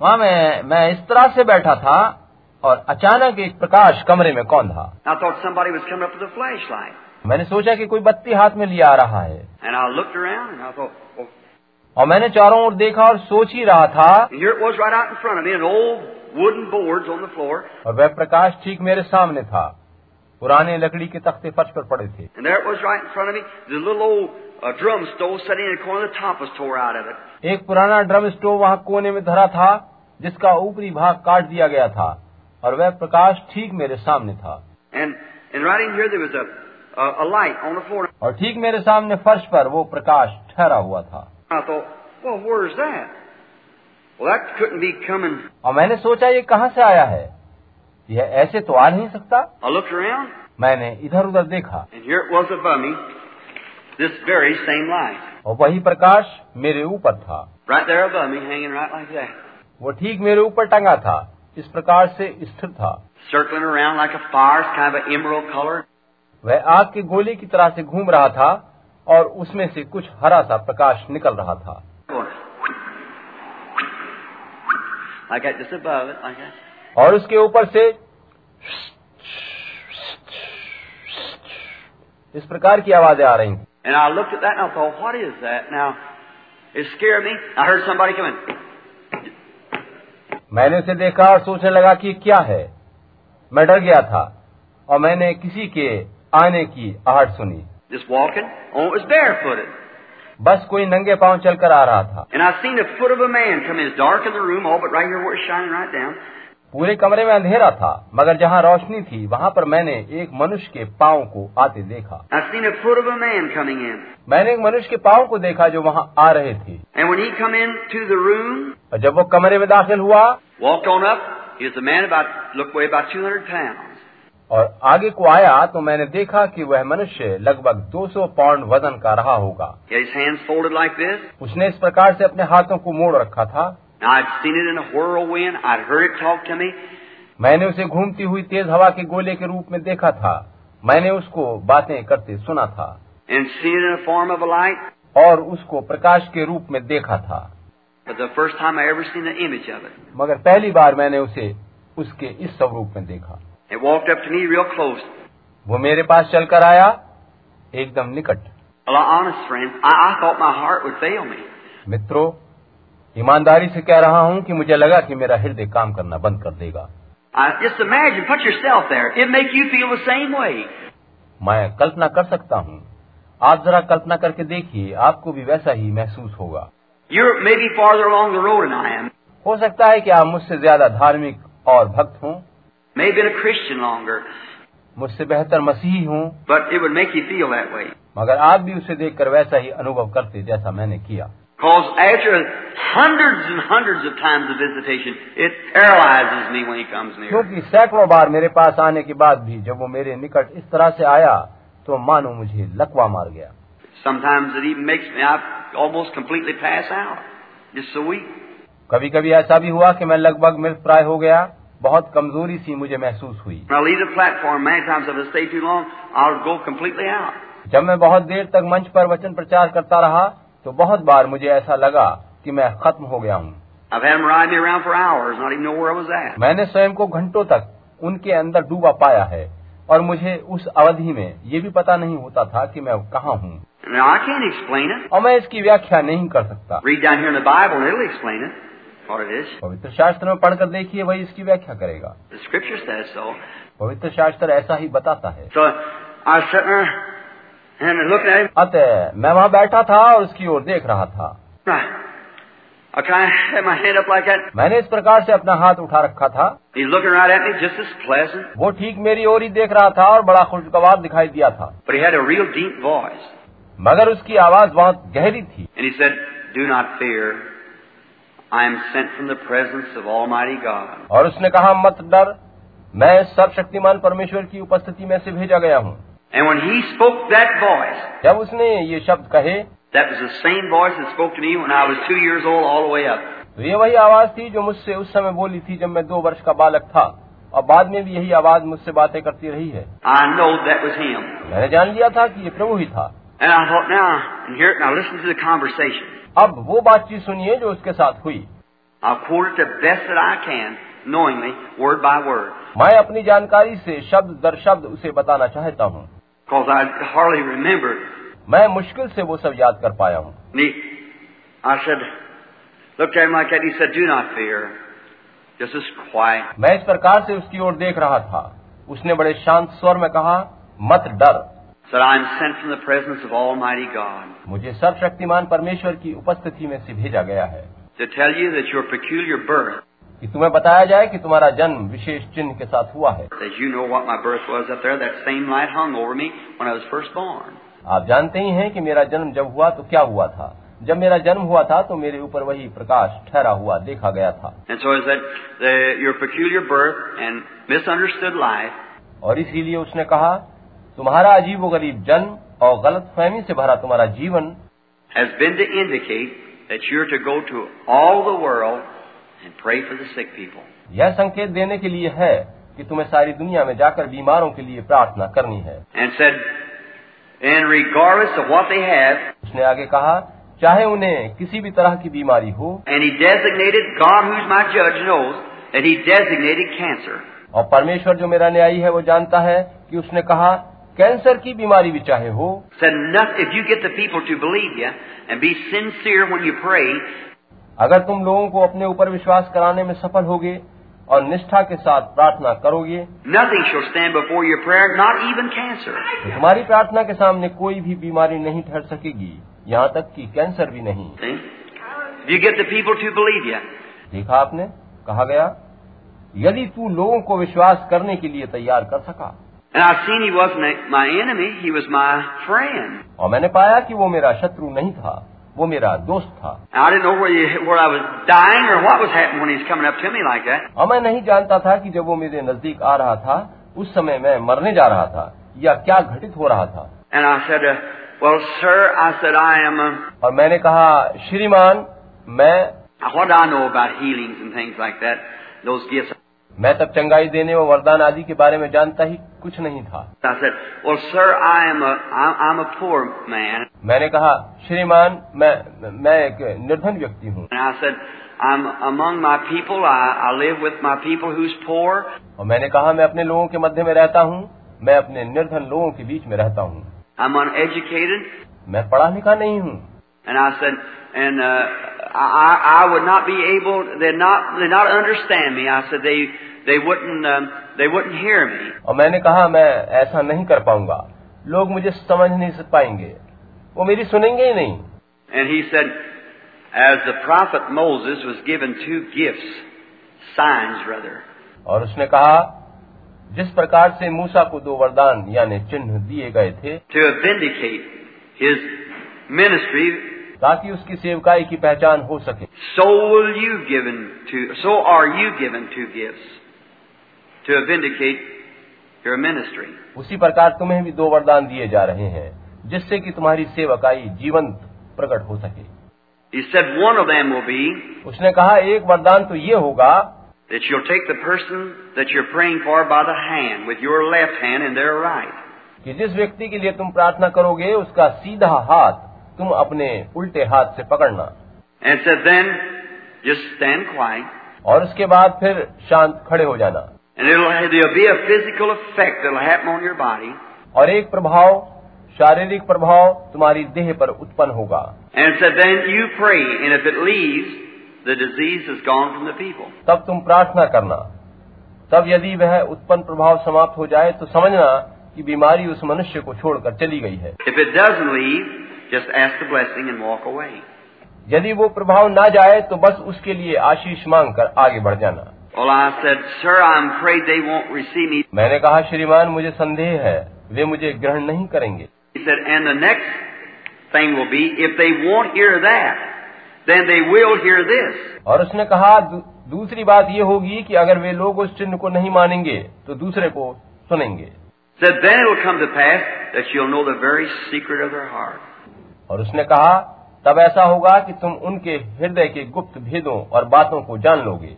वहाँ मैं मैं इस तरह से बैठा था और अचानक एक प्रकाश कमरे में कौन था मैंने सोचा कि कोई बत्ती हाथ में लिया आ रहा है। और मैंने चारों ओर देखा और सोच ही रहा था और वह प्रकाश ठीक मेरे सामने था। पुराने लकड़ी के तख्ते फर्श पर पड़े थे। एक पुराना ड्रम स्टोव वहाँ कोने में धरा था जिसका ऊपरी भाग काट दिया गया था। और वह प्रकाश ठीक मेरे सामने था। और ठीक मेरे सामने फर्श पर वो प्रकाश ठहरा हुआ था। और मैंने सोचा ये कहाँ से आया है? यह ऐसे तो आ नहीं सकता। मैंने इधर उधर देखा और वही प्रकाश मेरे ऊपर था। वो ठीक मेरे ऊपर टंगा था। इस प्रकार से स्थिर था। Like fire, kind of. वह आग के गोले की तरह से घूम रहा था और उसमें से कुछ हरा सा प्रकाश निकल रहा था। Like above like और उसके ऊपर से इस प्रकार की आवाज़ें आ रही थी। मैंने उसे देखा और सोचने लगा कि क्या है। मैं डर गया था और मैंने किसी के आने की आहट सुनी। बस कोई नंगे पाँव चलकर आ रहा था। पूरे कमरे में अंधेरा था मगर जहाँ रोशनी थी वहाँ पर मैंने एक मनुष्य के पाँव को आते देखा. मैंने एक मनुष्य के पाँव को देखा जो वहाँ आ रहे थे। And when he come into the room, और जब वो कमरे में दाखिल हुआ up, he was a man about, about और आगे को आया तो मैंने देखा कि वह मनुष्य लगभग 200 पाउंड वज़न का रहा होगा। Like उसने इस प्रकार से अपने हाथों को मोड़ रखा था। मैंने उसे घूमती हुई तेज हवा के गोले के रूप में देखा था। मैंने उसको बातें करते सुना था। और उसको प्रकाश के रूप में देखा था। मगर पहली बार मैंने उसे उसके इस स्वरूप में देखा। वो मेरे पास चलकर आया एकदम निकट। मित्रों ईमानदारी से कह रहा हूँ कि मुझे लगा कि मेरा हृदय काम करना बंद कर देगा। मैं कल्पना कर सकता हूँ। आप जरा कल्पना करके देखिए आपको भी वैसा ही महसूस होगा। हो सकता है कि आप मुझसे ज़्यादा धार्मिक और भक्त हों। मुझसे बेहतर मसीही हूँ। मगर आप भी उसे देखकर वैसा ही अनुभव करते जैसा मैंने किया। Because after hundreds and hundreds of times of visitation, it paralyzes me when he comes near. क्योंकि सैकड़ों बार मेरे पास आने के बाद भी जब वो मेरे निकट इस तरह से आया तो मानो मुझे लकवा मार गया Sometimes it even makes me I almost completely pass out. Just so weak. कभी कभी ऐसा भी हुआ कि मैं लगभग मृत प्राय हो गया बहुत कमज़ोरी सी मुझे महसूस हुई When leave the platform, many times if I stay too long, I'll go completely out. जब मैं बहुत देर तक मंच पर वचन प्रचार करता रहा तो बहुत बार मुझे ऐसा लगा कि मैं खत्म हो गया हूँ। मैंने स्वयं को घंटों तक उनके अंदर डूबा पाया है और मुझे उस अवधि में ये भी पता नहीं होता था कि मैं कहाँ हूँ। और मैं इसकी व्याख्या नहीं कर सकता। पवित्र शास्त्र में पढ़कर देखिए वही इसकी व्याख्या करेगा। पवित्र शास्त्र ऐसा ही बताता है। अतः मैं वहाँ बैठा था और उसकी ओर देख रहा था। मैंने इस प्रकार से अपना हाथ उठा रखा था। वो ठीक मेरी ओर ही देख रहा था और बड़ा खुशगवार दिखाई दिया था। मगर उसकी आवाज़ बहुत गहरी थी। और उसने कहा मत डर। मैं सर्वशक्तिमान परमेश्वर की उपस्थिति में से भेजा गया हूँ। And when he spoke that voice, जब उसने ये शब्द कहे? ये वही आवाज़ थी जो मुझसे उस समय बोली थी जब मैं दो वर्ष का बालक था। और बाद में भी यही आवाज़ मुझसे बातें करती रही है। मैंने जान लिया था कि ये प्रभु ही था। अब वो बातचीत सुनिए जो उसके साथ हुई। मैं अपनी जानकारी से शब्द दर शब्द उसे बताना चाहता हूँ। मैं मुश्किल से वो सब याद कर पाया हूँ। मैं इस प्रकार से उसकी ओर देख रहा था। उसने बड़े शांत स्वर में कहा मत डर। मुझे सर्वशक्तिमान परमेश्वर की उपस्थिति में से भेजा गया है। कि तुम्हें बताया जाए कि तुम्हारा जन्म विशेष चिन्ह के साथ हुआ है। आप जानते ही हैं कि मेरा जन्म जब हुआ तो क्या हुआ था। जब मेरा जन्म हुआ था तो मेरे ऊपर वही प्रकाश ठहरा हुआ देखा गया था। और इसीलिए उसने कहा तुम्हारा अजीब गरीब जन्म और गलत फहमी से भरा तुम्हारा जीवन यह संकेत देने के लिए है कि तुम्हें सारी दुनिया में जाकर बीमारों के लिए प्रार्थना करनी है। उसने आगे कहा चाहे उन्हें किसी भी तरह की बीमारी हो। और परमेश्वर जो मेरा न्यायी है वो जानता है कि उसने कहा कैंसर की बीमारी भी चाहे हो। Sir if people to believe and be sincere you pray अगर तुम लोगों को अपने ऊपर विश्वास कराने में सफल होगे और निष्ठा के साथ प्रार्थना करोगे. तो तुम्हारी प्रार्थना के सामने कोई भी बीमारी नहीं ठहर सकेगी यहाँ तक कि कैंसर भी नहीं See? You get the people to believe you. देखा आपने कहा गया यदि तू लोगों को विश्वास करने के लिए तैयार कर सका And I seen he wasn't my enemy, he was my friend. और मैंने पाया कि वो मेरा शत्रु नहीं था वो मेरा दोस्त था like और मैं नहीं जानता था कि जब वो मेरे नज़दीक आ रहा था उस समय मैं मरने जा रहा था या क्या घटित हो रहा था said, uh, well, sir, I said, I am, uh, और मैंने कहा श्रीमान मैं what I know about healings and things like that, those gifts? मैं तब चंगाई देने व वरदान आदि के बारे में जानता ही कुछ नहीं था said, well, sir, I am a, I'm, I'm a मैंने कहा श्रीमान मैं मैं एक निर्धन व्यक्ति हूँ And I said, I'm among my people. I, I live with my people who's poor. और मैंने कहा मैं अपने लोगों के मध्य में रहता हूँ मैं अपने निर्धन लोगों के बीच में रहता हूँ I'm uneducated. मैं पढ़ा लिखा नहीं हूँ And I said, and uh, I, I would not be able. They not they not understand me. I said they they wouldn't um, they wouldn't hear me. और मैंने कहा मैं ऐसा नहीं कर पाऊंगा लोग मुझे समझ नहीं सक पाएंगे वो मेरी सुनेंगे ही नहीं And he said, as the prophet Moses was given two gifts, signs rather. और उसने कहा जिस प्रकार से मूसा को दो वरदान यानी चिन्ह दिए गए थे to vindicate his ministry, ताकि उसकी सेवकाई की पहचान हो सके। So will you given to so are you given to gives to vindicate your ministry उसी प्रकार तुम्हें भी दो वरदान दिए जा रहे हैं जिससे कि तुम्हारी सेवकाई जीवंत प्रकट हो सके। Said one of them will उसने कहा एक वरदान तो ये होगा that you take the person that you praying for by the hand with your left hand and their right कि जिस व्यक्ति के लिए तुम प्रार्थना करोगे उसका सीधा हाथ तुम अपने उल्टे हाथ से पकड़ना। और उसके बाद फिर शांत खड़े हो जाना। और एक प्रभाव शारीरिक प्रभाव तुम्हारी देह पर उत्पन्न होगा। तब तुम प्रार्थना करना। तब यदि वह उत्पन्न प्रभाव समाप्त हो जाए तो समझना कि बीमारी उस मनुष्य को छोड़कर चली गई है। If it doesn't just ask the blessing and walk away. यदि वो प्रभाव ना जाए तो बस उसके लिए आशीष मांग कर आगे बढ़ जाना Well, I said, Sir, I'm afraid they won't receive me. मैंने कहा श्रीमान मुझे संदेह है वे मुझे ग्रहण नहीं करेंगे He said, and the next thing will be, if they won't hear that, then they will hear this. और उसने कहा दू, दूसरी बात ये होगी कि अगर वे लोग उस चिन्ह को नहीं मानेंगे तो दूसरे को सुनेंगे Said, then it will come to pass that you'll know the very secret of their heart. और उसने कहा तब ऐसा होगा कि तुम उनके हृदय के गुप्त भेदों और बातों को जान लोगे।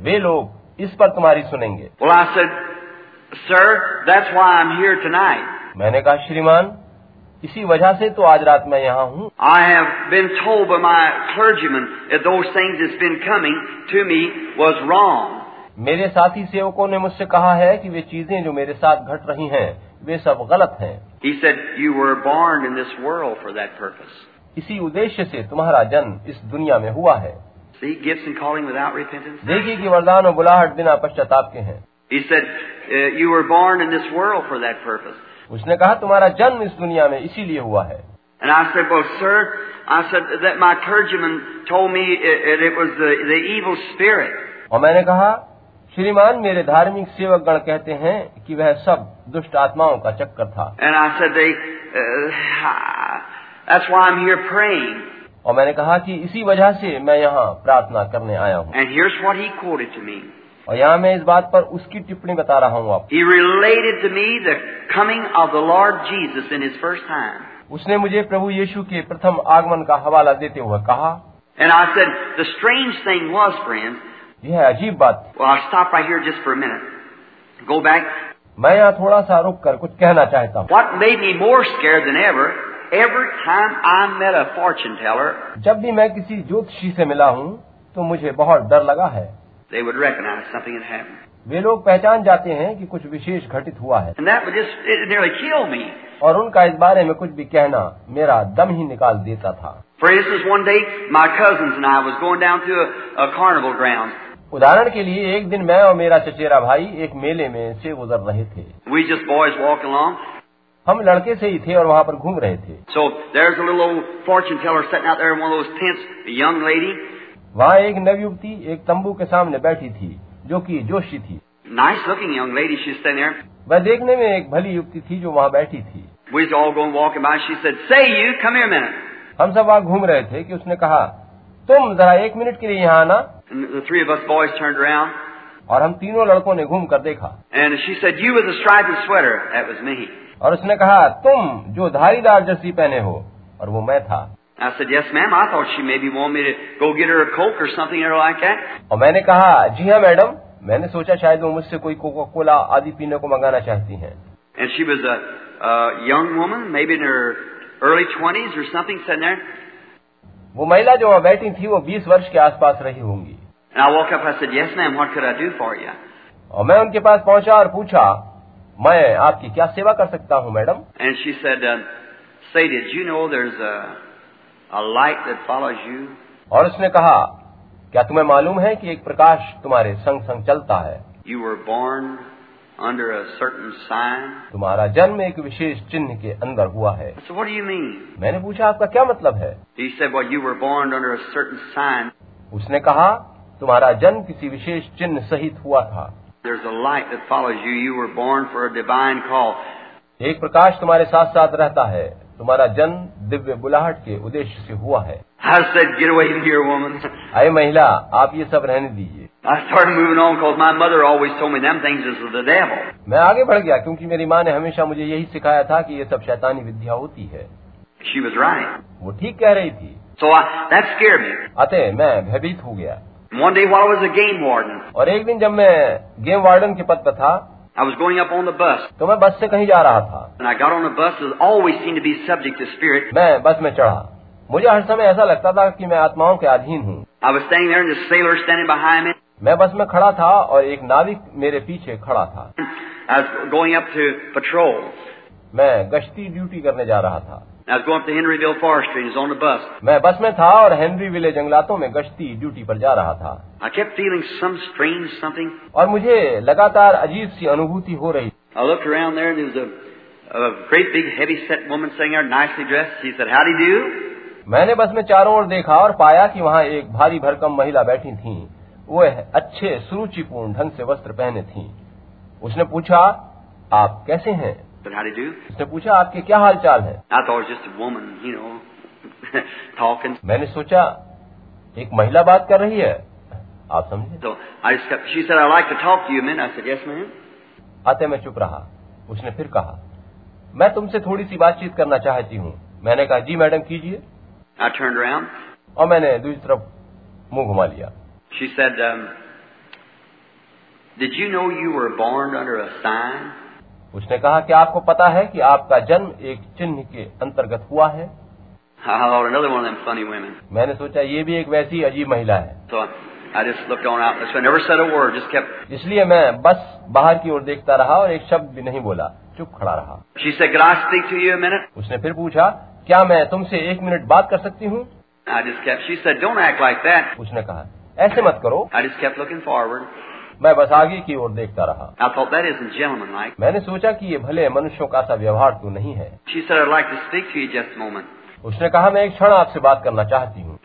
वे लोग इस पर तुम्हारी सुनेंगे। मैंने कहा श्रीमान इसी वजह से तो आज रात मैं यहाँ हूँ। I have been थोब my clergyman things coming to me was wrong मेरे साथी सेवकों ने मुझसे कहा है कि वे चीज़ें जो मेरे साथ घट रही हैं वे सब गलत हैं He said, You were born in this world for that purpose. इसी उद्देश्य से तुम्हारा जन्म इस दुनिया में हुआ है See, gifts and calling without repentance. देखिए कि वरदान और बुलाहट बिना पश्चाताप के हैं He said, uh, You were born in this world for that purpose. उसने कहा तुम्हारा जन्म इस दुनिया में इसीलिए हुआ है And I said, Well, sir, I said that my clergyman told me it, it, it was the, the evil spirit. और मैंने कहा श्रीमान मेरे धार्मिक सेवक गण कहते हैं कि वह सब दुष्ट आत्माओं का चक्कर था। और मैंने कहा कि इसी वजह से मैं यहाँ प्रार्थना करने आया हूँ। और यहाँ मैं इस बात पर उसकी टिप्पणी बता रहा हूँ आपको उसने मुझे प्रभु यीशु के प्रथम आगमन का हवाला देते हुए कहा And I said, the strange thing was, friends, यह अजीब बात थी well, stop right here just for a minute. Go back. मैं यहाँ थोड़ा सा रुक कर कुछ कहना चाहता हूँ What made me more scared than ever, every time I met a fortune teller, जब भी मैं किसी ज्योतिषी से मिला हूँ तो मुझे बहुत डर लगा है they would recognize something had happened. वे लोग पहचान जाते हैं कि कुछ विशेष घटित हुआ है And that would just, it nearly kill me. और उनका इस बारे में कुछ भी कहना मेरा दम ही निकाल देता था For instance, one day, my cousins and I was going down to a, a carnival ground. उदाहरण के लिए एक दिन मैं और मेरा चचेरा भाई एक मेले में से गुजर रहे थे। हम लड़के से ही थे और वहाँ पर घूम रहे थे। वहाँ एक नव युवती एक तंबू के सामने बैठी थी जो कि जोशी थी। Nice looking young lady, वह देखने में एक भली युक्ति थी जो वहाँ बैठी थी। हम सब वहाँ घूम रहे थे कि उसने कहा तुम जरा एक मिनट के लिए यहाँ आना और हम तीनों लड़कों ने घूम कर देखा। और उसने कहा तुम जो धारीदार जर्सी पहने हो और वो मैं था। और मैंने कहा जी हाँ मैडम मैंने सोचा शायद वो मुझसे कोई कोका कोला आदि पीने को मंगाना चाहती है। वो महिला जो वहाँ बैठी थी वो 20 वर्ष के आसपास रही होंगी। और मैं उनके पास पहुँचा और पूछा मैं आपकी क्या सेवा कर सकता हूँ madam? And she said Say, did और उसने कहा क्या तुम्हें मालूम है कि एक प्रकाश तुम्हारे संग संग चलता है? You are born under a sign तुम्हारा जन्म एक विशेष चिन्ह के अंदर हुआ है। सो मैंने पूछा आपका क्या मतलब है? उसने कहा तुम्हारा जन्म किसी विशेष चिन्ह सहित हुआ था। एक प्रकाश तुम्हारे साथ साथ रहता है। तुम्हारा जन्म दिव्य बुलाहट के उद्देश्य से हुआ है। अरे महिला आप ये सब रहने दीजिए। मैं आगे बढ़ गया क्योंकि मेरी माँ ने हमेशा मुझे यही सिखाया था कि ये सब शैतानी विद्या होती है। She वो ठीक कह रही थी। अतः मैं भयभीत हो गया। One day while I was a game warden, और एक दिन जब मैं गेम वार्डन के पद पर था I was going up on the bus. तो मैं बस से कहीं जा रहा था And I got on the bus, it always seemed to be subject to spirit. मैं बस में चढ़ा मुझे हर समय ऐसा लगता था कि मैं आत्माओं के अधीन हूँ I was standing there and the sailor standing behind me. मैं बस में खड़ा था और एक नाविक मेरे पीछे खड़ा था I was going up to patrol. मैं गश्ती ड्यूटी करने जा रहा था मैं बस में था और हेनरी विले जंगलातों में गश्ती ड्यूटी पर जा रहा था। और मुझे लगातार अजीब सी अनुभूति हो रही। मैंने बस में चारों ओर देखा और पाया कि वहाँ एक भारी भरकम महिला बैठी थी। वो अच्छे सुरुचिपूर्ण ढंग से वस्त्र पहने थी। उसने पूछा आप कैसे हैं? तो पूछा आपके क्या हाल चाल है woman, you know, मैंने सोचा एक महिला बात कर रही है। आप समझे? आते मैं चुप रहा। उसने फिर कहा मैं तुमसे थोड़ी सी बातचीत करना चाहती हूँ। मैंने कहा जी मैडम कीजिए। और मैंने दूसरी तरफ़ मुँह घुमा लिया। She said, um, Did you know you were born under a? उसने कहा कि आपको पता है कि आपका जन्म एक चिन्ह के अंतर्गत हुआ है? मैंने सोचा ये भी एक वैसी अजीब महिला है। इसलिए मैं बस बाहर की ओर देखता रहा और एक शब्द भी नहीं बोला चुप खड़ा रहा। Said, उसने फिर पूछा क्या मैं तुमसे एक मिनट बात कर सकती हूँ? उसने कहा ऐसे मत करो। फॉरवर्ड मैं बस आगे की ओर देखता रहा। मैंने सोचा कि ये भले मनुष्यों का सा व्यवहार तो नहीं है। उसने कहा मैं एक क्षण आपसे बात करना चाहती हूँ।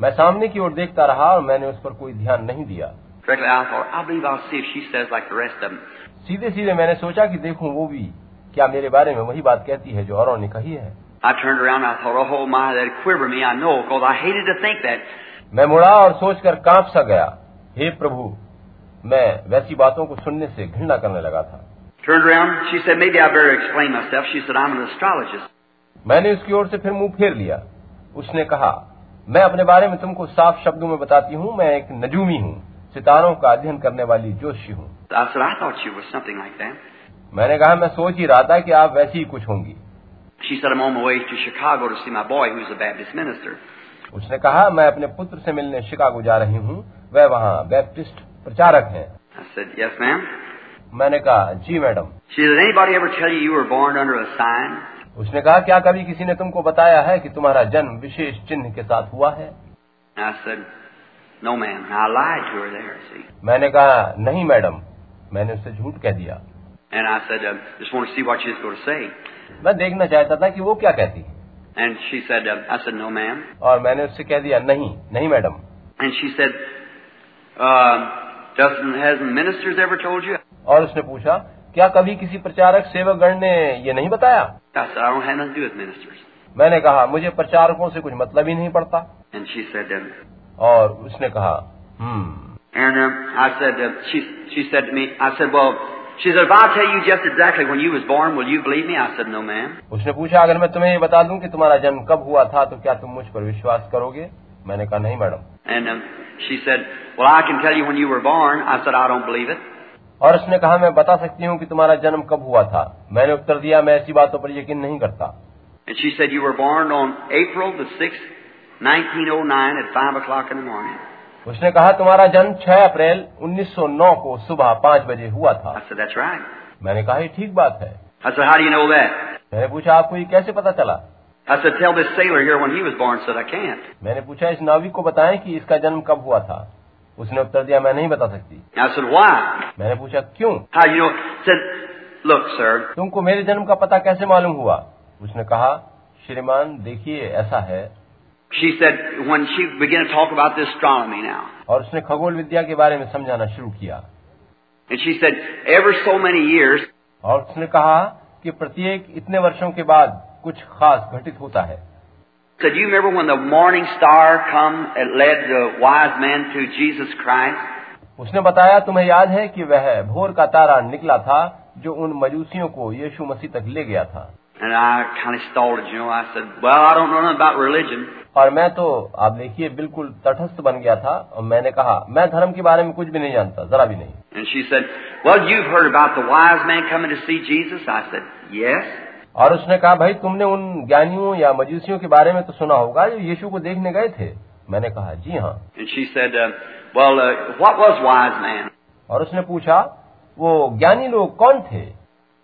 मैं सामने की ओर देखता रहा और मैंने उस पर कोई ध्यान नहीं दिया। सीधे सीधे मैंने सोचा कि देखूँ वो भी क्या मेरे बारे में वही बात कहती है जो और ने कही है। मैं मुड़ा और सोचकर काँप सा गया हे प्रभु मैं वैसी बातों को सुनने से घृणा करने लगा था। मैंने उसकी ओर से फिर मुँह फेर लिया। उसने कहा मैं अपने बारे में तुमको साफ़ शब्दों में बताती हूँ। मैं एक नजूमी हूँ सितारों का अध्ययन करने वाली जोशी हूँ। मैंने कहा मैं सोच ही रहा था कि आप वैसी ही कुछ होंगी। उसने कहा मैं अपने पुत्र से मिलने शिकागो जा रही हूँ। वह वहाँ बैप्टिस्ट प्रचारक हैं। मैंने कहा जी मैडम. उसने कहा क्या कभी किसी ने तुमको बताया है कि तुम्हारा जन्म विशेष चिन्ह के साथ हुआ है? Said, no, there, मैंने कहा नहीं मैडम. मैंने उससे झूठ कह दिया। Said, मैं देखना चाहता था कि वो क्या कहती। है And she said, uh, I said, no, ma'am. और मैंने उससे कह दिया नहीं नहीं madam And she said, uh, doesn't, hasn't ministers ever told you? और उसने पूछा क्या कभी किसी प्रचारक सेवक गण ने ये नहीं बताया I said, I don't have nothing to do with ministers. मैंने कहा मुझे प्रचारकों से कुछ मतलब ही नहीं पड़ता And she said, um, और उसने कहा हम्म and um, I said, uh, she, she said to me, I said, well, she said, if I tell you just exactly when you was born, will you believe me? I said, no, ma'am. उसने पूछा अगर मैं तुम्हें ये बता दूं कि तुम्हारा जन्म कब हुआ था तो क्या तुम मुझ पर विश्वास करोगे मैंने कहा नहीं madam And um, she said, well, I can tell you when you were born. I said, I don't believe it. और उसने कहा मैं बता सकती हूँ कि तुम्हारा जन्म कब हुआ था मैंने उत्तर दिया मैं ऐसी बातों पर यकीन नहीं करता And she said, you were born on April the 6th, 1909 at 5 o'clock in the morning. उसने कहा तुम्हारा जन्म 6 अप्रैल 1909 को सुबह पाँच बजे हुआ था। Said, right. मैंने कहा ये ठीक बात है। Said, you know मैंने पूछा आपको ये कैसे पता चला? Said, born. said, मैंने पूछा इस नाविक को बताएँ कि इसका जन्म कब हुआ था? उसने उत्तर दिया मैं नहीं बता सकती। I said, why? मैंने पूछा क्यों? How you know? said, look, sir, तुमको मेरे जन्म का पता कैसे मालूम हुआ? उसने कहा श्रीमान देखिए ऐसा है। she said, when she began to talk about this astronomy now, और उसने खगोल विद्या के बारे में समझाना शुरू किया and she said, ever so many years, और उसने कहा कि प्रत्येक इतने वर्षों के बाद कुछ खास घटित होता है said, you remember when the morning star come and led the wise men to Jesus Christ? उसने बताया तुम्हें याद है कि वह भोर का तारा निकला था जो उन मजूसियों को यीशु मसीह तक ले गया था And I kind of stalled it, you know. I said, well, I don't know nothing about religion. और मैं तो आप देखिए बिल्कुल तटस्थ बन गया था और मैंने कहा मैं धर्म के बारे में कुछ भी नहीं जानता जरा भी नहीं And she said, well, you've heard about the wise men coming to see Jesus? I said, yes. और उसने कहा भाई तुमने उन ज्ञानियों या मजूसियों के बारे में तो सुना होगा जो यीशु को देखने गए थे मैंने कहा जी हाँ And she said, uh, well, uh, what was wise man? और उसने पूछा वो ज्ञानी लोग कौन थे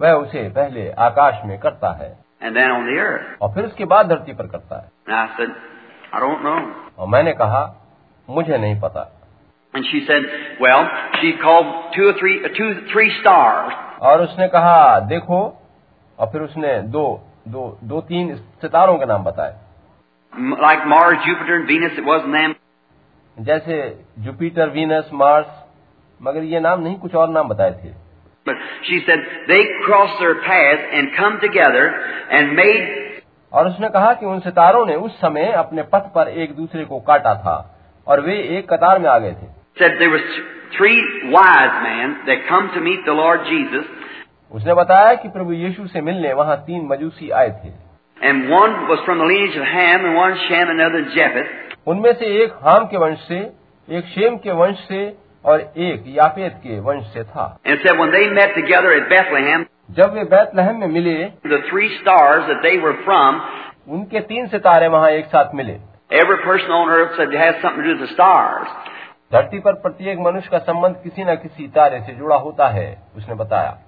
वह उसे पहले आकाश में करता है और फिर उसके बाद धरती पर करता है। और मैंने कहा मुझे नहीं पता. And और उसने कहा देखो. और फिर उसने दो दो दो तीन सितारों के नाम बताए। Like Mars Jupiter Venus was name जैसे जुपिटर वीनस मार्स मगर ये नाम नहीं कुछ और नाम बताए थे। She said they crossed their paths and come together and made, और उसने कहा कि उन सितारों ने उस समय अपने पथ पर एक दूसरे को काटा था और वे एक कतार में आ गए थे said there was three wise men that come to meet the Lord Jesus, उसने बताया कि प्रभु यीशु से मिलने वहाँ तीन मजूसी आए थे and one was from the lineage of Ham, and one Shem, and another Japheth. उनमें से एक हाम के वंश से एक शेम के वंश से और एक यापेत के वंश से था। जब वे बैतलहम में मिले थ्री स्टार्स फ्रॉम उनके तीन सितारे वहाँ एक साथ मिले। Every person on earth stars धरती पर प्रत्येक मनुष्य का संबंध किसी न किसी तारे से जुड़ा होता है उसने बताया।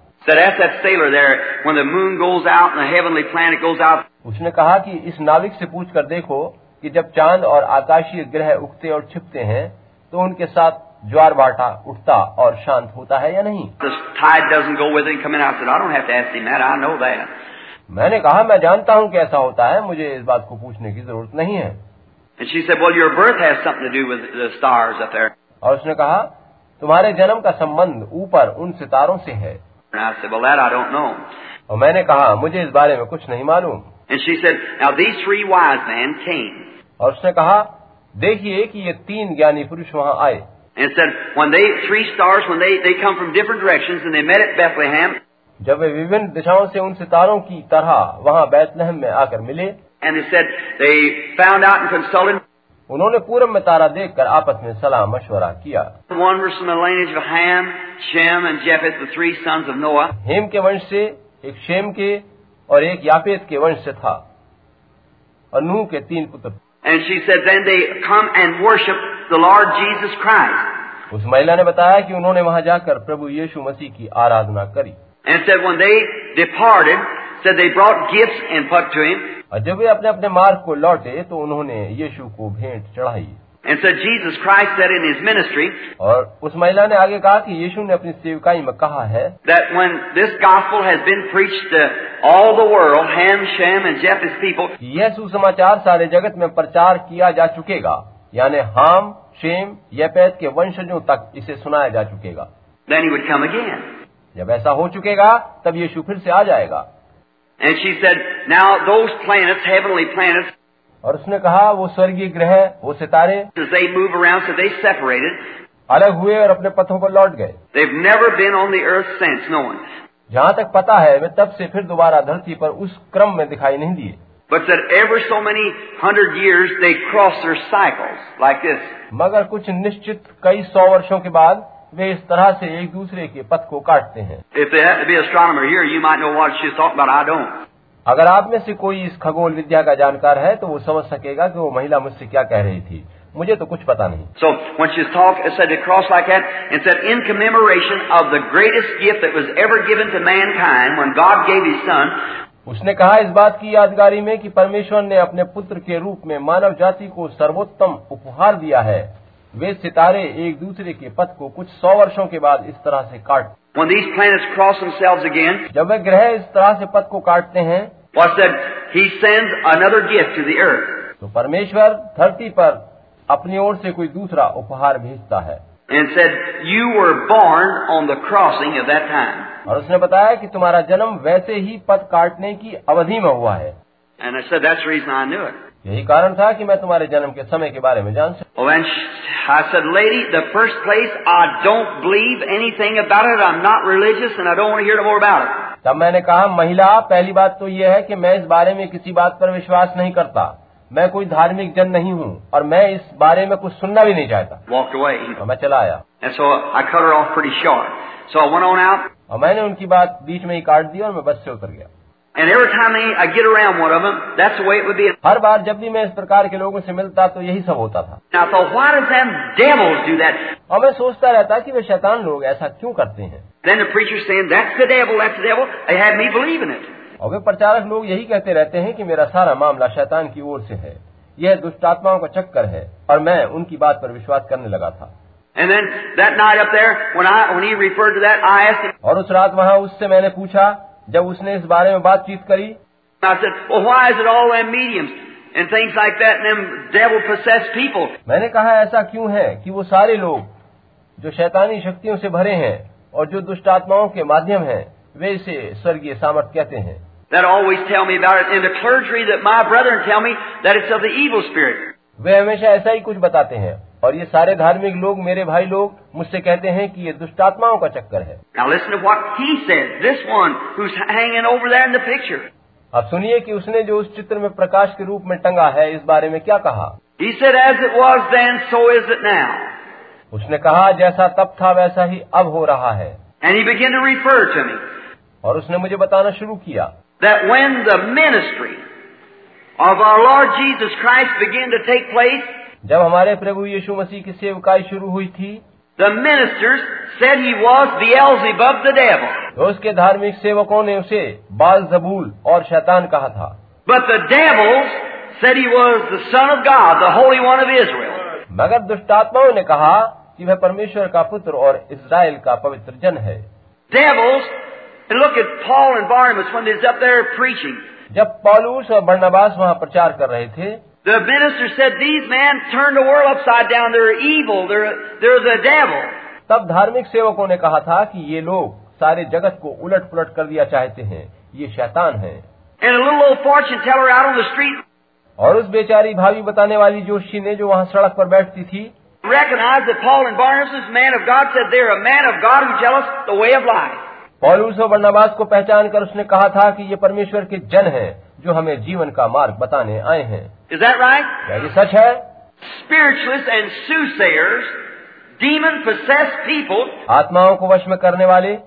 उसने कहा कि इस नाविक से पूछ कर देखो कि जब चाँद और आकाशीय ग्रह उगते और छिपते हैं तो उनके साथ ज्वार बाटा उठता और शांत होता है या नहीं? मैंने कहा मैं जानता हूँ कैसा होता है। मुझे इस बात को पूछने की ज़रूरत नहीं है। और उसने कहा तुम्हारे जन्म का संबंध ऊपर उन सितारों से है। और मैंने कहा मुझे इस बारे में कुछ नहीं मालूम। और उसने कहा देखिए कि ये तीन ज्ञानी पुरुष वहाँ आए। And it said, when they, three stars, when they, they come from different directions and they met at Bethlehem, जब वे विभिन्न दिशाओं से उन सितारों की तरह वहां बैतलहम में आकर मिले and they said, they found out and consulted, उन्होंने पूरब में तारा देखकर आपस में सलाह मशवरा किया One was from the lineage of Ham, Shem, and Japheth, the three sons of Noah. हेम के वंश से एक शेम के और एक यापेत के वंश से था और नूह के तीन पुत्र And she said, then they come and worship the Lord Jesus Christ. उस महिला ने बताया कि उन्होंने वहाँ जाकर प्रभु यीशु मसीह की आराधना करी And said when they departed, said they brought gifts and put to him, और जब वे अपने अपने मार्ग को लौटे तो उन्होंने यीशु को भेंट चढ़ाई and said Jesus Christ said in his ministry और उस महिला ने आगे कहा कि यीशु ने अपनी सेवकाई में कहा है that when this gospel has been preached to all the world, Ham, Shem, and Japheth's people, यह सुसमाचार सारे जगत में प्रचार किया जा चुकेगा यानी हाम शेम यपेत के वंशजों तक इसे सुनाया जा चुकेगा then he would come again. जब ऐसा हो चुकेगा तब यीशु फिर से आ जाएगा And she said, now those planets, heavenly planets, और उसने कहा वो स्वर्गीय ग्रह वो सितारे as they move around, so they separated. अलग हुए और अपने पथों पर लौट गए They've never been on the earth since, no one. जहाँ तक पता है वे तब से फिर दोबारा धरती पर उस क्रम में दिखाई नहीं दिए But that ever so many hundred years they cross their cycles like this. मगर कुछ निश्चित कई सौ वर्षों के बाद वे इस तरह से एक दूसरे के पथ को काटते हैं If there had to be an astronomer here, you might know what she's talking about. I don't. अगर आप में से कोई इस खगोल विद्या का जानकार है तो वो समझ सकेगा कि वो महिला मुझसे क्या कह रही थी मुझे तो कुछ पता नहीं So when she's talking, it said to cross like that, and said in commemoration of the greatest gift that was ever given to mankind when God gave His Son, उसने कहा इस बात की यादगारी में कि परमेश्वर ने अपने पुत्र के रूप में मानव जाति को सर्वोत्तम उपहार दिया है। वे सितारे एक दूसरे के पथ को कुछ सौ वर्षों के बाद इस तरह से काट when these planets cross themselves again, जब वे ग्रह इस तरह से पथ को काटते हैं He sends another gift to the earth. तो परमेश्वर धरती पर अपनी ओर से कोई दूसरा उपहार भेजता है। And said, You were born on the crossing of that time. और उसने बताया कि तुम्हारा जन्म वैसे ही पथ काटने की अवधि में हुआ है And I said, That's the reason I knew it. यही कारण था कि मैं तुम्हारे जन्म के समय के बारे में जान सकता Well, then sh- I said, Lady, the first place, I don't believe anything about it. I'm not religious and I don't want to hear no more about it. तब मैंने कहा महिला पहली बात तो यह है कि मैं इस बारे में किसी बात पर विश्वास नहीं करता मैं कोई धार्मिक जन नहीं हूँ और मैं इस बारे में कुछ सुनना भी नहीं चाहता। और तो मैं चला आया। So so और मैंने उनकी बात बीच में ही काट दी और मैं बस से उतर गया। हर बार जब भी मैं इस प्रकार के लोगों से मिलता तो यही सब होता था। और मैं सोचता रहता कि वे शैतान लोग ऐसा क्यों करते हैं? और वे प्रचारक लोग यही कहते रहते हैं कि मेरा सारा मामला शैतान की ओर से है यह दुष्टात्माओं का चक्कर है और मैं उनकी बात पर विश्वास करने लगा था And then that night up there, when I when he referred to that, I asked him. और उस रात वहाँ उससे मैंने पूछा जब उसने इस बारे में बातचीत करी I said, well, why is it all them mediums and things like that and them devil-possessed people? मैंने कहा ऐसा क्यों है कि वो सारे लोग जो शैतानी शक्तियों से भरे हैं और जो दुष्टात्माओं के माध्यम हैं वे इसे स्वर्गीय सामर्थ कहते हैं that always tell me about it, and the clergy that my brethren tell me that it's of the evil spirit. वे हमेशा ऐसा ही कुछ बताते हैं। और ये सारे धार्मिक लोग मेरे भाई लोग मुझसे कहते हैं कि ये दुष्टात्माओं का चक्कर है। अब सुनिए कि उसने जो उस चित्र में प्रकाश के रूप में टंगा है इस बारे में क्या कहा? उसने कहा जैसा तब था वैसा ही अब हो रहा है। और उसने मुझे बताना शुरू किया। That when the ministry of our Lord Jesus Christ began to take place, जब हमारे प्रभु यीशु मसीह की सेवकाई शुरू हुई थी the ministers said he was Beelzebub the devil. तो उसके धार्मिक सेवकों ने उसे बाल जबूल और शैतान कहा था But the devils said he was the Son of God, the Holy One of Israel. मगर दुष्टात्माओं ने कहा कि वह परमेश्वर का पुत्र और इसराइल का पवित्र जन है Devils, and look at Paul and Barnabas when they was up there preaching. जब पौलुस और बर्नबास वहाँ प्रचार कर रहे थे The minister said, these men turned the world upside down. They're evil. They're, they're the devil. तब धार्मिक सेवकों ने कहा था कि ये लोग सारे जगत को उलट पुलट कर दिया चाहते हैं ये शैतान हैं And a little old fortune teller out on the street और उस बेचारी भावी बताने वाली जोशी ने जो वहाँ सड़क पर बैठती थी recognized that Paul and Barnabas, man of God, said they're a man of God who tell us the way of life. पौलुस और बर्नबास को पहचान कर उसने कहा था कि ये परमेश्वर के जन हैं जो हमें जीवन का मार्ग बताने आए हैं। Right? क्या ये सच है? Spiritualists and soothsayers, demon possessed people, आत्माओं को वश में करने वाले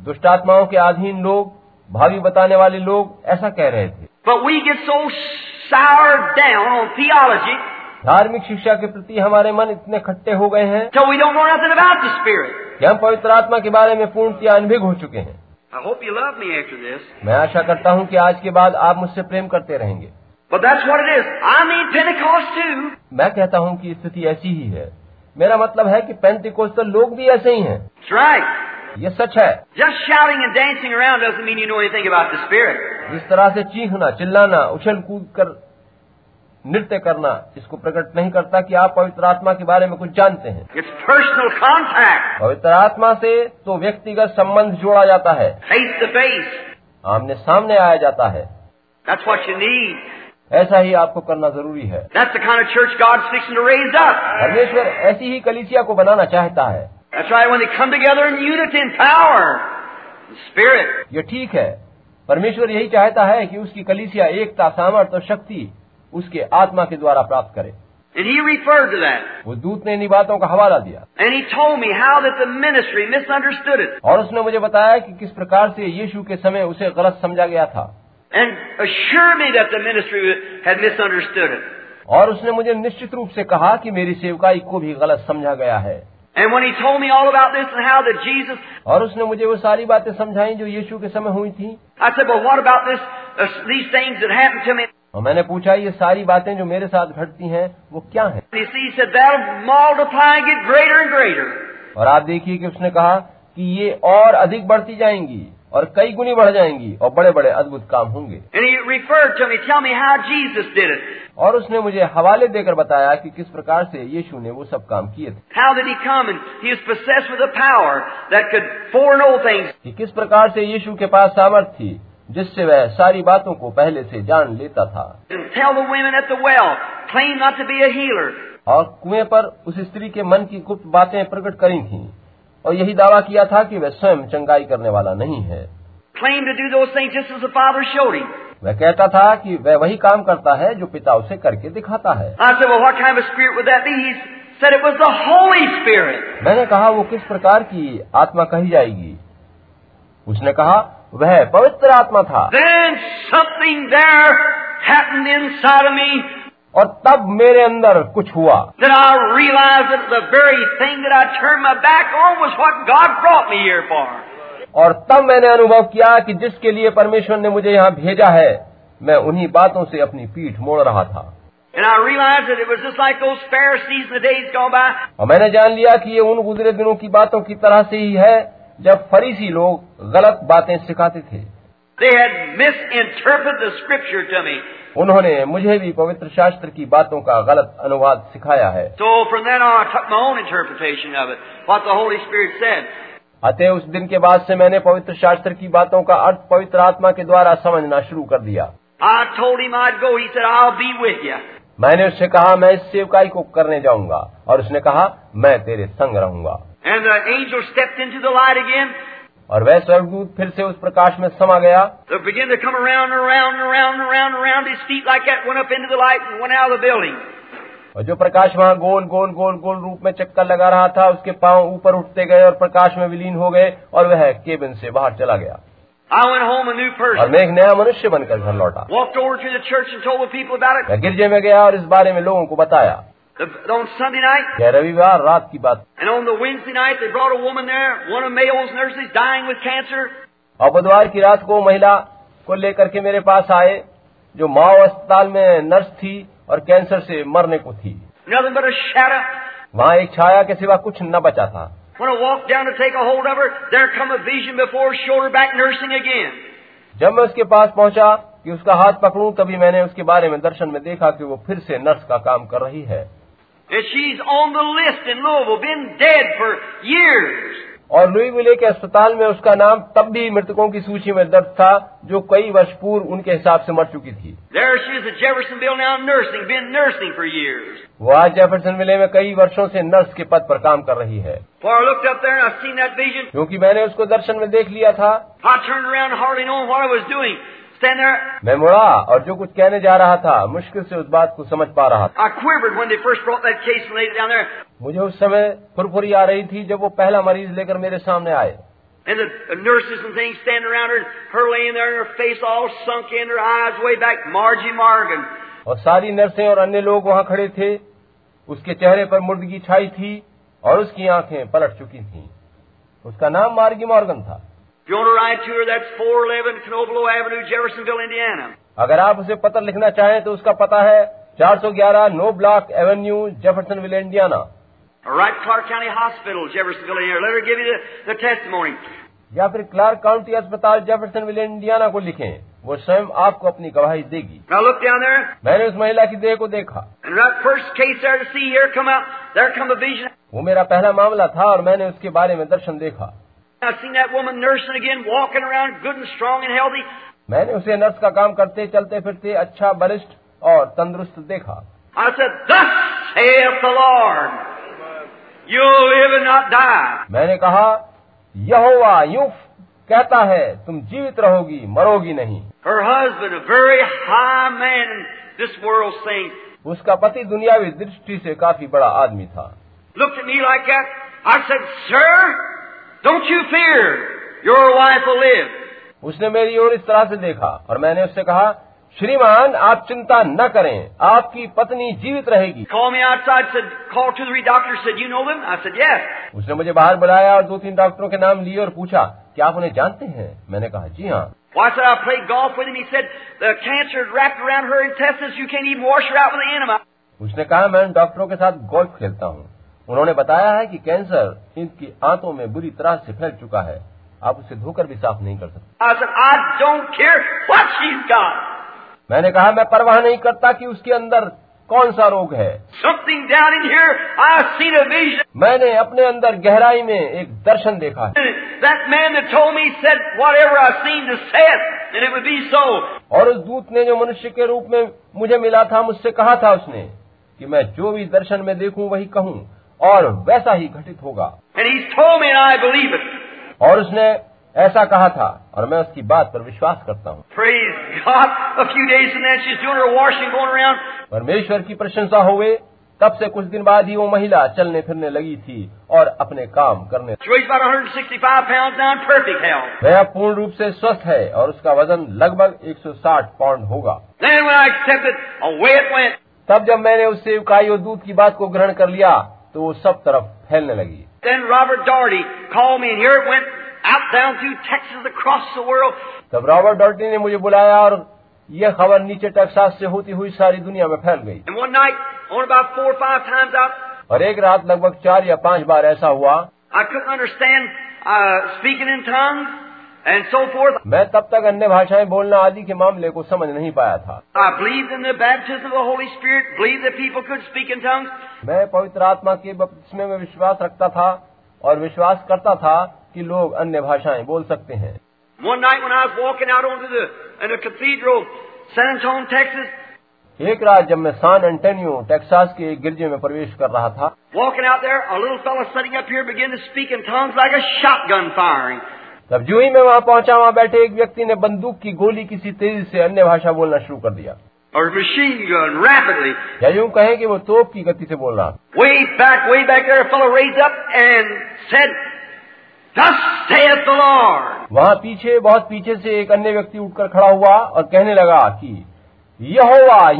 दुष्ट आत्माओं के अधीन लोग भावी बताने वाले लोग ऐसा कह रहे थे। but we get so soured down on theology धार्मिक शिक्षा के प्रति हमारे मन इतने खट्टे हो गए हैं कि हम पवित्र आत्मा के बारे में पूर्णतया अनभिग हो चुके हैं। मैं आशा करता हूँ कि आज के बाद आप मुझसे प्रेम करते रहेंगे। मैं कहता हूँ कि स्थिति ऐसी ही है। मेरा मतलब है कि पैंतीकोस तो लोग भी ऐसे ही हैं। ये सच है। जिस तरह से चीखना चिल्लाना उछल कूद कर नृत्य करना इसको प्रकट नहीं करता कि आप पवित्र आत्मा के बारे में कुछ जानते हैं पवित्र आत्मा से तो व्यक्तिगत संबंध जोड़ा जाता है. आमने सामने आया जाता है That's what you need. ऐसा ही आपको करना ज़रूरी है. परमेश्वर ऐसी ही कलीसिया को बनाना चाहता है. ये ठीक है परमेश्वर यही चाहता है कि उसकी कलीसिया एकता सामर्थ्य और शक्ति उसके आत्मा के द्वारा प्राप्त करे And he referred to that. वो दूत ने इन्हीं बातों का हवाला दिया And he told me how that the ministry misunderstood it. और उसने मुझे बताया कि किस प्रकार से यीशु के समय उसे गलत समझा गया था And assured me that the ministry had misunderstood it. और उसने मुझे निश्चित रूप से कहा कि मेरी सेवकाई को भी गलत समझा गया है And when he told me all about this and how that Jesus, और उसने मुझे वो सारी बातें समझाई जो यीशु के समय हुई थी I said, well, what about this, uh, these things that happened to me? और मैंने पूछा ये सारी बातें जो मेरे साथ घटती हैं वो क्या है? और आप देखिए कि उसने कहा कि ये और अधिक बढ़ती जाएँगी और कई गुनी बढ़ जाएँगी और बड़े बड़े अद्भुत काम होंगे। और उसने मुझे हवाले देकर बताया कि किस प्रकार से शू ने वो सब काम किए थे। कि किस प्रकार से यीशु के पास सामर्थ थी। जिससे वह सारी बातों को पहले से जान लेता था। और कुएँ पर उस स्त्री के मन की गुप्त बातें प्रकट करी थी और यही दावा किया था कि वह स्वयं चंगाई करने वाला नहीं है। वह कहता था कि वह वही काम करता है जो पिता उसे करके दिखाता है। मैंने कहा वो किस प्रकार की आत्मा कही जाएगी? उसने कहा वह पवित्र आत्मा था। और तब मेरे अंदर कुछ हुआ। और तब मैंने अनुभव किया कि जिसके लिए परमेश्वर ने मुझे यहाँ भेजा है मैं उन्हीं बातों से अपनी पीठ मोड़ रहा था। और मैंने जान लिया कि ये उन गुजरे दिनों की बातों की तरह से ही है जब फरीसी लोग गलत बातें सिखाते थे. उन्होंने मुझे भी पवित्र शास्त्र की बातों का गलत अनुवाद सिखाया है So. अतः उस दिन के बाद से मैंने पवित्र शास्त्र की बातों का अर्थ पवित्र आत्मा के द्वारा समझना शुरू कर दिया. मैंने उससे कहा मैं इस सेवकाई को करने जाऊँगा और उसने कहा मैं तेरे संग रहूँगा And the angel stepped into the light again. और वह स्वर्गदूत फिर से उस प्रकाश में समा गया They began to come around and around and around and around and around his feet like that, went up into the light and went out of the building. और जो प्रकाश वहाँ गोल गोल गोल गोल रूप में चक्कर लगा रहा था उसके पांव ऊपर उठते गए और प्रकाश में विलीन हो गए और वह केबिन से बाहर चला गया I went home a new और person. मैं एक नया मनुष्य बनकर घर लौटा Walked over to the church and told the people about it. मैं गिरजे में गया और इस बारे में लोगों को बताया The, The, रविवार रात की बात And और बुधवार की रात को महिला को लेकर के मेरे पास आए जो माओ अस्पताल में नर्स थी और कैंसर से मरने को थी। वहाँ एक छाया के सिवा कुछ न बचा था। जब मैं उसके पास पहुँचा कि उसका हाथ पकड़ू तभी मैंने उसके बारे में दर्शन में देखा कि वो फिर से नर्स का काम कर रही है। And she's on the list in Louisville, been dead for years. और लुईविले के अस्पताल में उसका नाम तब भी मृतकों की सूची में दर्ज था जो कई वर्ष पूर्व उनके हिसाब से मर चुकी थी There she is at Jeffersonville now nursing, been nursing for years. वो आज जेफरसन विले में कई वर्षों से नर्स के पद पर काम कर रही है For I looked up there and I seen that vision. क्योंकि मैंने उसको दर्शन में देख लिया था There. मैं मुड़ा और जो कुछ कहने जा रहा था मुश्किल से उस बात को समझ पा रहा था I quivered when they first brought that case and laid it down there. मुझे उस समय फुरफुरी आ रही थी जब वो पहला मरीज़ लेकर मेरे सामने आए And the nurses and things standing around her, her laying there and her face all sunk in, her eyes way back, Margie Morgan. और सारी नर्सें और अन्य लोग वहाँ खड़े थे उसके चेहरे पर मुर्दगी छाई थी और उसकी आँखें पलट चुकी थीं उसका नाम मार्गी मॉर्गन था If you want to write to her, that's 411 Canoblo Avenue, Jeffersonville, Indiana. अगर आप उसे पत्र लिखना चाहें तो उसका पता है 411 no block Avenue Jeffersonville Indiana Or write Clark County Hospital, Jeffersonville, Indiana. Let her give you the, the testimony. या फिर क्लार्क काउंटी अस्पताल जेफरसनविल इंडियाना को लिखें वो स्वयं आपको अपनी गवाही देगी Now look down there, मैंने उस महिला की देह को देखा and that first case there to see here come out, there come a vision. वो मेरा पहला मामला था और मैंने उसके बारे में दर्शन देखा I seen that woman nursing again, walking around good and strong and healthy. मैंने उसे नर्स का काम करते चलते फिरते अच्छा बलिष्ठ और तंदुरुस्त देखा I said, Thus saith the Lord, you'll live and not die. मैंने कहा यहोवा यूं कहता है तुम जीवित रहोगी मरोगी नहीं Her husband, a very high man in this world's things, उसका पति दुनियावी दृष्टि से काफी बड़ा आदमी था looked at me like that. I said, Sir, Don't you fear your wife will live? उसने मेरी ओर इस तरह से देखा और मैंने उससे कहा श्रीमान आप चिंता न करें आपकी पत्नी जीवित रहेगी. उसने मुझे बाहर बुलाया और दो तीन डॉक्टरों के नाम लिए और पूछा क्या आप उन्हें जानते हैं? मैंने कहा जी हाँ. उसने कहा मैं उन डॉक्टरों के साथ गोल्फ खेलता हूँ. उन्होंने बताया है कि कैंसर इनकी आंतों में बुरी तरह से फैल चुका है आप उसे धोकर भी साफ़ नहीं कर सकते. मैंने कहा मैं परवाह नहीं करता कि उसके अंदर कौन सा रोग है Something down in here. मैंने अपने अंदर गहराई में एक दर्शन देखा है me said, it, so. और उस दूत ने जो मनुष्य के रूप में मुझे मिला था मुझसे कहा था उसने कि मैं जो भी दर्शन में देखूँ वही कहूँ और वैसा ही घटित होगा। और उसने ऐसा कहा था और मैं उसकी बात पर विश्वास करता हूँ। परमेश्वर की प्रशंसा हो तब से कुछ दिन बाद ही वो महिला चलने फिरने लगी थी और अपने काम करने वह पूर्ण रूप से स्वस्थ है और उसका वज़न लगभग 160 पाउंड होगा। तब जब मैंने उससे उकाई और दूध की बात को ग्रहण कर लिया तो वो सब तरफ़ फैलने लगी Then Robert Doherty called me, and here it went out down through Texas across the world. तब रॉबर्ट डॉल्टी ने मुझे बुलाया और यह खबर नीचे टेक्सास से होती हुई सारी दुनिया में फैल गई And one night, on about four or five times out, और एक रात लगभग चार या पाँच बार ऐसा हुआ I couldn't understand uh, speaking in tongues And so forth. मैं तब तक अन्य भाषाएँ बोलना आदि के मामले को समझ नहीं पाया था। मैं पवित्र आत्मा के बपतिस्मे में विश्वास रखता था और विश्वास करता था कि लोग अन्य भाषाएँ बोल सकते हैं। एक रात जब मैं सान एंटोनियो टेक्सास के एक गिरजे में प्रवेश कर रहा था walking out there a little fellow sitting up here begin to speak in tongues like a shotgun firing तब जो ही मैं वहाँ पहुँचा वहाँ बैठे एक व्यक्ति ने बंदूक की गोली किसी तेज़ी से अन्य भाषा बोलना शुरू कर दिया। और मशीन या यूँ कहें कि वो तोप की गति से बोल रहा वहाँ पीछे बहुत पीछे से एक अन्य व्यक्ति उठकर खड़ा हुआ और कहने लगा कि यह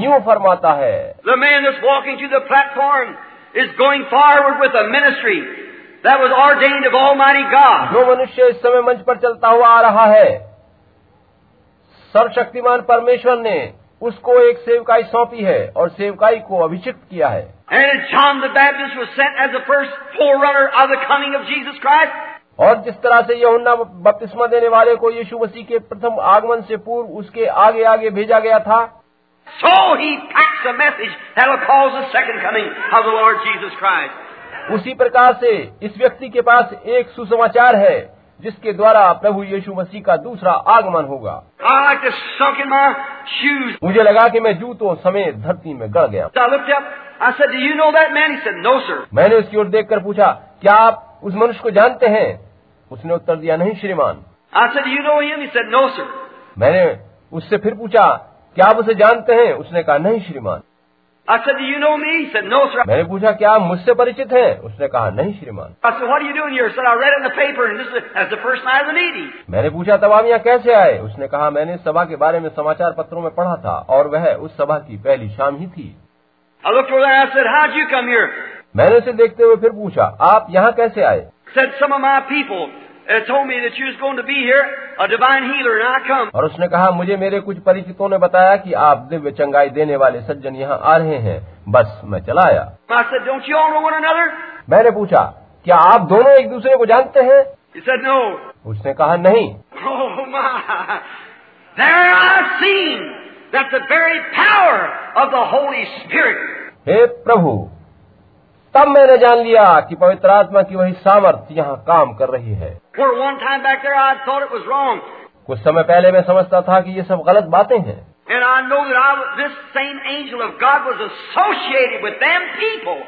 यूँ फरमाता है man is walking to the platform is going forward with ministry that was ordained of Almighty God. जो मनुष्य इस समय मंच पर चलता हुआ आ रहा है सर्वशक्तिमान परमेश्वर ने उसको एक सेवकाई सौंपी है और सेवकाई को अभिषिक्त किया है। और जिस तरह से यहुन्ना बपतिस्मा देने वाले को यीशु मसीह के प्रथम आगमन से पूर्व उसके आगे आगे भेजा गया था सो उसी प्रकार से इस व्यक्ति के पास एक सुसमाचार है जिसके द्वारा प्रभु यीशु मसीह का दूसरा आगमन होगा। Like. मुझे लगा कि मैं जूतों समेत धरती में गड़ गया। Up. Said, you know said, No, मैंने उसकी ओर देखकर पूछा क्या आप उस मनुष्य को जानते हैं? उसने उत्तर दिया नहीं श्रीमान। Said, you know said, No, मैंने उससे फिर पूछा क्या आप उसे जानते हैं? उसने कहा नहीं श्रीमान। मैंने पूछा क्या आप मुझसे परिचित हैं? उसने कहा नहीं श्रीमान. मैंने पूछा तब आप यहाँ कैसे आए? उसने कहा मैंने सभा के बारे में समाचार पत्रों में पढ़ा था और वह उस सभा की पहली शाम ही थी. मैंने उसे देखते हुए फिर पूछा आप यहाँ कैसे आए? Said some और उसने कहा मुझे मेरे कुछ परिचितों ने बताया कि आप दिव्य चंगाई देने वाले सज्जन यहाँ आ रहे हैं। बस मैं चला आया. मैंने पूछा क्या आप दोनों एक दूसरे को जानते हैं? Said, no. उसने कहा नहीं. Oh, प्रभु तब मैंने जान लिया कि पवित्र आत्मा की वही सामर्थ्य यहाँ काम कर रही है। कुछ समय पहले मैं समझता था कि ये सब गलत बातें हैं। And I know that I, this same angel of God was associated with them people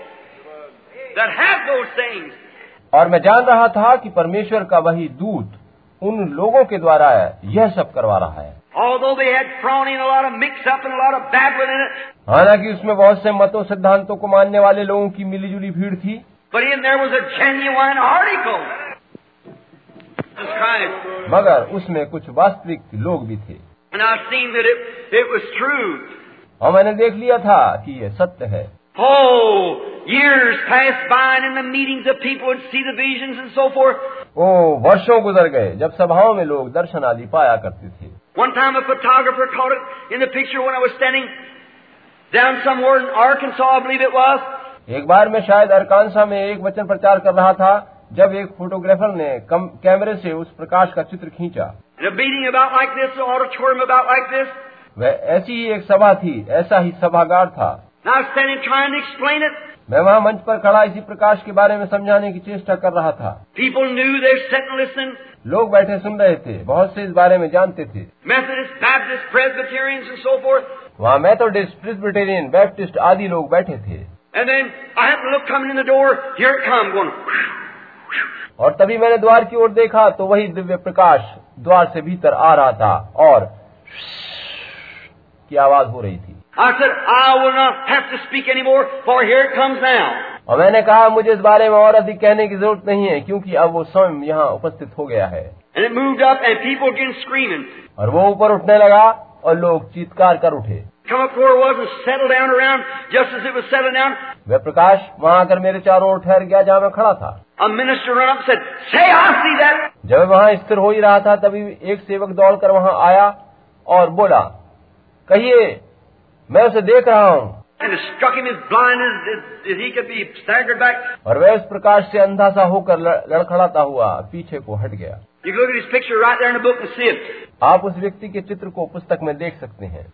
that have those things. और मैं जान रहा था कि परमेश्वर का वही दूत उन लोगों के द्वारा यह सब करवा रहा है। हालाँकि उसमें बहुत से मतों सिद्धांतों को मानने वाले लोगों की मिलीजुली भीड़ थी। मगर उसमें कुछ वास्तविक लोग भी थे। और मैंने देख लिया था कि ये सत्य है। वर्षों गुजर गए जब सभाओं में लोग दर्शन आदि पाया करते थे। One time a photographer caught it in the picture when I was standing down somewhere in Arkansas, I believe it was. एक बार मैं शायद अरकानसा में एक वचन प्रचार कर रहा था जब एक फोटोग्राफर ने कम कैमरे से उस प्रकाश का चित्र खींचा In a meeting about like this, an auditorium about like this. वह ऐसी ही एक सभा थी ऐसा ही सभागार था And I was standing trying to explain it. मैं वहाँ मंच पर खड़ा इसी प्रकाश के बारे में समझाने की चेष्टा कर रहा था लोग बैठे सुन रहे थे बहुत से इस बारे में जानते थे। वहाँ मैं तो डिस्प्रिस्बिटेरियन बैप्टिस्ट आदि लोग बैठे थे। और तभी मैंने द्वार की ओर देखा तो वही दिव्य प्रकाश द्वार से भीतर आ रहा था और की आवाज़ हो रही थी। और मैंने कहा मुझे इस बारे में और अधिक कहने की ज़रूरत नहीं है क्योंकि अब वो स्वयं यहाँ उपस्थित हो गया है. और वो ऊपर उठने लगा और लोग चीत्कार कर उठे. वह प्रकाश वहाँ आकर मेरे चारों ओर ठहर गया जहाँ मैं खड़ा था said. जब वहाँ स्थिर हो ही रहा था तभी एक सेवक दौड़कर वहाँ आया और बोला कहिए मैं उसे देख रहा हूँ और वह उस प्रकाश से अंधा सा होकर लड़खड़ाता हुआ पीछे को हट गया। आप उस व्यक्ति के चित्र को पुस्तक में देख सकते हैं।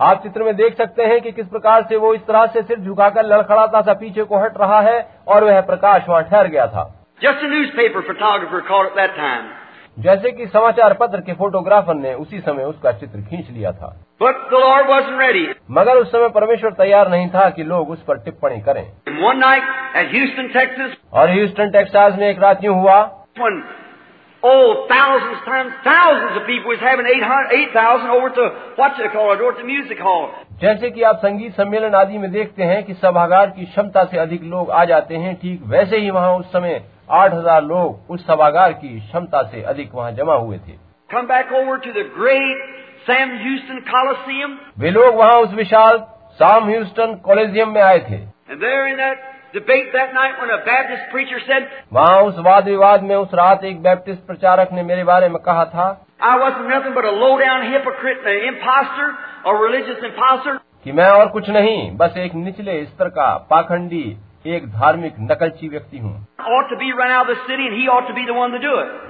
आप चित्र में देख सकते हैं कि किस प्रकार से वो इस तरह से सिर झुकाकर लड़खड़ाता सा पीछे को हट रहा है और वह प्रकाश वहाँ ठहर गया था। Just newspaper photographer call at that time जैसे कि समाचार पत्र के फोटोग्राफर ने उसी समय उसका चित्र खींच लिया था But the Lord wasn't ready. मगर उस समय परमेश्वर तैयार नहीं था कि लोग उस पर टिप्पणी करें And one night at Houston, Texas, और ह्यूस्टन टेक्सास में एक रात यूँ हुआ when oh thousands times thousands of people was having 8,000 over to what you call it, over to music hall. जैसे कि आप संगीत सम्मेलन आदि में देखते हैं कि सभागार की क्षमता से अधिक लोग आ जाते हैं ठीक वैसे ही वहाँ उस समय आठ हज़ार लोग उस सभागार की क्षमता से अधिक वहाँ जमा हुए थे। Come back over to the great Sam Houston Coliseum. वे लोग वहाँ उस विशाल साम ह्यूस्टन कॉलेजियम में आए थे। वहाँ उस वाद विवाद में उस रात एक बैप्टिस्ट प्रचारक ने मेरे बारे में कहा था कि मैं और कुछ नहीं बस एक निचले स्तर का पाखंडी एक धार्मिक नकलची व्यक्ति हूँ।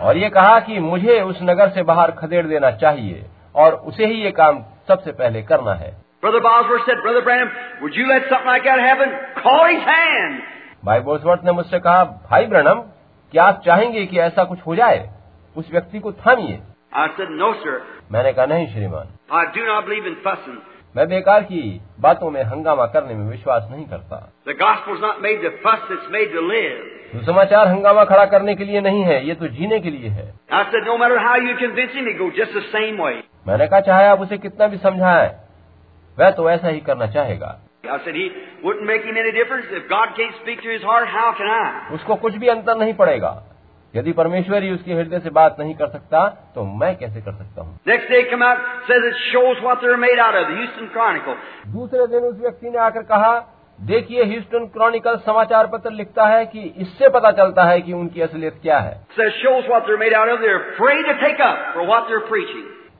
और ये कहा कि मुझे उस नगर से बाहर खदेड़ देना चाहिए और उसे ही ये काम सबसे पहले करना है। भाई बोसवर्थ ने मुझसे कहा भाई ब्रनम क्या आप चाहेंगे कि ऐसा कुछ हो जाए? उस व्यक्ति को थामिए. No, मैंने कहा नहीं श्रीमान. I do not believe in person मैं बेकार की बातों में हंगामा करने में विश्वास नहीं करता। तो समाचार हंगामा खड़ा करने के लिए नहीं है ये तो जीने के लिए है। मैंने कहा चाहे आप उसे कितना भी समझाएँ, वह तो ऐसा ही करना चाहेगा। उसको कुछ भी अंतर नहीं पड़ेगा। यदि परमेश्वर ही उसके हृदय से बात नहीं कर सकता तो मैं कैसे कर सकता हूँ? दूसरे दिन उस व्यक्ति ने आकर कहा देखिए ह्यूस्टन क्रॉनिकल समाचार पत्र लिखता है कि इससे पता चलता है कि उनकी असलियत क्या है।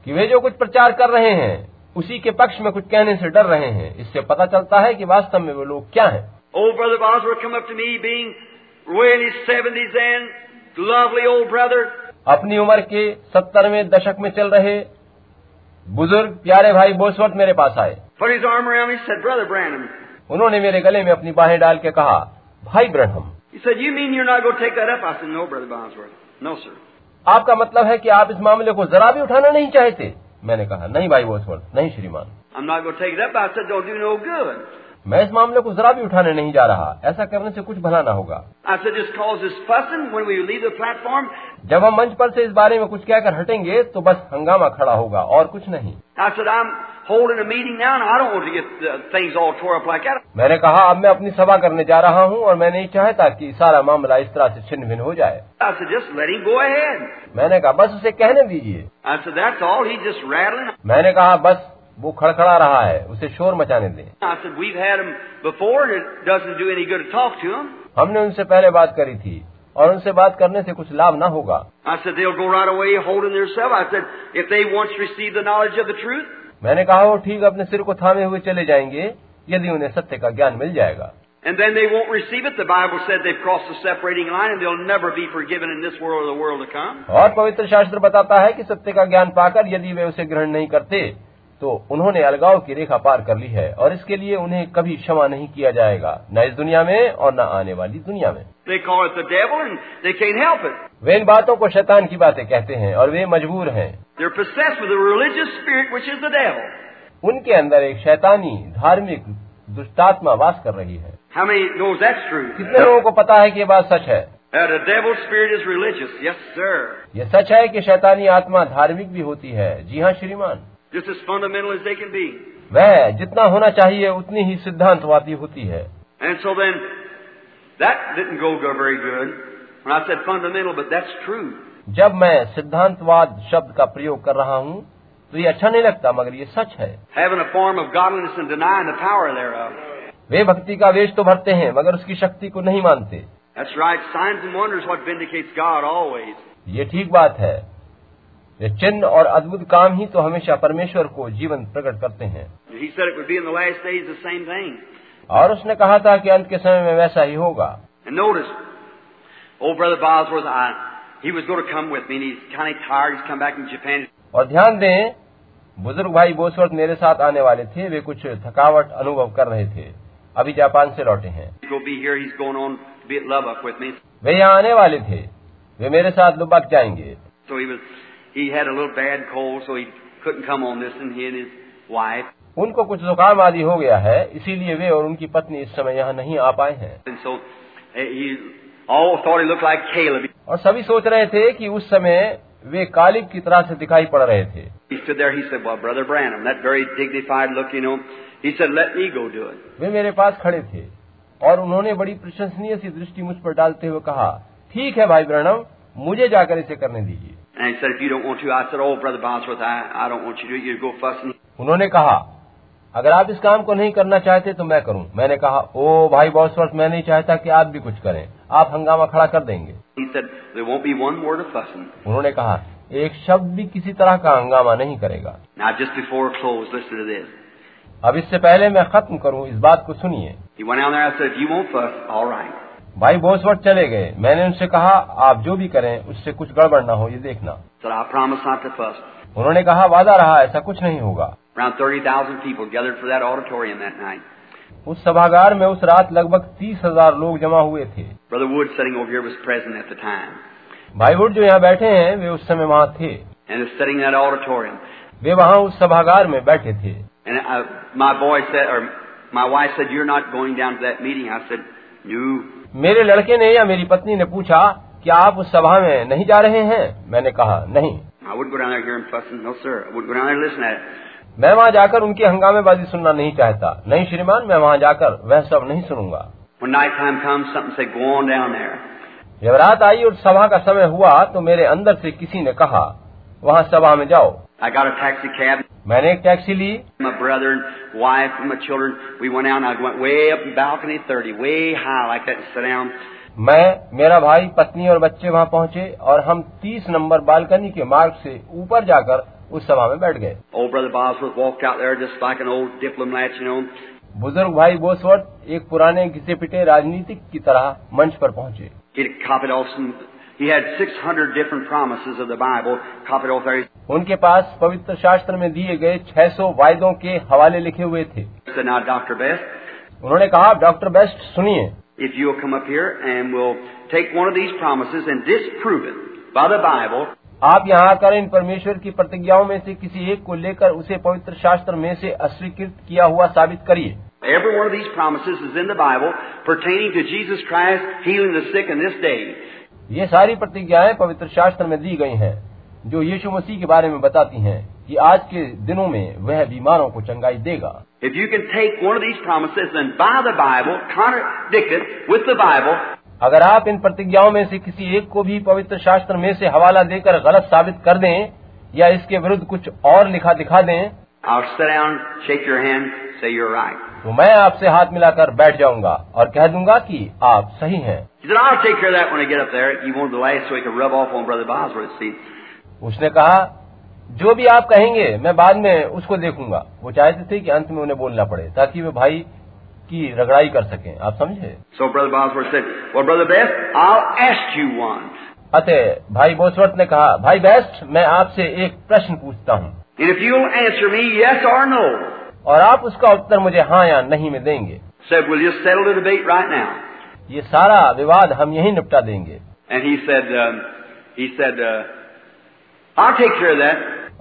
कि वे जो कुछ प्रचार कर रहे हैं उसी के पक्ष में कुछ कहने से डर रहे हैं। इससे पता चलता है कि वास्तव में वो लोग क्या हैं। अपनी उम्र के सत्तरवे दशक में चल रहे बुज़ुर्ग प्यारे भाई बोसवर्ट मेरे पास आए। उन्होंने मेरे गले में अपनी बाहें डाल के कहा भाई ब्रहम आपका मतलब है कि आप इस मामले को जरा भी उठाना नहीं चाहते? मैंने कहा नहीं भाई बोसवर्ट नहीं श्रीमान. I'm मैं इस मामले को जरा भी उठाने नहीं जा रहा। ऐसा करने से कुछ भला ना होगा। जब हम मंच पर से इस बारे में कुछ कहकर हटेंगे तो बस हंगामा खड़ा होगा और कुछ नहीं। मैंने कहा अब मैं अपनी सभा करने जा रहा हूँ और मैं नहीं चाहता कि सारा मामला इस तरह से छिन्न भिन्न हो जाए। मैंने कहा बस उसे कहने दीजिए। मैंने कहा बस वो खड़खड़ा रहा है उसे शोर मचाने दें. हमने उनसे पहले बात करी थी और उनसे बात करने से कुछ लाभ ना होगा मैंने कहा वो ठीक अपने सिर को थामे हुए चले जाएँगे यदि उन्हें सत्य का ज्ञान मिल जाएगा and then they won't receive it, the Bible said they've crossed the separating line, and they'll never be forgiven in this world or the world to come. और पवित्र शास्त्र बताता है कि सत्य का ज्ञान पाकर यदि वे उसे ग्रहण नहीं करते तो उन्होंने अलगाव की रेखा पार कर ली है और इसके लिए उन्हें कभी क्षमा नहीं किया जाएगा न इस दुनिया में और न आने वाली दुनिया में. वे इन बातों को शैतान की बातें कहते हैं और वे मजबूर हैं. उनके अंदर एक शैतानी धार्मिक दुष्टात्मा वास कर रही है? कितने लोगों को पता है कि ये बात सच है sir. ये सच है कि शैतानी आत्मा धार्मिक भी होती है जी हाँ श्रीमान Just as fundamental as they can be. वह जितना होना चाहिए उतनी ही सिद्धांतवादी होती है And so then, that didn't go very good. When I said fundamental, but that's true. जब मैं सिद्धांतवाद शब्द का प्रयोग कर रहा हूँ तो ये अच्छा नहीं लगता मगर ये सच है Having a form of godliness and denying the power thereof. वे भक्ति का वेश तो भरते हैं मगर उसकी शक्ति को नहीं मानते That's right. Signs and wonders what vindicates God always. ये ठीक बात है ये चिन्ह और अद्भुत काम ही तो हमेशा परमेश्वर को जीवन प्रकट करते हैं। और उसने कहा था कि अंत के समय में वैसा ही होगा। और ध्यान दें बुज़ुर्ग भाई बोसवर्थ मेरे साथ आने वाले थे। वे कुछ थकावट अनुभव कर रहे थे। अभी जापान से लौटे हैं। वे यहाँ आने वाले थे। वे मेरे साथ लुबक जाएँगे। he was, he had a little bad cold, so he couldn't come on this, and he and his wife. उनको कुछ जुकाम आदि हो गया है इसीलिए वे और उनकी पत्नी इस समय यहाँ नहीं आ पाए हैं And so eh, he all thought he looked like Caleb. और सभी सोच रहे थे कि उस समय वे कालिब की तरह से दिखाई पड़ रहे थे He stood there. He said, "Well, brother Branham, that very dignified look, you know." He said, "Let me go do it." वे मेरे पास खड़े थे और उन्होंने बड़ी प्रशंसनीय सी दृष्टि मुझ पर डालते हुए कहा ठीक है भाई ब्रणम मुझे जाकर इसे करने दीजिए उन्होंने कहा अगर आप इस काम को नहीं करना चाहते तो मैं करूँ. मैंने कहा ओ भाई बॉस बॉसवर्थ मैं नहीं चाहता कि आप भी कुछ करें। आप हंगामा खड़ा कर देंगे. Said, उन्होंने कहा एक शब्द भी किसी तरह का हंगामा नहीं करेगा. अब इससे पहले मैं खत्म करूँ इस बात को सुनिए। Right. भाई बहुत वक्त चले गए। मैंने उनसे कहा आप जो भी करें उससे कुछ गड़बड़ न हो ये देखना। सर उन्होंने कहा वादा रहा ऐसा कुछ नहीं होगा। उस सभागार में उस रात लगभग तीस हज़ार लोग जमा हुए थे। भाई वुड जो यहाँ बैठे हैं वे उस समय वहाँ थे। वे वहाँ उस सभागार में बैठे थे। My boy my wife you are not going down that meeting मेरे लड़के ने या मेरी पत्नी ने पूछा क्या आप उस सभा में नहीं जा रहे हैं मैंने कहा नहीं. No, sir. मैं वहाँ जाकर उनकी हंगामेबाजी सुनना नहीं चाहता नहीं श्रीमान मैं वहाँ जाकर वह सब नहीं सुनूँगा. जब रात आई और सभा का समय हुआ तो मेरे अंदर से किसी ने कहा वहाँ सभा में जाओ I got a taxi cab. मैंने एक टैक्सी ली My brother and wife and my children, we went out and I went way up in balcony 30, way high like that and sat down. मैं मेरा भाई पत्नी और बच्चे वहाँ पहुँचे और हम तीस नंबर बालकनी के मार्ग से ऊपर जाकर उस सभा में बैठ गए Old brother Bosworth walked out there just like an old diplomat, you know. बुजुर्ग भाई बोसवर्थ एक पुराने घिसे पिटे राजनीतिक की तरह मंच पर पहुँचे He copied off some, he had 600 different promises of the Bible, copied off there. उनके पास पवित्र शास्त्र में दिए गए 600 वायदों के हवाले लिखे हुए थे। उन्होंने कहा डॉक्टर बेस्ट सुनिए। If you come up here and take one of these and disprove it Bible आप यहाँ आकर इन परमेश्वर की प्रतिज्ञाओं में से किसी एक को लेकर उसे पवित्र शास्त्र में से अस्वीकृत किया हुआ साबित करिए। ये सारी प्रतिज्ञाएँ पवित्र शास्त्र में दी गई हैं। जो यीशु मसीह के बारे में बताती हैं कि आज के दिनों में वह बीमारों को चंगाई देगा। अगर आप इन प्रतिज्ञाओं में से किसी एक को भी पवित्र शास्त्र में से हवाला देकर गलत साबित कर दें या इसके विरुद्ध कुछ और लिखा दिखा दें तो मैं आपसे हाथ मिलाकर बैठ जाऊँगा और कह दूँगा कि आप सही हैं। उसने कहा जो भी आप कहेंगे मैं बाद में उसको देखूँगा. वो चाहते थे कि अंत में उन्हें बोलना पड़े ताकि वे भाई की रगड़ाई कर सकें। आप समझे? अतः भाई बोसवर्थ ने कहा भाई बेस्ट मैं आपसे एक प्रश्न पूछता हूँ। इफ़ यू और नो और आप उसका उत्तर मुझे हाँ या नहीं में देंगे। ये सारा विवाद हम यही निपटा देंगे।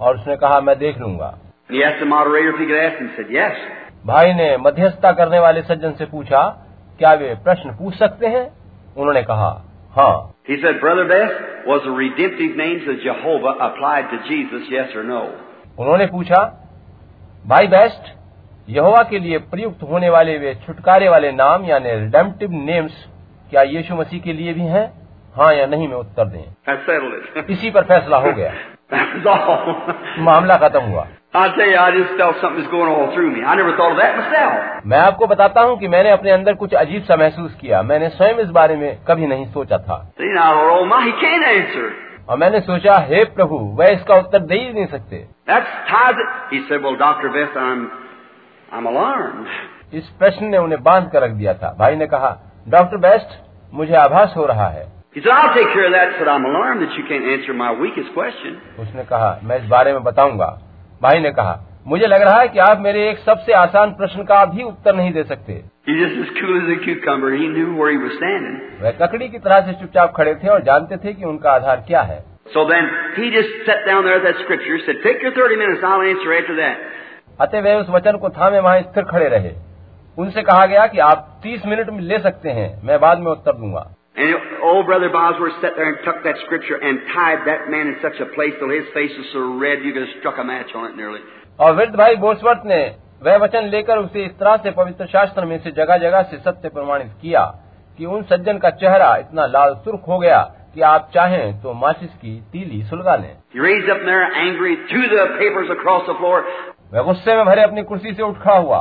और उसने कहा मैं देख लूँगा. भाई ने मध्यस्थता करने वाले सज्जन से पूछा क्या वे प्रश्न पूछ सकते हैं? उन्होंने कहा हाँ. उन्होंने पूछा भाई बेस्ट यहोवा के लिए प्रयुक्त होने वाले वे छुटकारे वाले नाम यानी रिडेम्प्टिव नेम्स क्या यीशु मसीह के लिए भी हैं? हाँ या नहीं में उत्तर दें। इसी पर फैसला हो गया। मामला खत्म हुआ। मैं आपको बताता हूँ कि मैंने अपने अंदर कुछ अजीब सा महसूस किया। मैंने स्वयं इस बारे में कभी नहीं सोचा था। और मैंने सोचा हे प्रभु वह इसका उत्तर दे ही नहीं सकते। इस प्रश्न ने उन्हें बाँध कर रख दिया था। भाई ने कहा डॉक्टर बेस्ट मुझे आभास हो रहा है। He said, I'll take care of that. said, I'm alarmed that you can't answer my weakest question. उसने कहा मैं इस बारे में बताऊँगा भाई ने कहा मुझे लग रहा है कि आप मेरे एक सबसे आसान प्रश्न का भी उत्तर नहीं दे सकते He's just as cool as a cucumber. He knew where he was standing. वह ककड़ी की तरह से चुपचाप खड़े थे और जानते थे कि उनका आधार क्या है So then he just sat down there at that scripture, said, Take your 30 minutes, I'll answer after that. अतः वे उस वचन को थामे वहाँ स्थिर खड़े रहे उनसे कहा गया कि आप तीस मिनट में ले सकते हैं मैं बाद में उत्तर दूँगा And old brother Bosworth sat there and took that scripture and tied that man in such a place till his face was so red you could have struck a match on it nearly. और वृद्ध भाई Bosworth ने वह वचन लेकर उसे इस तरह से पवित्र शास्त्र में से जगह जगह से सत्य प्रमाणित किया कि उन सज्जन का चेहरा इतना लाल सुर्ख हो गया कि आप चाहें तो माचिस की तीली सुलगा लें He raised up there angry, threw the papers across the floor. वह गुस्से में भरे अपनी कुर्सी से उठ खड़ा हुआ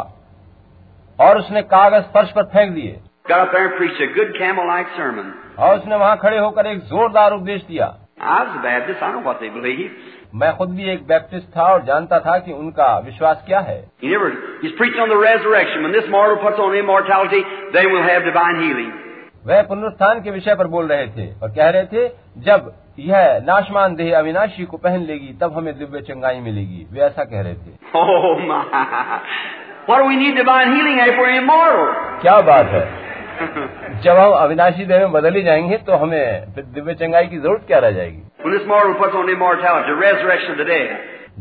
और उसने कागज फर्श पर फेंक दिए और उसने वहाँ खड़े होकर एक जोरदार उपदेश दिया। मैं खुद भी एक बैप्टिस्ट था और जानता था कि उनका विश्वास क्या है। वह पुनरुत्थान के विषय पर बोल रहे थे और कह रहे थे जब यह नाशमान देह अविनाशी को पहन लेगी तब हमें दिव्य चंगाई मिलेगी। वे ऐसा कह रहे थे। Oh, क्या बात है? जब हम अविनाशी देव में बदले जाएँगे तो हमें फिर दिव्य चंगाई की ज़रूरत क्या रह जाएगी? पुलिस मोड़ ऊपर तो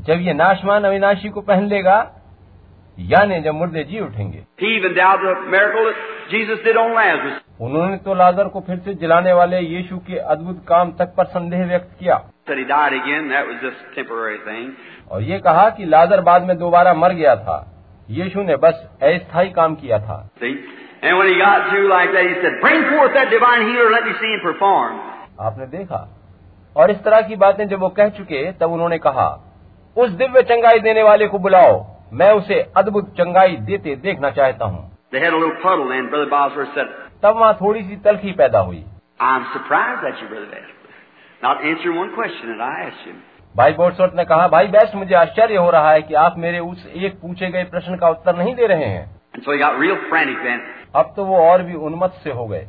जब ये नाशमान अविनाशी को पहन लेगा या नहीं जब मुर्दे जी उठेंगे। उन्होंने तो लाजर को फिर से जलाने वाले यीशु के अद्भुत काम तक पर संदेह व्यक्त किया। और ये कहा कि लाजर बाद में दोबारा मर गया था। यीशु ने बस अस्थायी काम किया था। And when he got through like that, he said, Bring forth that divine healer, let me see him perform. आपने देखा और इस तरह की बातें जब वो कह चुके तब उन्होंने कहा उस दिव्य चंगाई देने वाले को बुलाओ मैं उसे अद्भुत चंगाई देते देखना चाहता हूँ They had a little puddle then. Brother Bosworth said, तब वहाँ थोड़ी सी तलखी पैदा हुई I'm surprised at you, Brother Best. Not answering one question that I asked you. भाई बोटसवर्थ ने कहा भाई बेस्ट मुझे आश्चर्य हो रहा है कि आप मेरे उस एक पूछे गए प्रश्न का उत्तर नहीं दे रहे हैं And so he got real frantic then. अब तो वो और भी उन्मत से हो गए।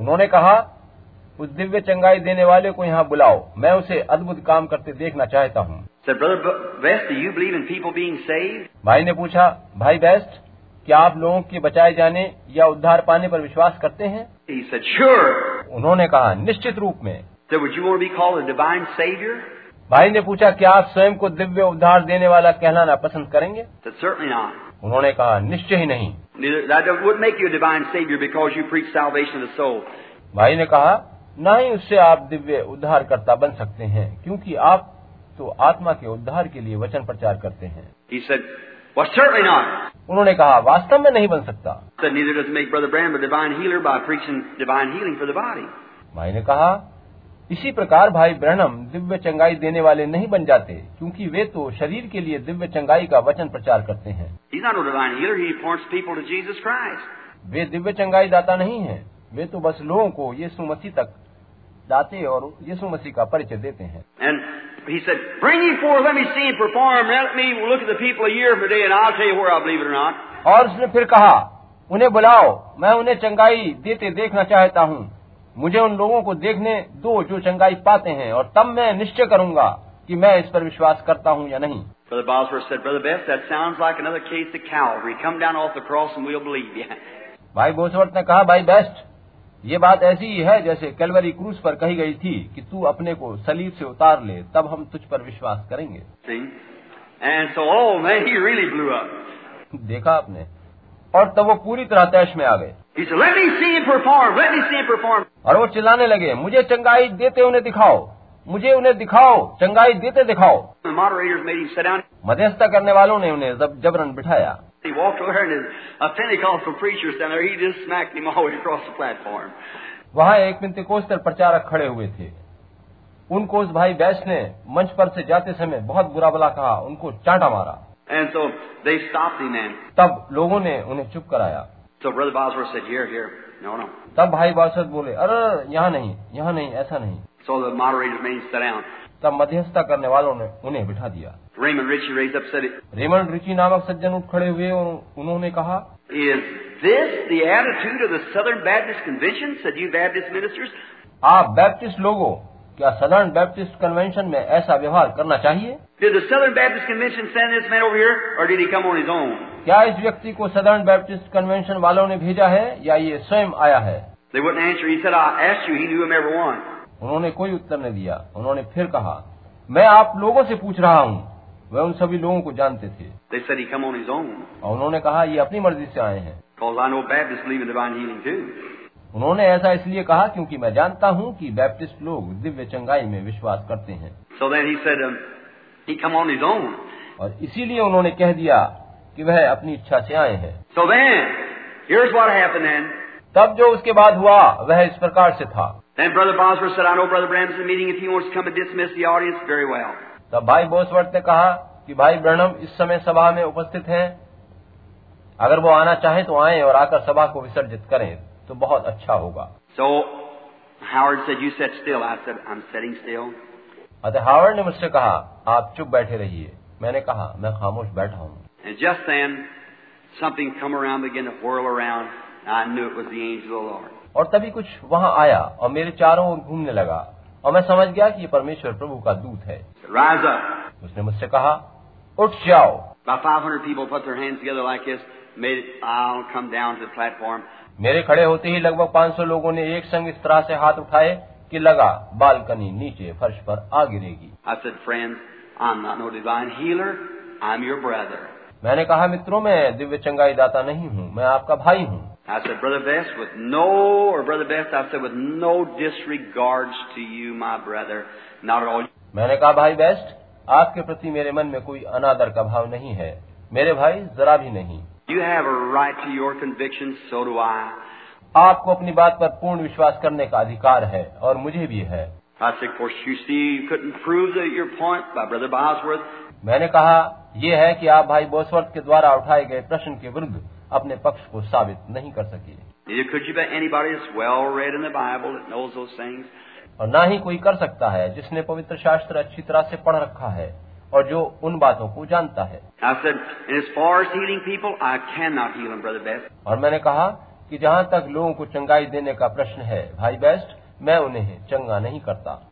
उन्होंने कहा उस दिव्य चंगाई देने वाले को यहाँ बुलाओ। मैं उसे अद्भुत काम करते देखना चाहता हूँ। भाई ने पूछा भाई बेस्ट क्या आप लोगों के बचाए जाने या उद्धार पाने पर विश्वास करते हैं? Said, sure. उन्होंने कहा निश्चित रूप में। So, भाई ने पूछा क्या आप स्वयं को दिव्य उद्धार देने वाला कहलाना पसंद करेंगे? So, उन्होंने कहा निश्चय ही नहीं। भाई ने कहा न ही उससे आप दिव्य उद्धार करता बन सकते हैं क्योंकि आप तो आत्मा के उद्धार के लिए वचन प्रचार करते हैं। उन्होंने कहा वास्तव में नहीं बन सकता। भाई ने कहा इसी प्रकार भाई ब्रहणम दिव्य चंगाई देने वाले नहीं बन जाते क्योंकि वे तो शरीर के लिए दिव्य चंगाई का वचन प्रचार करते हैं। वे दिव्य चंगाई दाता नहीं है वे तो बस लोगों को यीशु मसीह तक दाते और यीशु मसीह का परिचय देते हैं। और उसने फिर कहा उन्हें बुलाओ मैं उन्हें चंगाई देते देखना चाहता हूँ। मुझे उन लोगों को देखने दो जो चंगाई पाते हैं और तब मैं निश्चय करूँगा कि मैं इस पर विश्वास करता हूँ या नहीं। Brother Bosworth said, Brother Best, that sounds like another case of Calvary. Come down off the cross and we'll believe you. भाई बोसवर्थ ने कहा भाई बेस्ट ये बात ऐसी ही है जैसे कैलवरी क्रूज पर कही गई थी कि तू अपने को सलीब से उतार ले तब हम तुझ पर विश्वास करेंगे। So, oh man, really देखा आपने? और तब वो पूरी तरह तैश में आ गए। और वो चिल्लाने लगे मुझे चंगाई देते उन्हें दिखाओ। मुझे उन्हें दिखाओ। चंगाई देते दिखाओ. मध्यस्थता करने वालों ने उन्हें जबरन बिठाया। वहाँ एक पिंतिकोस्तर प्रचारक खड़े हुए थे। उनको उस भाई बैस ने मंच पर से जाते समय बहुत बुरा बला कहा उनको चांटा मारा। एंड तब लोगों ने उन्हें चुप कराया। तो ब्रदर बाजवर से हियर हियर नो नो तब भाई बासवर बोले अरे यहाँ नहीं यहाँ नहीं ऐसा नहीं. So the moderator men sit down तब मध्यस्थता करने वालों ने उन्हें बिठा दिया। Raymond Richey raise up said Raymond Richey नामक सज्जन उठ खड़े हुए और उन्होंने कहा is this the attitude of the Southern Baptist Convention said you Baptist ministers आप बैप्टिस्ट लोगों क्या सदर्न बैप्टिस्ट कन्वेंशन में ऐसा व्यवहार करना चाहिए? क्या इस व्यक्ति को सदर्न बैप्टिस्ट कन्वेंशन वालों ने भेजा है या ये स्वयं आया है? उन्होंने कोई उत्तर नहीं दिया। उन्होंने फिर कहा मैं आप लोगों से पूछ रहा हूँ। वह उन सभी लोगों को जानते थे। और उन्होंने कहा ये अपनी मर्ज़ी से आए हैं। उन्होंने ऐसा इसलिए कहा क्योंकि मैं जानता हूँ कि बैप्टिस्ट लोग दिव्य चंगाई में विश्वास करते हैं। So he said, he और इसीलिए उन्होंने कह दिया कि वह अपनी इच्छा से आए हैं। So तब जो उसके बाद हुआ वह इस प्रकार से था। तब भाई बोसवर्थ ने कहा कि भाई ब्रणम इस समय सभा में उपस्थित हैं। अगर वो आना चाहे तो आए और आकर सभा को विसर्जित करें। तो बहुत अच्छा होगा। So Howard said you set still अतः हावर्ड ने मुझसे कहा आप चुप बैठे रहिए। मैंने कहा मैं खामोश बैठा हूँ। Just then something come around begin to whirl around I knew it was the angel of the Lord और तभी कुछ वहाँ आया और मेरे चारों ओर घूमने लगा और मैं समझ गया कि ये परमेश्वर प्रभु का दूत है। राजा उसने मुझसे कहा उठ जाओ। 500 people put their hands together like this, made I'll come down to the platform. मेरे खड़े होते ही लगभग 500 लोगों ने एक संग इस तरह से हाथ उठाए कि लगा बालकनी नीचे फर्श पर आ गिरेगी। मैंने कहा मित्रों मैं दिव्य चंगाई दाता नहीं हूँ मैं आपका भाई हूँ। मैंने कहा भाई बेस्ट आपके प्रति मेरे मन में कोई अनादर का भाव नहीं है। मेरे भाई जरा भी नहीं। You have a right to your convictions, so do I. आपको अपनी बात पर पूर्ण विश्वास करने का अधिकार है और मुझे भी है I said, of course, you see, you couldn't prove that your point by Brother Bosworth. मैंने कहा यह है कि आप भाई बोसवर्थ के द्वारा उठाए गए प्रश्न के विरुद्ध अपने पक्ष को साबित नहीं कर सके Neither could you by anybody that's well read in the Bible that knows those things. और ना ही कोई कर सकता है जिसने पवित्र शास्त्र अच्छी तरह से पढ़ रखा है और जो उन बातों को जानता है। और मैंने कहा कि जहाँ तक लोगों को चंगाई देने का प्रश्न है भाई बेस्ट मैं उन्हें चंगा नहीं करता।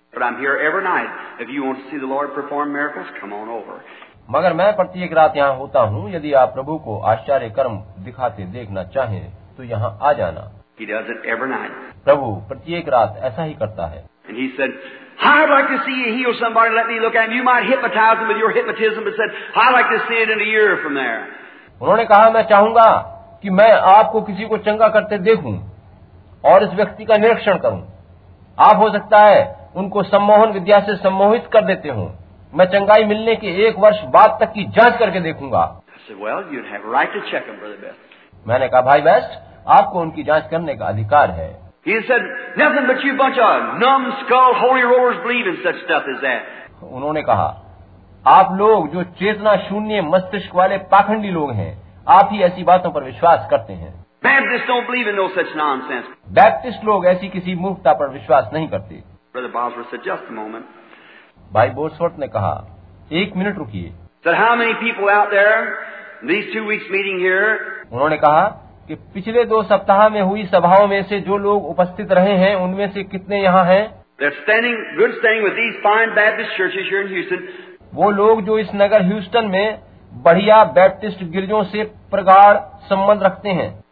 मगर मैं प्रत्येक रात यहाँ होता हूँ यदि आप प्रभु को आश्चर्य कर्म दिखाते देखना चाहें तो यहाँ आ जाना। प्रभु प्रत्येक रात ऐसा ही करता है। And I'd like to see you heal somebody. Let me look at him. You might hypnotize them with your hypnotism, but said, I'd like to see it in a year from there. उन्होंने कहा मैं चाहूँगा कि मैं आपको किसी को चंगा करते देखूँ और इस व्यक्ति का निरीक्षण करूँ आप हो सकता है उनको सम्मोहन विद्या से सम्मोहित कर देते हो मैं चंगाई मिलने के एक वर्ष बाद तक की जाँच करके देखूँगा said, Well, right them, मैंने कहा भाई बेस्ट आपको उनकी जाँच करने का अधिकार है He said, Nothing but you bunch of numbskull holy rollers believe in such stuff as that. उन्होंने कहा आप लोग जो चेतना शून्य मस्तिष्क वाले पाखंडी लोग हैं आप ही ऐसी बातों पर विश्वास करते हैं Baptists don't believe in no such nonsense. Baptist लोग ऐसी किसी मूर्खता पर विश्वास नहीं करते Brother Bosworth said, Just a moment. भाई बोर्सवर्थ ने कहा एक मिनट रुकिए Said, How many people out there, these two weeks meeting here, उन्होंने कहा कि पिछले दो सप्ताह में हुई सभाओं में से जो लोग उपस्थित रहे हैं उनमें से कितने यहाँ हैं? वो लोग जो इस नगर ह्यूस्टन में बढ़िया बैप्टिस्ट गिरजों से प्रगाढ़ संबंध रखते हैं।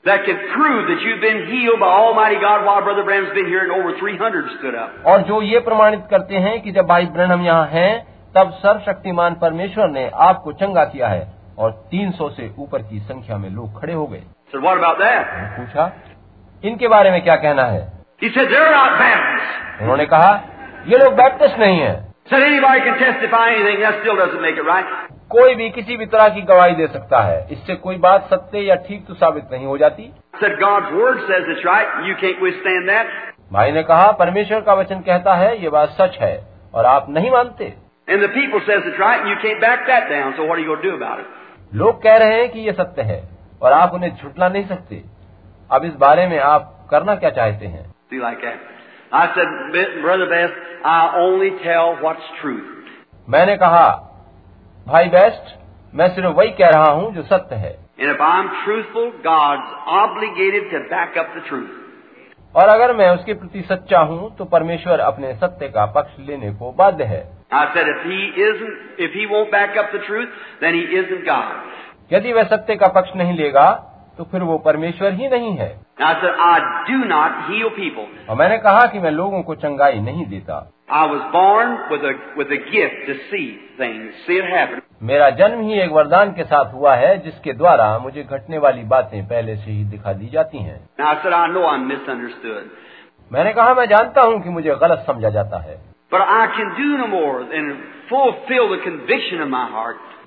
और जो ये प्रमाणित करते हैं कि जब भाई ब्रहणम यहाँ हैं, तब सर्वशक्तिमान परमेश्वर ने आपको चंगा किया है और 300 से ऊपर की संख्या में लोग खड़े हो गए। पूछा इनके बारे में क्या कहना है? उन्होंने कहा ये लोग बैप्टिस्ट नहीं है. कोई भी किसी भी तरह की गवाही दे सकता है। इससे कोई बात सत्य या ठीक तो साबित नहीं हो जाती। भाई ने कहा परमेश्वर का वचन कहता है ये बात सच है और आप नहीं मानते. लोग कह रहे हैं कि ये सत्य है। और आप उन्हें झुटला नहीं सकते। अब इस बारे में आप करना क्या चाहते हैं? मैंने कहा भाई बेस्ट मैं सिर्फ़ वही कह रहा हूँ जो सत्य है। और अगर मैं उसके प्रति सच्चा हूँ तो परमेश्वर अपने सत्य का पक्ष लेने को बाध्य है। यदि वह सत्य का पक्ष नहीं लेगा तो फिर वो परमेश्वर ही नहीं है। और मैंने कहा कि मैं लोगों को चंगाई नहीं देता। मेरा जन्म ही एक वरदान के साथ हुआ है जिसके द्वारा मुझे घटने वाली बातें पहले से ही दिखा दी जाती हैं। मैंने कहा मैं जानता हूँ कि मुझे गलत समझा जाता है।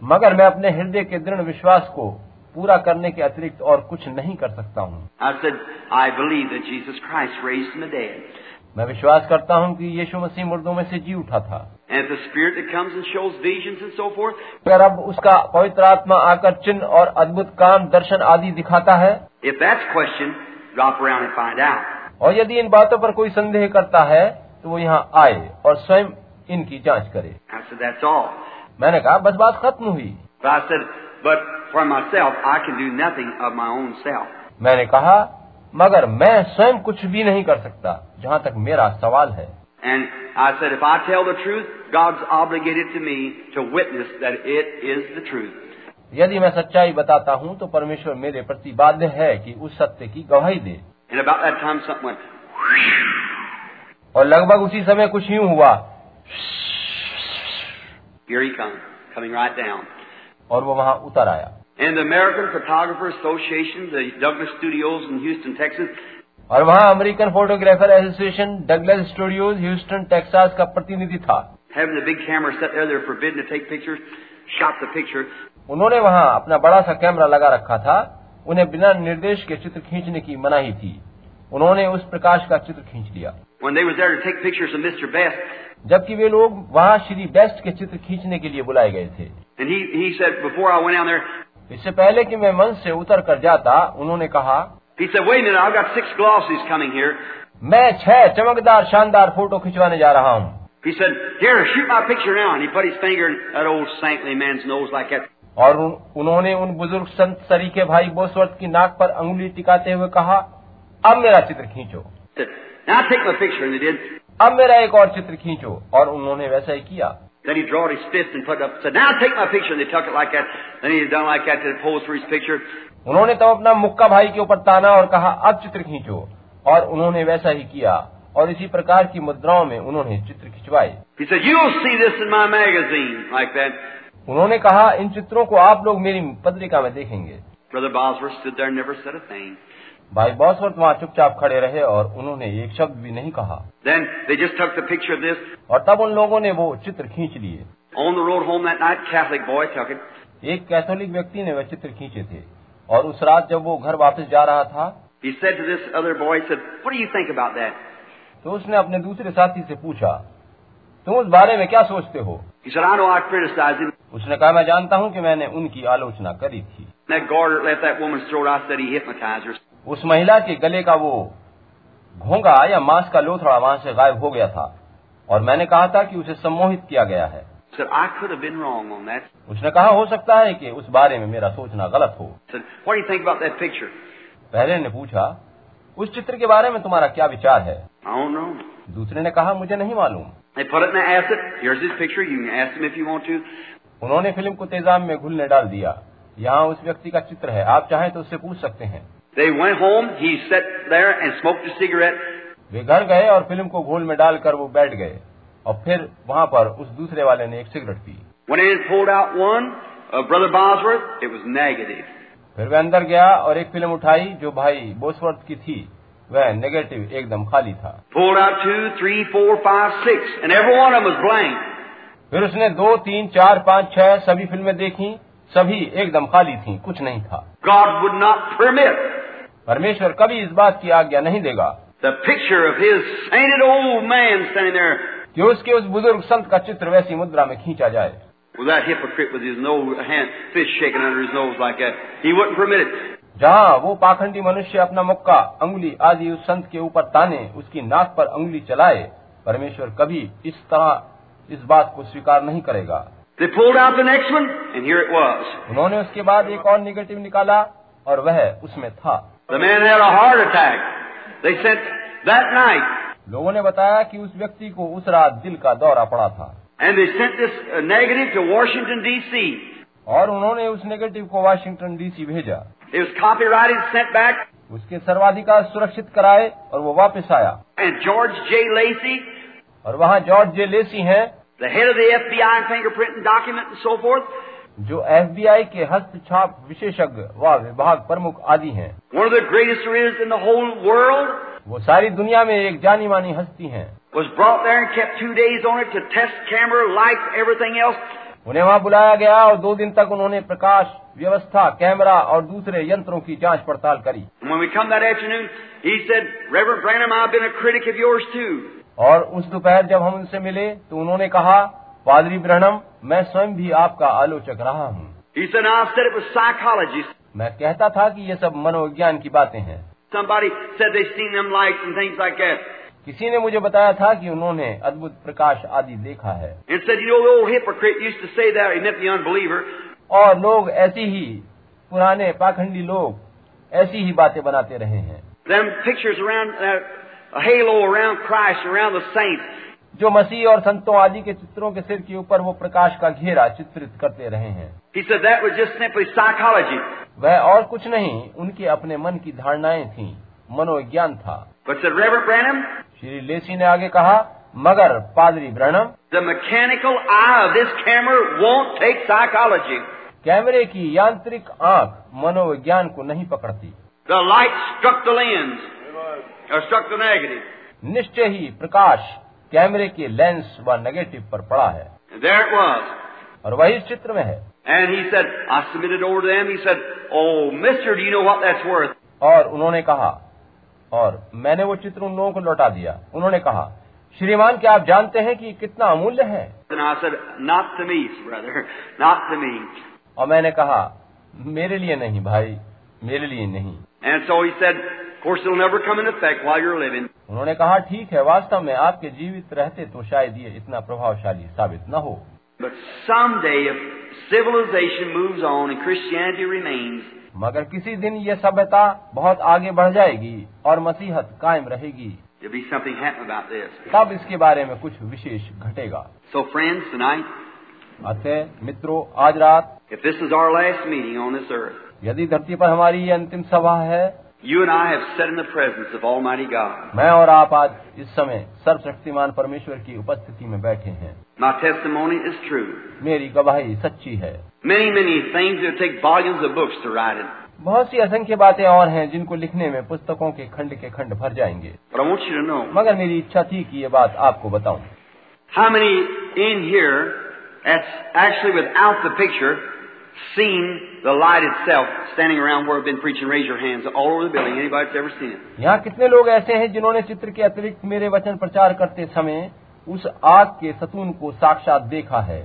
मगर मैं अपने हृदय के दृढ़ विश्वास को पूरा करने के अतिरिक्त और कुछ नहीं कर सकता हूँ. मैं विश्वास करता हूँ कि यीशु मसीह मुर्दों में से जी उठा था so अगर अब उसका पवित्र आत्मा आकर चिन्ह और अद्भुत काम दर्शन आदि दिखाता है if that's questioned, drop around and find out. और यदि इन बातों पर कोई संदेह करता है तो वो यहाँ आए और स्वयं इनकी जाँच करे मैंने कहा बस बात खत्म हुई। मैंने कहा मगर मैं स्वयं कुछ भी नहीं कर सकता जहाँ तक मेरा सवाल है। And यदि मैं सच्चाई बताता हूँ तो परमेश्वर मेरे प्रति बाध्य है कि उस सत्य की गवाही दे। और लगभग उसी समय कुछ यूँ हुआ। Here he comes, coming right down. और वो वहाँ उतर आया। And American Photographer Association Douglas Studios in Houston Texas और वहाँ American Photographer Association Douglas Studios Houston Texas का प्रतिनिधि था। Big camera set there forbidden to take pictures shot the picture उन्होंने वहाँ अपना बड़ा सा कैमरा लगा रखा था। उन्हें बिना निर्देश के चित्र खींचने की मनाही थी। उन्होंने उस प्रकाश का चित्र खींच लिया। When they was there to take pictures of Mr. Best, जबकि वे लोग वहाँ श्री बेस्ट के चित्र खींचने के लिए बुलाए गए थे and he, he said, before I went down there, इससे पहले कि मैं मंच से उतर कर जाता उन्होंने कहा he said, wait a minute, I've got six glossies coming here. मैं छह चमकदार शानदार फोटो खिंचवाने जा रहा हूँ He said, here, shoot my picture now. And he put his finger in that old saintly man's nose like that. और उन, उन्होंने उन बुजुर्ग संत सरीखे भाई बोसवर्थ की नाक पर अंगुली टिकाते हुए कहा अब मेरा चित्र खींचो He said, now take my picture. And they did. अब मेरा एक और चित्र खींचो और उन्होंने वैसा ही किया Then he drawed his fist and put it up. Said, now take my picture. And they took it like that. Then he done like that to pose for his picture. उन्होंने तब अपना मुक्का भाई के ऊपर ताना और कहा अब चित्र खींचो और उन्होंने वैसा ही किया और इसी प्रकार की मुद्राओं में उन्होंने चित्र खिंचवाए He said, you'll see this in my magazine like that. उन्होंने कहा इन चित्रों को आप लोग मेरी पत्रिका में देखेंगे Brother Bosworth stood there and never said a thing. भाई बॉस बॉसवर्थ वहाँ चुपचाप खड़े रहे और उन्होंने एक शब्द भी नहीं कहा। Then they just took the picture this. और तब उन लोगों ने वो चित्र खींच लिए। एक कैथोलिक व्यक्ति ने वह चित्र खींचे थे और उस रात जब वो घर वापस जा रहा था तो उसने अपने दूसरे साथी से पूछा तुम उस बारे में क्या सोचते हो? He उसने कहा मैं जानता हूँ कि मैंने उनकी आलोचना करी थी। उस महिला के गले का वो घोंगा या मांस का लोथड़ा वहाँ से गायब हो गया था और मैंने कहा था कि उसे सम्मोहित किया गया है। That. उसने कहा हो सकता है कि उस बारे में मेरा सोचना गलत हो। Picture? पहले ने पूछा उस चित्र के बारे में तुम्हारा क्या विचार है. दूसरे ने कहा मुझे नहीं मालूम. उन्होंने फ़िल्म को तेजाब में घुलने डाल दिया। यहाँ उस व्यक्ति का चित्र है। आप चाहें तो उससे पूछ सकते हैं। They went home. He sat there and smoked a cigarette. वे घर गए और फ़िल्म को घोल में डालकर वो बैठ गए और फिर वहाँ पर उस दूसरे वाले ने एक सिगरेट पी When he pulled out one of Brother Bosworth, it was negative. फिर वह अंदर गया और एक फ़िल्म उठाई जो भाई बोसवर्थ की थी वह नेगेटिव एकदम खाली था Pulled out two, three, four, five, six, and every one of them was blank. फिर उसने दो तीन चार पाँच छह सभी फ़िल्में देखी सभी एकदम खाली थी कुछ नहीं था God would not permit परमेश्वर कभी इस बात की आज्ञा नहीं देगा। कि उसके उस बुज़ुर्ग संत का चित्र वैसी मुद्रा में खींचा जाए। जहाँ वो पाखंडी मनुष्य अपना मुक्का अंगुली आदि उस संत के ऊपर ताने उसकी नाक पर अंगुली चलाए परमेश्वर कभी इस तरह इस बात को स्वीकार नहीं करेगा। उन्होंने उसके बाद एक और निगेटिव निकाला और वह उसमें था। The man had a heart attack. They sent that night, लोगों ने बताया कि उस व्यक्ति को उस रात दिल का दौरा पड़ा था and they sent this uh, negative to Washington, D.C. और उन्होंने उस नेगेटिव को वाशिंगटन डीसी भेजा It was copyrighted, sent back, उसके सर्वाधिकार सुरक्षित कराए और वो वापस आया and George J. Lacey, और वहाँ जॉर्ज जे लेसी हैं the head of the FBI and fingerprint and document and so forth, जो एफबीआई के हस्तछाप विशेषज्ञ व विभाग प्रमुख आदि है। वो सारी दुनिया में एक जानी मानी हस्ती है। उन्हें वहाँ बुलाया गया और दो दिन तक उन्होंने प्रकाश व्यवस्था कैमरा और दूसरे यंत्रों की जाँच पड़ताल करी। और उस दोपहर जब हम उनसे मिले तो उन्होंने कहा पादरी ब्रहणम मैं स्वयं भी आपका आलोचक रहा हूँ। मैं कहता था कि ये सब मनोविज्ञान की बातें हैं। किसी ने मुझे बताया था कि उन्होंने अद्भुत प्रकाश आदि देखा है। और लोग ऐसी ही पुराने पाखंडी लोग ऐसी ही बातें बनाते रहे हैं। जो मसीह और संतों आदि के चित्रों के सिर के ऊपर वो प्रकाश का घेरा चित्रित करते रहे हैं। साइकोलॉजी वह और कुछ नहीं उनकी अपने मन की धारणाएँ थी। मनोविज्ञान था। ब्रैनम श्री लेसी ने आगे कहा मगर पादरी ब्रहणम द मैकेनिकल साइकोलॉजी कैमरे की यांत्रिक आँख मनोविज्ञान को नहीं पकड़ती। द लाइट स्ट्रक्ट द निश्चय ही प्रकाश कैमरे के लेंस व नेगेटिव पर पड़ा है। और वही चित्र में है। और उन्होंने कहा और मैंने वो चित्र उन लोगों को लौटा दिया। उन्होंने कहा श्रीमान क्या आप जानते हैं कि कितना अमूल्य है? और मैंने कहा मेरे लिए नहीं भाई. मेरे लिए नहीं. एंड सो ही सेड उन्होंने कहा ठीक है वास्तव में आपके जीवित रहते तो शायद ये इतना प्रभावशाली साबित न हो. मगर किसी दिन ये सभ्यता बहुत आगे बढ़ जाएगी और मसीहत कायम रहेगी। तब इसके बारे में कुछ विशेष घटेगा। सो so अत मित्रों आज रात if this is our last meeting on this earth यदि धरती पर हमारी ये अंतिम सभा है you and I have sat in the presence of Almighty God. मैं और आप आज इस समय सर्वशक्तिमान परमेश्वर की उपस्थिति में बैठे हैं My testimony is true. मेरी गवाही सच्ची है Many, many things that take volumes of books to write it. बहुत सी असंख्य बातें और हैं जिनको लिखने में पुस्तकों के खंड के खंड भर जाएंगे But I want you to know मगर मेरी इच्छा थी कि ये बात आपको बताऊं how many in here that's actually without the picture seen the light itself standing around where I've been preaching. Raise your hands all over the building. Anybody that's ever seen it? यहाँ कितने लोग ऐसे हैं जिन्होंने चित्र के अतिरिक्त मेरे वचन प्रचार करते समय उस आग के सतून को साक्षात देखा है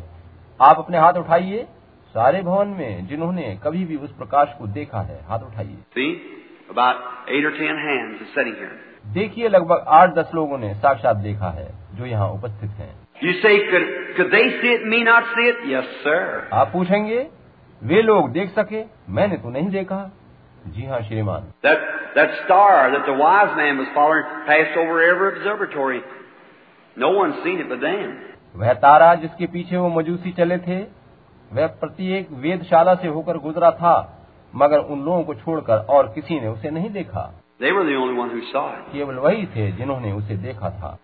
आप अपने हाथ उठाइए सारे भवन में जिन्होंने कभी भी उस प्रकाश को देखा है हाथ उठाइए See? About eight or ten hands are sitting here. देखिए लगभग आठ दस लोगों ने साक्षात देखा है जो यहाँ उपस्थित हैं You say, could, could they see it me not see it? Yes, sir. आप पूछेंगे वे लोग देख सके मैंने तो नहीं देखा। जी हाँ श्रीमान। वह तारा जिसके पीछे वो मजूसी चले थे वह प्रत्येक वेदशाला से होकर गुजरा था मगर उन लोगों को छोड़कर और किसी ने उसे नहीं देखा। केवल वही थे जिन्होंने उसे देखा था।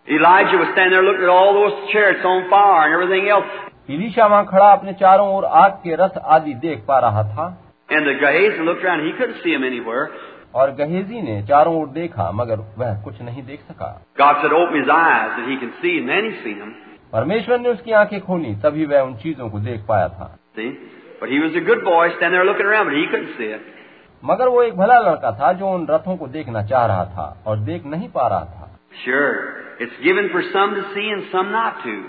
इलिशा वहाँ खड़ा अपने चारों ओर आग के रथ आदि देख पा रहा था। और गहेजी ने चारों ओर देखा मगर वह कुछ नहीं देख सका। परमेश्वर ने उसकी आँखें खोली तभी वह उन चीज़ों को देख पाया था। मगर वो एक भला लड़का था जो उन रथों को देखना चाह रहा था और देख नहीं पा रहा था।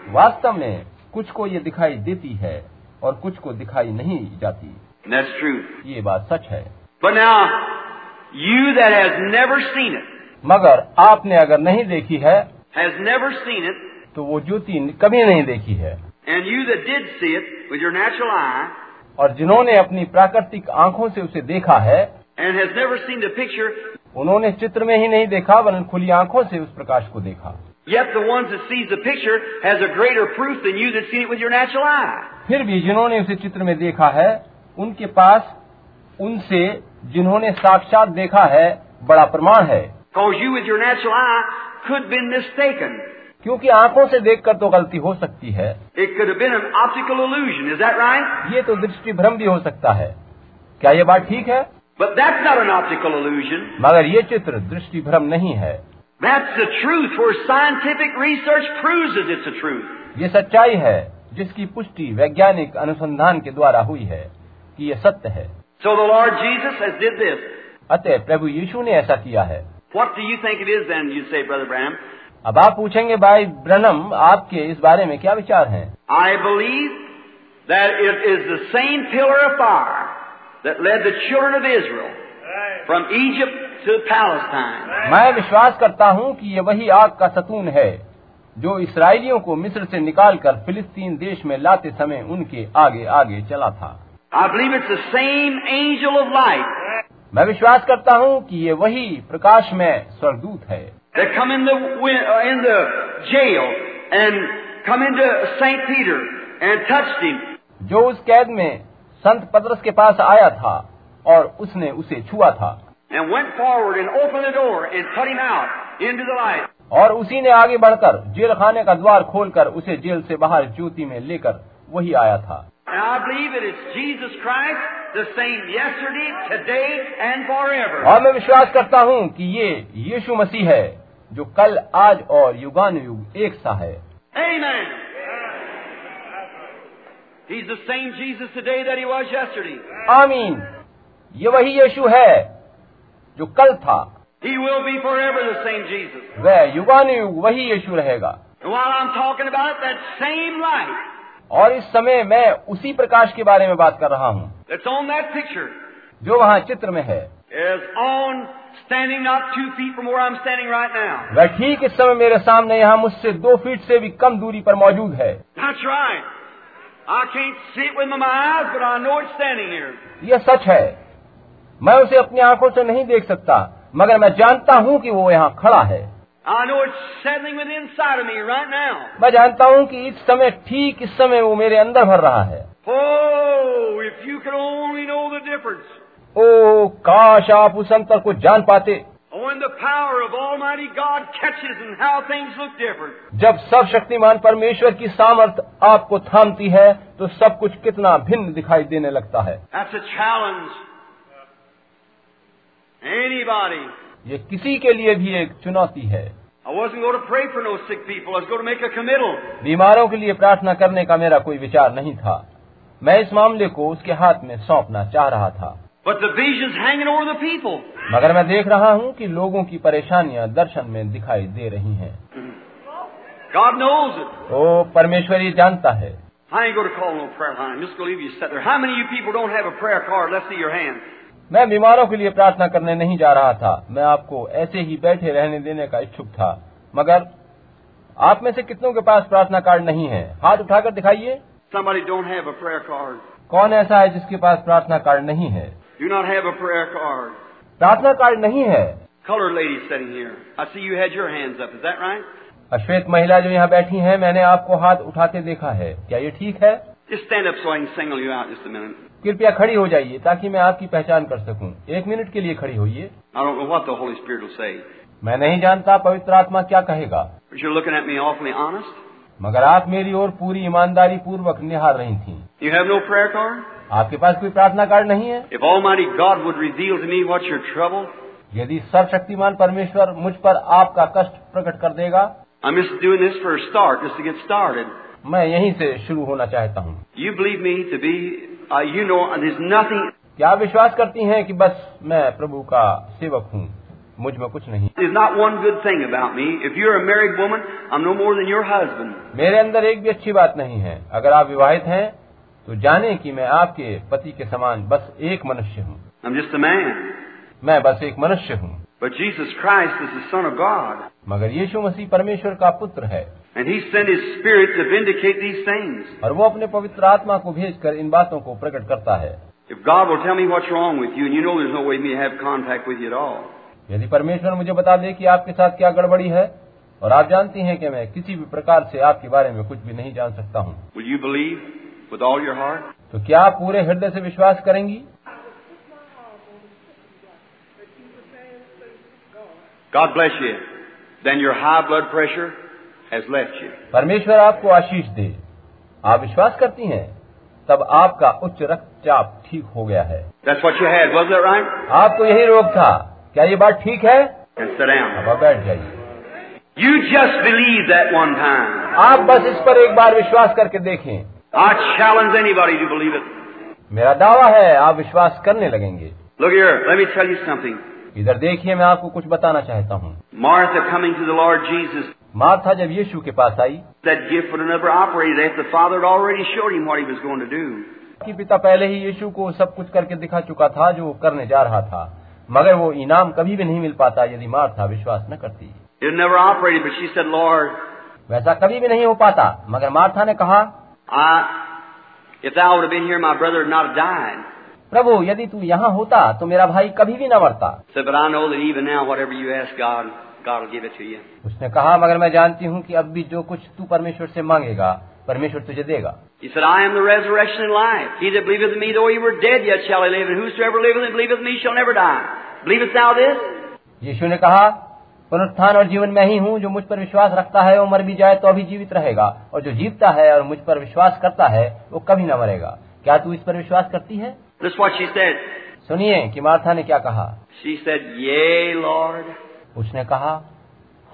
वास्तव में कुछ को ये दिखाई देती है और कुछ को दिखाई नहीं जाती। ये बात सच है। मगर आपने अगर नहीं देखी है तो वो ज्योति कभी नहीं देखी है। and you that did see it और जिन्होंने अपनी प्राकृतिक आँखों से उसे देखा है and has never उन्होंने चित्र में ही नहीं देखा वरन खुली आँखों से उस प्रकाश को देखा। Yet the ones that sees the picture has a greater proof than you that seen it with your natural eye. फिर भी जिन्होंने उसे चित्र में देखा है उनके पास उनसे जिन्होंने साक्षात देखा है बड़ा प्रमाण है you with your natural eye could been mistaken. क्योंकि आँखों से देखकर तो गलती हो सकती है It could have been an optical illusion. Is that right? ये तो दृष्टि भ्रम भी हो सकता है क्या ये बात ठीक है But that's not an optical illusion. मगर ये चित्र दृष्टि भ्रम नहीं है That's the truth where scientific research proves that it's a truth. ये सच्चाई है जिसकी पुष्टि वैज्ञानिक अनुसंधान के द्वारा हुई है कि ये सत्य है So the Lord Jesus has did this. अतः प्रभु यीशु ने ऐसा किया है What do you think it is then, you say, Brother Branham? अब आप पूछेंगे भाई ब्रनम आपके इस बारे में क्या विचार हैं I believe that it is the same pillar of fire that led the children of Israel From Egypt to Palestine. मैं विश्वास करता हूँ कि ये वही आग का सतून है जो इसराइलियों को मिस्र से निकालकर फिलिस्तीन देश में लाते समय उनके आगे आगे चला था। मैं विश्वास करता हूँ कि ये वही प्रकाश में स्वर्गदूत है। जो उस कैद में संत पदरस के पास आया था और उसने उसे छुआ था। और उसी ने आगे बढ़कर जेल खाने का द्वार खोलकर उसे जेल से बाहर ज्योति में लेकर वही आया था। और मैं विश्वास करता हूँ कि ये यीशु मसीह है जो कल आज और युगान युग एक सा है। आमीन। ये वही यीशु है जो कल था। He will be forever वह युगानुयुग वही यीशु रहेगा। और इस समय मैं उसी प्रकाश के बारे में बात कर रहा हूँ। जो वहाँ चित्र में है। वह ठीक इस समय मेरे सामने यहाँ मुझसे दो फीट से भी कम दूरी पर मौजूद है। यह सच है। मैं उसे अपनी आँखों से नहीं देख सकता मगर मैं जानता हूँ कि वो यहाँ खड़ा है। Right मैं जानता हूँ कि इस समय ठीक इस समय वो मेरे अंदर भर रहा है। ओ काश आप उस अंतर को जान पाते। जब सब शक्तिमान परमेश्वर की सामर्थ आपको थामती है तो सब कुछ कितना भिन्न दिखाई देने लगता है। Anybody. ये किसी के लिए भी एक चुनौती है I wasn't going to pray for no sick people. I was going to make a committal. बीमारों के लिए प्रार्थना करने का मेरा कोई विचार नहीं था मैं इस मामले को उसके हाथ में सौंपना चाह रहा था But the vision's hanging over the people. मगर मैं देख रहा हूँ कि लोगों की परेशानियाँ दर्शन में दिखाई दे रही हैं God knows it. ओ परमेश्वर ये जानता है I ain't going to call no prayer line. I'm just going to leave you sit there. How many of you people don't have a prayer card? Let's see your hand. मैं बीमारों के लिए प्रार्थना करने नहीं जा रहा था। मैं आपको ऐसे ही बैठे रहने देने का इच्छुक था। मगर आप में से कितनों के पास प्रार्थना कार्ड नहीं है? हाथ उठाकर दिखाइए। कौन ऐसा है जिसके पास प्रार्थना कार्ड नहीं है? प्रार्थना कार्ड नहीं है। अश्वेत महिला जो यहाँ बैठी है मैंने आपको हाथ उठाते देखा है। क्या ये ठीक है? कृपया खड़ी हो जाइए ताकि मैं आपकी पहचान कर सकूँ। एक मिनट के लिए खड़ी होइए। मैं नहीं जानता पवित्र आत्मा क्या कहेगा। मगर आप मेरी ओर पूरी ईमानदारी पूर्वक निहार रही थी। यू आपके पास कोई प्रार्थना कार्ड नहीं है? इफ़ ऑल गॉड यदि सर्वशक्तिमान परमेश्वर मुझ पर आपका कष्ट प्रकट कर देगा आई मैं यहीं से शुरू होना चाहता हूँ। You believe me to be you know and is nothing क्या विश्वास करती हैं कि बस मैं प्रभु का सेवक हूँ? मुझमें कुछ नहीं। Is not one good thing about me if you are a woman I know more than your husband मेरे अंदर एक भी अच्छी बात नहीं है। अगर आप विवाहित हैं तो जाने कि मैं आपके पति के समान बस एक मनुष्य हूँ। I'm मैं बस एक मनुष्य हूँ। But Jesus Christ मगर यीशु मसीह परमेश्वर का पुत्र है। And He sent His Spirit to vindicate these things. और वो अपने पवित्र आत्मा को भेजकर इन बातों को प्रकट करता है If God will tell me what's wrong with you, and you know there's no way me to have contact with you at all, यदि परमेश्वर मुझे बता दे कि आपके साथ क्या गड़बड़ी है और आप जानती हैं कि मैं किसी भी प्रकार से आपके बारे में कुछ भी नहीं जान सकता हूँ will you believe with all your heart? तो क्या आप पूरे हृदय से विश्वास करेंगी God bless you. Then your high blood pressure has left you. परमेश्वर आपको आशीष दे आप विश्वास करती हैं तब आपका उच्च रक्तचाप ठीक हो गया है That's what you had, right? आपको यही रोग था क्या ये बात ठीक है. अब आप बैठ जाइए You just believe that one time. आप बस इस पर एक बार विश्वास करके देखें I challenge anybody to believe it. मेरा दावा है आप विश्वास करने लगेंगे Look here, let me tell you something. इधर देखिए मैं आपको कुछ बताना चाहता हूँ Martha coming to the Lord Jesus, Martha जब यीशु के पास आई कि पिता पहले ही यीशु को सब कुछ करके दिखा चुका था जो करने जा रहा था मगर वो इनाम कभी भी नहीं मिल पाता यदि मार्था विश्वास न करती। वैसा कभी भी नहीं हो पाता मगर मार्था ने कहा प्रभु यदि तू यहाँ होता तो मेरा भाई कभी भी न मरता। उसने कहा मगर मैं जानती हूँ कि अब भी जो कुछ तू परमेश्वर से मांगेगा परमेश्वर तुझे देगा। यीशु ने कहा पुनरुत्थान और जीवन में ही हूँ जो मुझ पर विश्वास रखता है वो मर भी जाए तो अभी जीवित रहेगा। और जो जीतता है और मुझ पर विश्वास करता है वो कभी न मरेगा। क्या तू इस पर विश्वास करती है? सुनिए कि मार्था ने क्या कहा। She. उसने कहा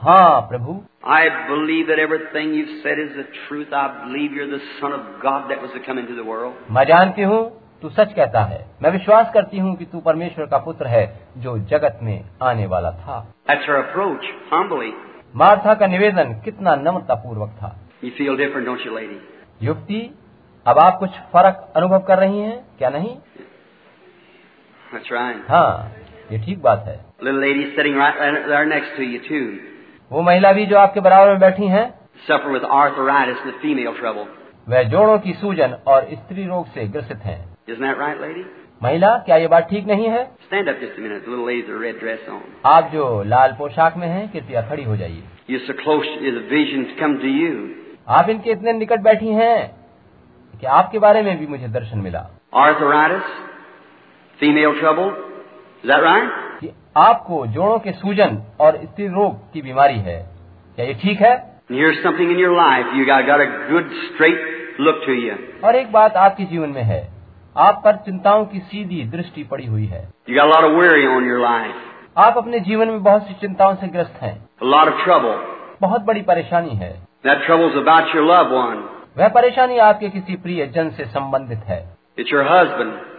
हाँ प्रभु। I believe that everything you said is the truth I believe you are of God that was coming to the मैं जानती हूँ तू सच कहता है। मैं विश्वास करती हूँ कि तू परमेश्वर का पुत्र है जो जगत में आने वाला था। अच्छा अप्रोच हम्बली मार्था का निवेदन कितना नम्रता पूर्वक था युक्ति अब आप कुछ फ़र्क अनुभव कर रही हैं क्या नहीं? हाँ। ये ठीक बात है। वो महिला भी जो आपके बराबर में बैठी है वह जोड़ों की सूजन और स्त्री रोग से ग्रसित है। महिला क्या ये बात ठीक नहीं है? आप जो लाल पोशाक में हैं, कृपया खड़ी हो जाइए। आप इनके इतने निकट बैठी है की आपके बारे में भी मुझे दर्शन मिला। Arthritis, आपको जोड़ों के सूजन और स्त्री रोग की बीमारी है। क्या ये ठीक है? और एक बात आपके जीवन में है। आप पर चिंताओं की सीधी दृष्टि पड़ी हुई है। आप अपने जीवन में बहुत सी चिंताओं से ग्रस्त हैं। a lot बहुत बड़ी परेशानी है। वह परेशानी आपके किसी प्रिय जन से संबंधित है। It's.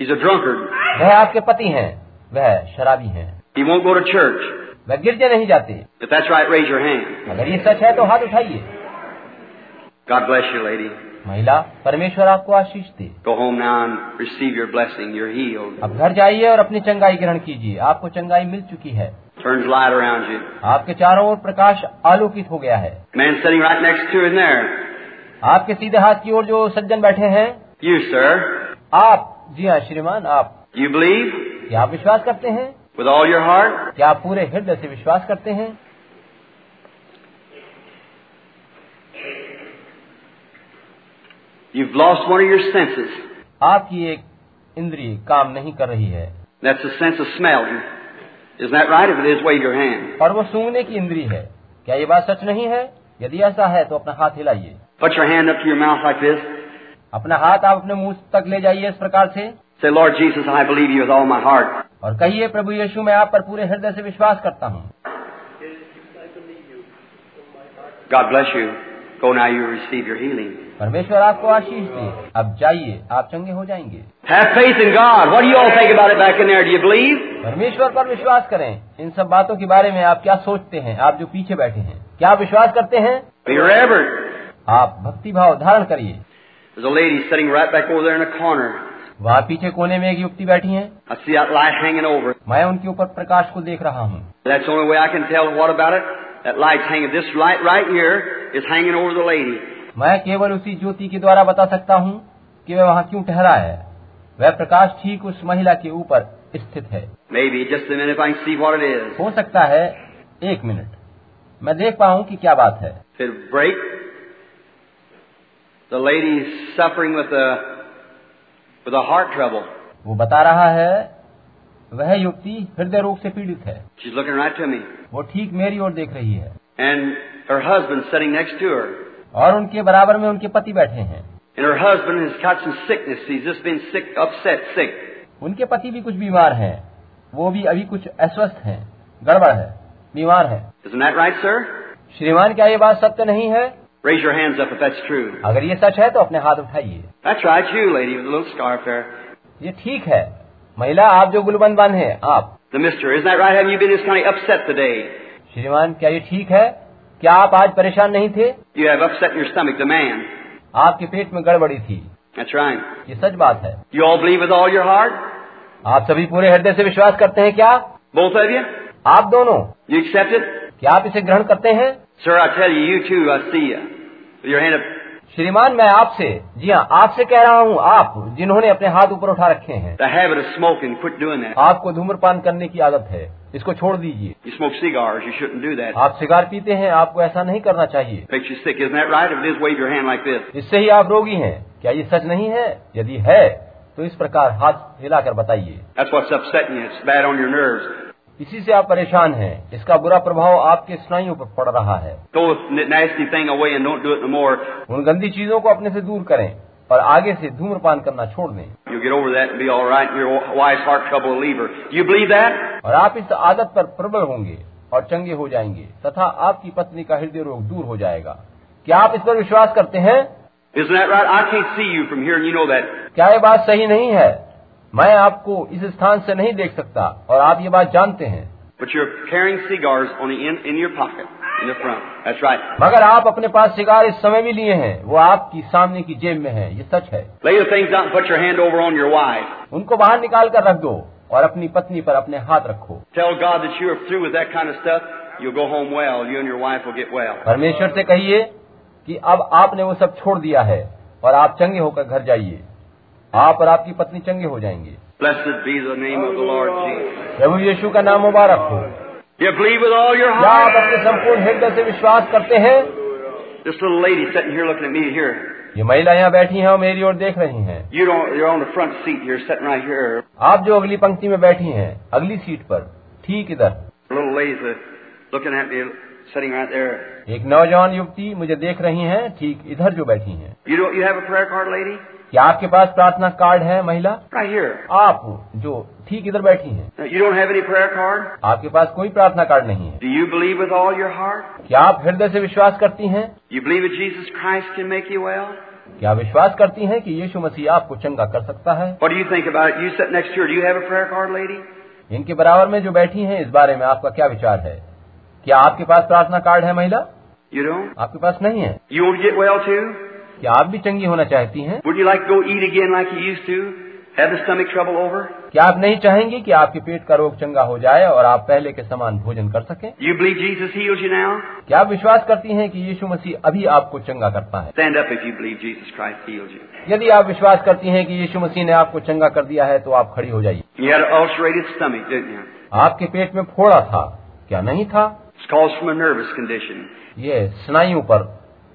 He's a drunkard. वह आपके पति हैं वह शराबी हैं He won't go to church. वह गिरजे नहीं जाते If that's right, raise your hand. अगर ये सच है तो हाथ उठाइए God bless you, lady. महिला परमेश्वर आपको आशीष दे Go home now and receive your blessing. You're healed. अब घर जाइए और अपनी चंगाई ग्रहण कीजिए आपको चंगाई मिल चुकी है Turns light around you. आपके चारों ओर प्रकाश आलोकित हो गया है Man sitting right next to him there. आपके सीधे हाथ की ओर जो सज्जन बैठे हैं You, sir. आप जी हाँ श्रीमान आप यू बिलीव क्या आप विश्वास करते हैं? विद ऑल योर हार्ट क्या आप पूरे हृदय से विश्वास करते हैं? You lost one your senses आपकी एक इंद्रिय काम नहीं कर रही है। और वो सूंघने की इंद्री है। क्या ये बात सच नहीं है? यदि ऐसा है तो अपना हाथ हिलाइए। Like. अपना हाथ आप अपने मुँह तक ले जाइए इस प्रकार से Say, Lord Jesus, I believe you with all my heart. और कहिए प्रभु यीशु मैं आप पर पूरे हृदय से विश्वास करता हूँ God bless you. Go now, you receive your healing. परमेश्वर आपको आशीष दे अब जाइए आप चंगे हो जाएँगे Have faith in God. What do you all think about it back in there? Do you believe? परमेश्वर पर विश्वास करें इन सब बातों के बारे में आप क्या सोचते हैं आप जो पीछे बैठे हैं क्या आप विश्वास करते हैं आप भक्ति भाव धारण करिए There's a lady sitting right back over there in a corner. वहाँ पीछे कोने में एक युवती बैठी है I see that light hanging over. मैं उनके ऊपर प्रकाश को देख रहा हूँ That's the only way I can tell. What about it? That light's hanging. This light right here is hanging over the lady. मैं केवल उसी ज्योति के द्वारा बता सकता हूँ कि वह वहाँ क्यों ठहरा है वह प्रकाश ठीक उस महिला के ऊपर स्थित है Maybe just a minute if I can see what it is. हो सकता है एक मिनट मैं देख पाऊँ कि क्या बात है it break, the lady's suffering with a with a heart trouble. वो बता रहा है वह युवती हृदय रोग से पीड़ित है She's looking right to me, वो ठीक मेरी ओर देख रही है and her husband sitting next to her. और उनके बराबर में उनके पति बैठे हैं And her husband has got some sickness. He's just been sick, upset, sick. उनके पति भी कुछ बीमार हैं वो भी अभी कुछ अस्वस्थ हैं गड़बड़ है बीमार है Isn't that right, sir? श्रीमान क्या ये बात सत्य नहीं है Raise your hands up if that's true. अगर ये सच है तो अपने हाथ उठाइए That's right, you lady with the little scarf there. ये ठीक है महिला आप जो गुलबंद बन है आप The mister, isn't that right? Haven't you been just kind of upset today? श्रीमान क्या ये ठीक है क्या आप आज परेशान नहीं थे You have upset in your stomach, the man. आपके पेट में गड़बड़ी थी That's right. ये सच बात है You all believe with all your heart? आप सभी पूरे हृदय से विश्वास करते हैं क्या Both of you? आप दोनों You accept it? क्या आप इसे ग्रहण करते हैं Sir, I tell you, you too, I see you. Your hand up. श्रीमान मैं आपसे जी हाँ आपसे कह रहा हूँ आप जिन्होंने अपने हाथ ऊपर उठा रखे हैं। आपको धूम्रपान करने की आदत है इसको छोड़ दीजिए। आप सिगार पीते हैं आपको ऐसा नहीं करना चाहिए। इससे ही आप रोगी हैं। क्या ये सच नहीं है? यदि है तो इस प्रकार हाथ हिलाकर बताइए। इसी से आप परेशान हैं। इसका बुरा प्रभाव आपके स्नायुओं पर पड़ रहा है। तो उन गंदी चीज़ों को अपने से दूर करें और आगे से धूम्रपान करना छोड़ दें। Right. और आप इस आदत पर प्रबल होंगे और चंगे हो जाएँगे तथा आपकी पत्नी का हृदय रोग दूर हो जाएगा। क्या आप इस पर विश्वास करते हैं? Right? You know क्या ये बात सही नहीं है? मैं आपको इस स्थान से नहीं देख सकता और आप ये बात जानते हैं। मगर आप अपने पास सिगार इस समय भी लिए हैं वो आपकी सामने की जेब में है ये सच है। उनको बाहर निकाल कर रख दो और अपनी पत्नी पर अपने हाथ रखो। परमेश्वर से कहिए कि अब आपने वो सब छोड़ दिया है और आप चंगे होकर घर जाइए। आप और आपकी पत्नी चंगे हो जाएँगे। प्रभु यीशु का नाम मुबारक हो। आप अपने संपूर्ण हृदय से विश्वास करते हैं? ये महिला यहाँ बैठी हैं और मेरी ओर देख रही हैं। यू right आप जो अगली पंक्ति में बैठी हैं, अगली सीट पर ठीक इधर। एक नौजवान युवती मुझे देख रही हैं, ठीक इधर जो बैठी हैं। यू डोंट क्या आपके पास प्रार्थना कार्ड है महिला? आप जो ठीक इधर बैठी हैं। यू डोंट हैव कार्ड आपके पास कोई प्रार्थना कार्ड नहीं है। You believe with all your heart क्या आप हृदय से विश्वास करती हैं? You believe it Jesus Christ can make you well क्या विश्वास करती हैं कि यीशु मसीह आपको चंगा कर सकता है? व्हाट डू यू थिंक इनके बराबर में जो बैठी हैं इस बारे में आपका क्या विचार है? क्या आपके पास प्रार्थना कार्ड है महिला? यू आपके पास नहीं है। You will get well to कि आप भी चंगी होना चाहती हैं। Would you like go eat again like you used to have the stomach trouble over क्या आप नहीं चाहेंगे कि आपके पेट का रोग चंगा हो जाए और आप पहले के समान भोजन कर सकें। You believe Jesus heals you now क्या आप विश्वास करती हैं कि यीशु मसीह अभी आपको चंगा करता है। Stand up if you believe Jesus Christ heals you यदि आप विश्वास करती हैं कि यीशु मसीह ने आपको चंगा कर दिया है तो आप खड़ी हो जाइए। You had stomach didn't you आपके पेट में फोड़ा था क्या नहीं था? It's from a nervous condition ये स्नायु पर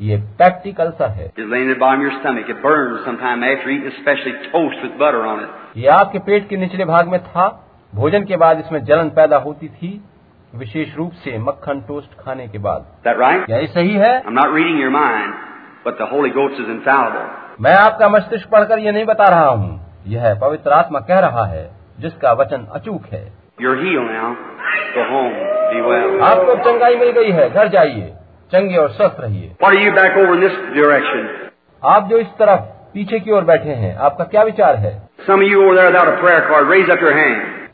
ये प्रैक्टिकल सा है। ये आपके पेट के निचले भाग में था। भोजन के बाद इसमें जलन पैदा होती थी। विशेष रूप से मक्खन टोस्ट खाने के बाद। Right? सही है? Mind, मैं आपका मस्तिष्क पढ़कर ये नहीं बता रहा हूँ। यह पवित्र आत्मा कह रहा है जिसका वचन अचूक है। You're healed well. आपको चंगाई मिल गई है। घर जाइए। चंगे और स्वस्थ रहिए। आप जो इस तरफ़ पीछे की ओर बैठे हैं आपका क्या विचार है?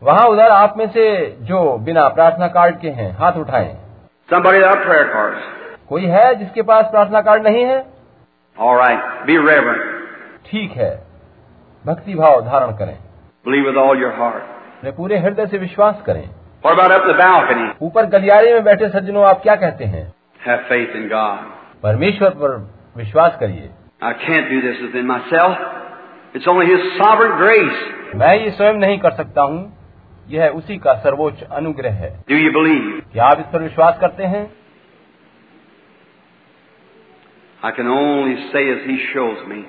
वहाँ उधर आप में से जो बिना प्रार्थना कार्ड के हैं हाथ उठाएँ। Somebody without prayer cards. कोई है जिसके पास प्रार्थना कार्ड नहीं है? ठीक है। भक्ति भाव धारण करें। अपने पूरे हृदय से विश्वास करें। ऊपर गलियारे में बैठे सज्जनों आप क्या कहते हैं? Have faith in God. परमेश्वर पर विश्वास करिए I can't do this within myself. It's only His sovereign grace. मैं ये स्वयं नहीं कर सकता हूँ यह उसी का सर्वोच्च अनुग्रह है Do you believe? क्या आप इस पर विश्वास करते हैं I can only say as He shows me,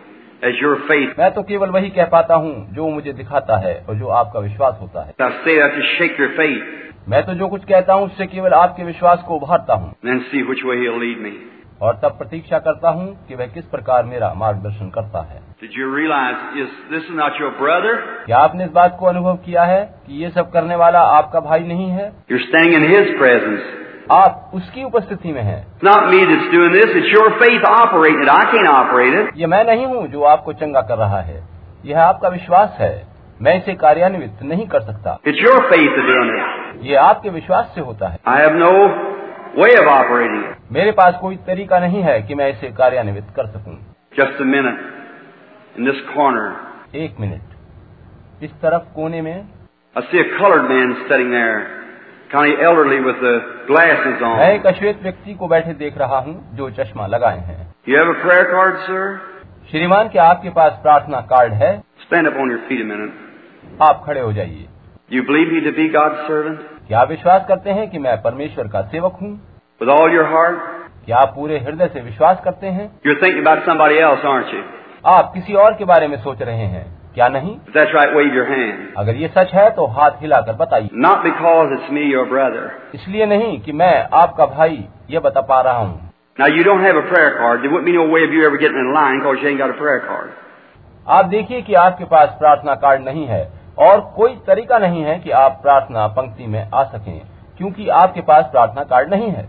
as your faith. मैं तो केवल वही कह पाता हूँ जो मुझे दिखाता है और जो आपका विश्वास होता है I say that to shake your faith, मैं तो जो कुछ कहता हूँ उससे केवल आपके विश्वास को उभारता हूँ. और तब प्रतीक्षा करता हूँ कि वह किस प्रकार मेरा मार्गदर्शन करता है। Realize? क्या आपने इस बात को अनुभव किया है कि ये सब करने वाला आपका भाई नहीं है? You're standing in His presence. आप उसकी उपस्थिति में हैं। This. ये मैं नहीं हूँ जो आपको चंगा कर रहा है। यह आपका विश्वास है। मैं इसे कार्यान्वित नहीं कर सकता। ये आपके विश्वास से होता है। I have no way of operating मेरे पास कोई तरीका नहीं है कि मैं इसे कार्यान्वित कर सकू। Just minute in this corner एक मिनट। इस तरफ़ कोने में कलर्ड मैन स्टेटिंग मैं एक अश्वेत व्यक्ति को बैठे देख रहा हूँ जो चश्मा लगाए हैं। श्रीमान के आपके पास प्रार्थना कार्ड है? Stand up on your feet आप खड़े हो जाइए। You believe me to be God's servant? क्या आप विश्वास करते हैं कि मैं परमेश्वर का सेवक हूँ With all your heart? क्या आप पूरे हृदय से विश्वास करते हैं You're thinking about somebody else, aren't you? आप किसी और के बारे में सोच रहे हैं क्या नहीं If that's right, wave your hand. अगर ये सच है तो हाथ हिलाकर बताइए Not because it's me, your brother. इसलिए नहीं कि मैं आपका भाई ये बता पा रहा हूँ Now, you don't have a prayer card. There wouldn't be no way of you ever getting in line because you ain't got a prayer card. आप देखिए कि आपके पास प्रार्थना कार्ड नहीं है और कोई तरीका नहीं है कि आप प्रार्थना पंक्ति में आ सकें क्योंकि आपके पास प्रार्थना कार्ड नहीं है।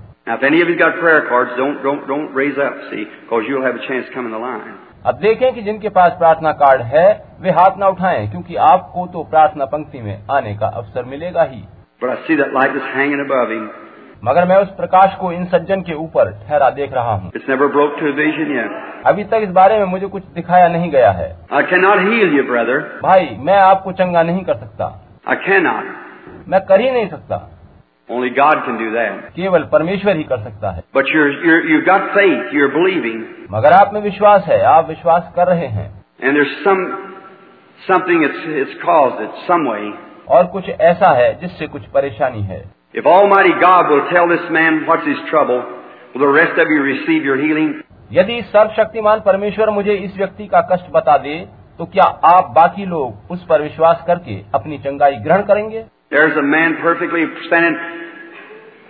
अब देखें कि जिनके पास प्रार्थना कार्ड है वे हाथ न उठाएँ क्योंकि आपको तो प्रार्थना पंक्ति में आने का अवसर मिलेगा ही। But मगर मैं उस प्रकाश को इन सज्जन के ऊपर ठहरा देख रहा हूँ। इट्स अभी तक इस बारे में मुझे कुछ दिखाया नहीं गया है। आई कैन ब्रदर भाई मैं आपको चंगा नहीं कर सकता। आई मैं कर ही नहीं सकता। केवल परमेश्वर ही कर सकता है। बट यू यू यू मगर आप में विश्वास है। आप विश्वास कर रहे हैं। एंड देयर सम समथिंग और कुछ ऐसा है जिससे कुछ परेशानी है। If Almighty God will tell this man what's his trouble, will the rest of you receive your healing? यदि सर्वशक्तिमान परमेश्वर मुझे इस व्यक्ति का कष्ट बता दे तो क्या आप बाकी लोग उस पर विश्वास करके अपनी चंगाई ग्रहण करेंगे There's a man perfectly standing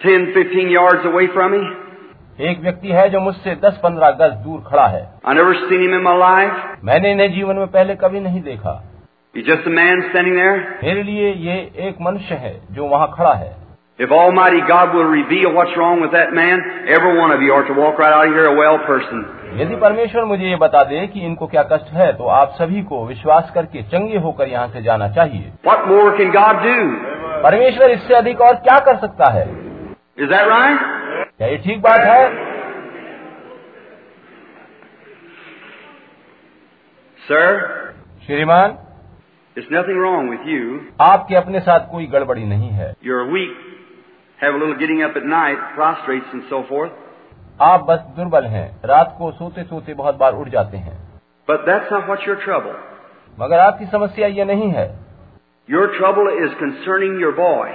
10, 15 yards away from me. एक व्यक्ति है जो मुझसे 10-15 गज दूर खड़ा है I never seen him in my life. मैंने इन्हें जीवन में पहले कभी नहीं देखा He's just a man standing there. मेरे लिए ये एक मनुष्य है जो वहाँ खड़ा है If Almighty God will reveal what's wrong with that man, every one of you ought to walk right out of here a well person. यदि परमेश्वर मुझे ये बता दे कि इनको क्या कष्ट है तो आप सभी को विश्वास करके चंगे होकर यहाँ से जाना चाहिए What more can God do? परमेश्वर इससे अधिक और क्या कर सकता है Is that right? क्या ये ठीक बात है Sir, श्रीमान there's nothing wrong with you. आपके अपने साथ कोई गड़बड़ी नहीं है You're weak, have a little getting up at night, prostrates and so forth. आप बस दुर्बल हैं रात को सोते सोते बहुत बार उठ जाते हैं But that's not what's your trouble. मगर आपकी समस्या ये नहीं है Your trouble is concerning your boy.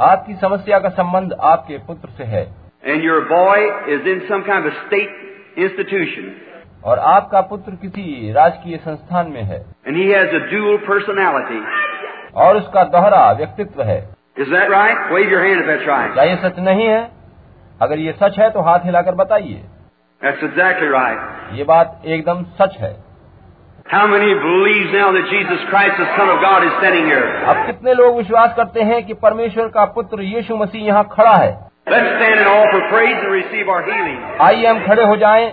आपकी समस्या का संबंध आपके पुत्र से है And your boy is in some kind of a state institution. और आपका पुत्र किसी राजकीय संस्थान में है And he has a dual personality. और उसका दोहरा व्यक्तित्व है Is that right? Wave your hand if that's right. क्या ये सच नहीं है अगर ये सच है तो हाथ हिलाकर बताइए That's exactly right. ये बात एकदम सच है How many believes now that Jesus Christ, the Son of God, is standing here? अब कितने लोग विश्वास करते हैं कि परमेश्वर का पुत्र यीशु मसीह यहाँ खड़ा है Let's stand and offer praise and receive our healing. आइए हम खड़े हो जाएँ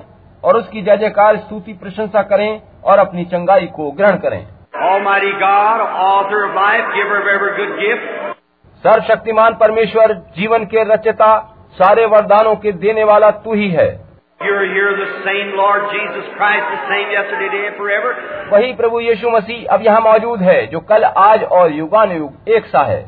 और उसकी जय जयकार स्तुति प्रशंसा करें और अपनी चंगाई को ग्रहण करें Almighty God, author of life, giver of every good gift, सर्वशक्तिमान परमेश्वर जीवन के रचता सारे वरदानों के देने वाला तू ही है। वही प्रभु यीशु मसीह अब यहाँ मौजूद है जो कल आज और युगान युग एक सा है।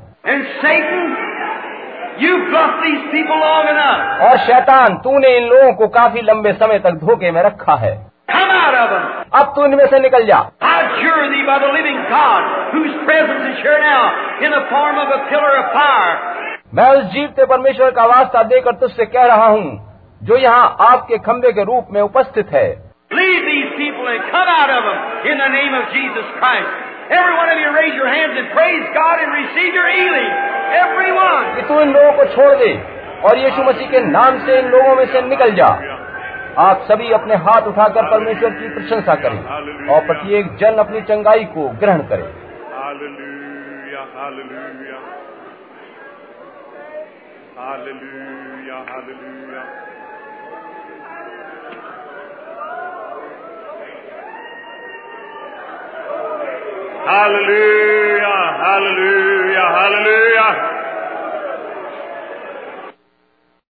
और शैतान तूने इन लोगों को काफ़ी लंबे समय तक धोखे में रखा है। Come out of them. अब तू इनमें से निकल जा I adjure thee by the living God, whose presence is here now in the form of a pillar of fire. मैं उस जीवते परमेश्वर का वास्ता देकर तुझसे कह रहा हूँ जो यहाँ आपके खंबे के रूप में उपस्थित है Leave these people and come out of them in the name of Jesus Christ. Every one of you raise your hands and praise God and receive your healing. Every one. कि तू इन लोगों को छोड़ दे और यीशु मसीह के नाम से इन लोगों में से निकल जा आप सभी अपने हाथ उठाकर परमेश्वर की प्रशंसा करें और प्रत्येक जन अपनी चंगाई को ग्रहण करें। Hallelujah, hallelujah, hallelujah.